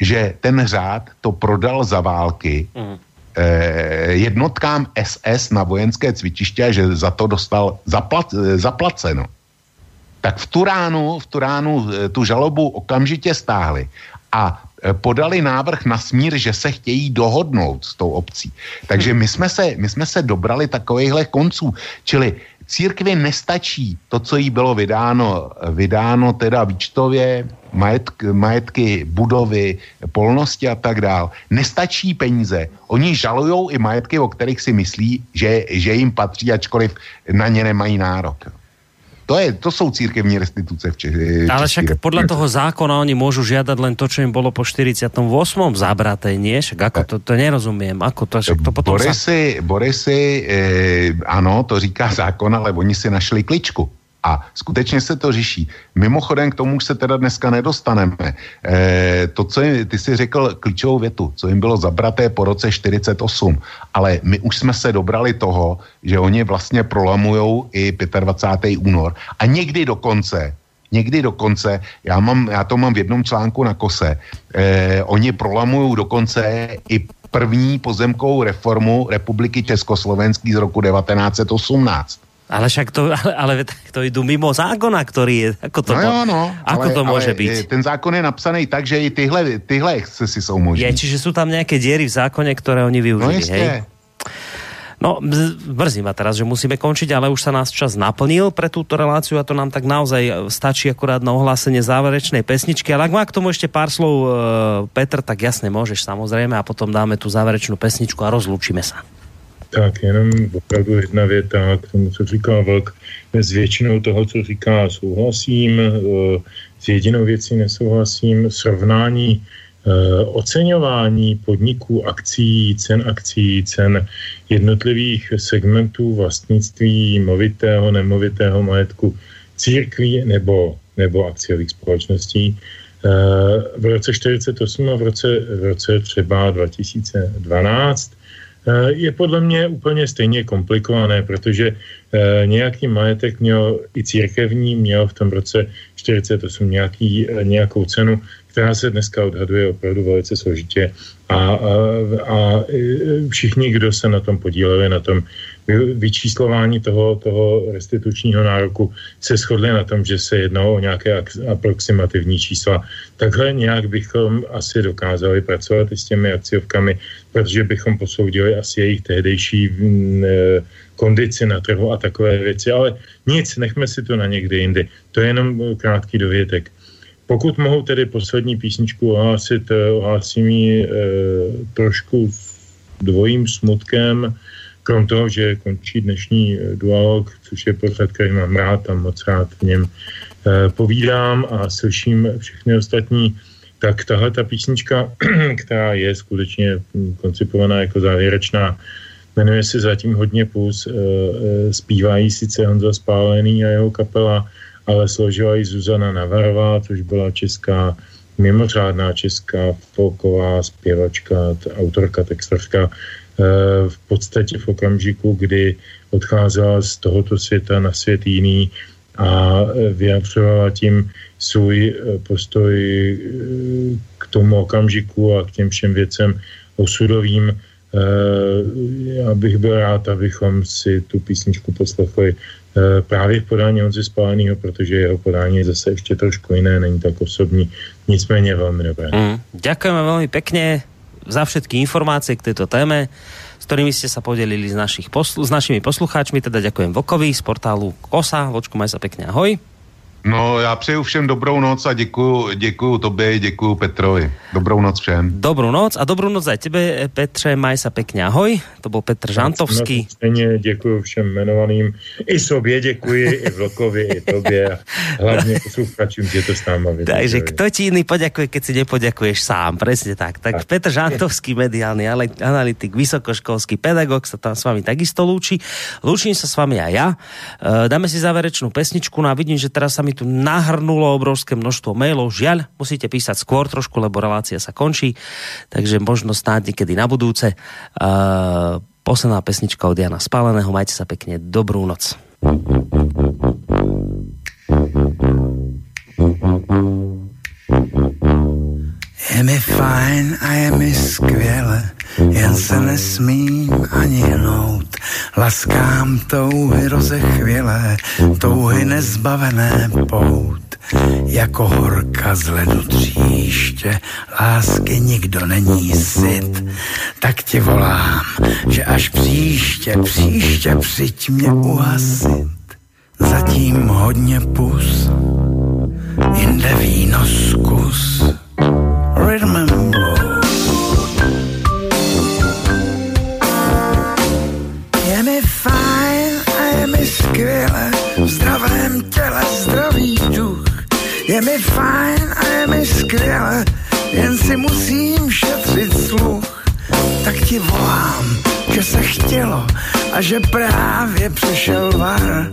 že ten řád to prodal za války mm eh, jednotkám SS na vojenské cvičiště, že za to dostal zaplat, eh, zaplaceno. Tak v Turánu, v Turánu eh, tu žalobu okamžitě stáhli a podali návrh na smír, že se chtějí dohodnout s tou obcí. Takže my jsme se, my jsme se dobrali takovýchhle konců. Čili církvi nestačí to, co jí bylo vydáno, vydáno teda výčtově, majetk, majetky, budovy, polnosti a tak dál. Nestačí peníze. Oni žalujou i majetky, o kterých si myslí, že, že jim patří, ačkoliv na ně nemají nárok. To, je, to jsou církevní restituce v Čech. Ale však podľa toho zákona oni môžu žiadať len to, čo im bolo po 48. zabraté, nie? Však ako to, to nerozumiem. Ako to, však to potom Borisy, sa... Borisy eh, ano, to říká zákon, ale oni si našli kličku. A skutečně se to řeší. Mimochodem k tomu už se teda dneska nedostaneme. E, to, co jim, ty si řekl klíčovou větu, co jim bylo zabraté po roce 48, ale my už jsme se dobrali toho, že oni vlastně prolamujou i 25. únor a někdy dokonce někdy dokonce, já, mám, já to mám v jednom článku na kose, eh, oni prolamují dokonce i první pozemkovou reformu republiky Československý z roku 1918. Ale však to, ale, ale to idú mimo zákona, ktorý je, ako to, no jo, no, ako ale, to môže ale byť? Ten zákon je napsaný tak, že i tyhle, tyhle excesy jsou možné. Je, čiže sú tam nejaké diery v zákone, ktoré oni využili, no, hej? No, mrzí ma teraz, že musíme končiť, ale už sa nás čas naplnil pre túto reláciu a to nám tak naozaj stačí akurát na ohlásenie záverečnej pesničky. Ale ak má k tomu ešte pár slov e, Petr, tak jasne môžeš samozrejme a potom dáme tu záverečnú pesničku a rozlúčime sa. Tak jenom opravdu jedna věta k tomu, co říká Vlk. S většinou toho, co říká, souhlasím. E, s jedinou věcí nesouhlasím. Srovnání e, oceňování podniků, akcí, cen akcí, cen jednotlivých segmentů vlastnictví movitého, nemovitého majetku církví nebo, nebo akciových společností e, v roce 48 a v roce, v roce třeba 2012 Eh, je podle mě úplně stejně komplikované, protože eh, nějaký majetek měl i církevní, měl v tom roce 48 nějaký, eh, nějakou cenu, která se dneska odhaduje opravdu velice složitě. A, a, a všichni, kdo se na tom podíleli, na tom vyčíslování toho, toho restitučního nároku se shodli na tom, že se jednalo o nějaké aproximativní čísla. Takhle nějak bychom asi dokázali pracovat i s těmi akciovkami, protože bychom posoudili asi jejich tehdejší mm, e, kondici na trhu a takové věci. Ale nic, nechme si to na někdy jindy. To je jenom krátký dovětek. Pokud mohu tedy poslední písničku ohlásit, e, ohlásím ji e, trošku s dvojím smutkem, krom toho, že končí dnešní eh, dualog, což je pořad, který mám rád a moc rád v něm povídám a slyším všechny ostatní, tak tahle ta písnička, která je skutečně koncipovaná jako závěrečná, jmenuje se Zatím hodně pus, zpívají sice Honza Spálený a jeho kapela, ale složila ji Zuzana Navarová, což byla česká mimořádná česká folková zpěvačka, autorka, textařka, eh, v podstatě v okamžiku, kdy odcházela z tohoto světa na svět jiný a eh, vyjadřovala tím svůj eh, postoj k tomu okamžiku a k těm všem věcem osudovým. Já bych byl rád, abychom si tu písničku poslechli Eh, právě v podání Honzy Spáleného, protože jeho podání je zase ještě trošku jiné, není tak osobní, nicméně velmi dobré. Mm, ďakujeme velmi pěkně za všetky informácie k této téme, s ktorými ste sa podelili s, našich poslu, s našimi poslucháčmi. Teda ďakujem Vokovi z portálu KOSA. Vočku, maj sa pekne, ahoj. No, já přeju všem dobrou noc a děkuju, děkuju tobě, děkuju Petrovi. Dobrou noc všem. Dobrou noc a dobrou noc aj tebe, Petře, maj sa pekne, ahoj. To byl Petr Žantovský. Stejně děkuju všem jmenovaným, i sobě děkuji, i Vlkovi, i tobě a hlavně posluchačům, že to s náma vydrželi. Takže kto ti jiný poděkuje, keď si nepoděkuješ sám, presne tak. Tak, tak. Petr Žantovský, mediálny analytik, vysokoškolský pedagog sa tam s vami takisto lúči. Lúčim sa s vami aj ja. E, dáme si záverečnú pesničku no a vidím, že teraz sa mi tu nahrnulo obrovské množstvo mailov. Žiaľ, musíte písať skôr trošku, lebo relácia sa končí, takže možno snáď niekedy na budúce. Uh, posledná pesnička od Jana Spáleného. Majte sa pekne. Dobrú noc. Je mi fajn a je mi skvěle, jen se nesmím ani hnout. Laskám touhy rozechvělé, touhy nezbavené pout. Jako horka z ledu tříště, lásky nikdo není syt. Tak tě volám, že až příště, příště přijď mě uhasit. Zatím hodně pus, jinde víno zkus. Rhythm and blues. Je mi fajn a je mi skvěle, v zdravém těle zdravý duch. Je mi fajn a je mi skvěle, jen si musím šetřit sluch. Tak ti volám, že se chtělo a že právě přišel var.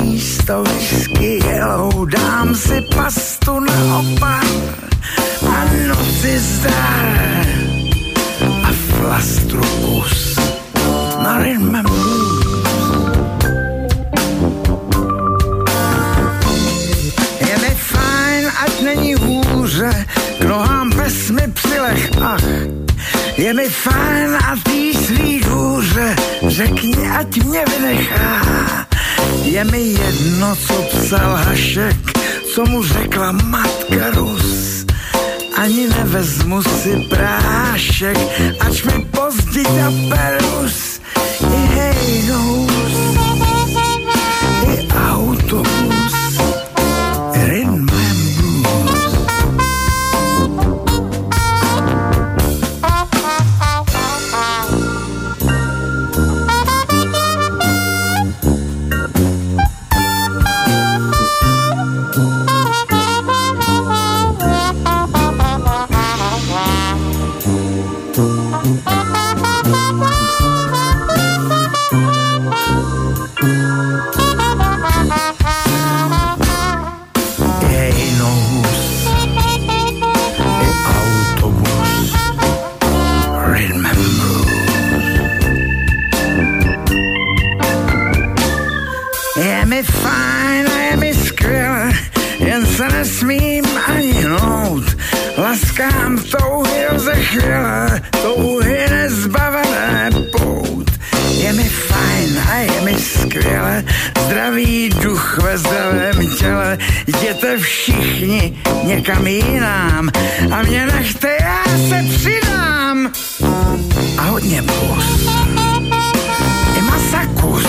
Místo whisky jelou dám si pastu na opar a noci zdar a flastru kus Marin Je mi fajn, ať není hůře, k nohám pes mi přilech, ach. Je mi fajn a tý svý hůře, řekni, ať mě vynechá. Je mi jedno, co psal Hašek, co mu řekla matka Rus ani nevezmu si prášek, ač mi pozdí ta perus. I hejnous, i autobus, Laskám touhy rozechvělé, touhy nezbavené pout. Je mi fajn a je mi skvěle, zdravý duch ve zdravém těle, jděte všichni někam jinám a mě nechte, já se přidám. A hodně pus, i masakus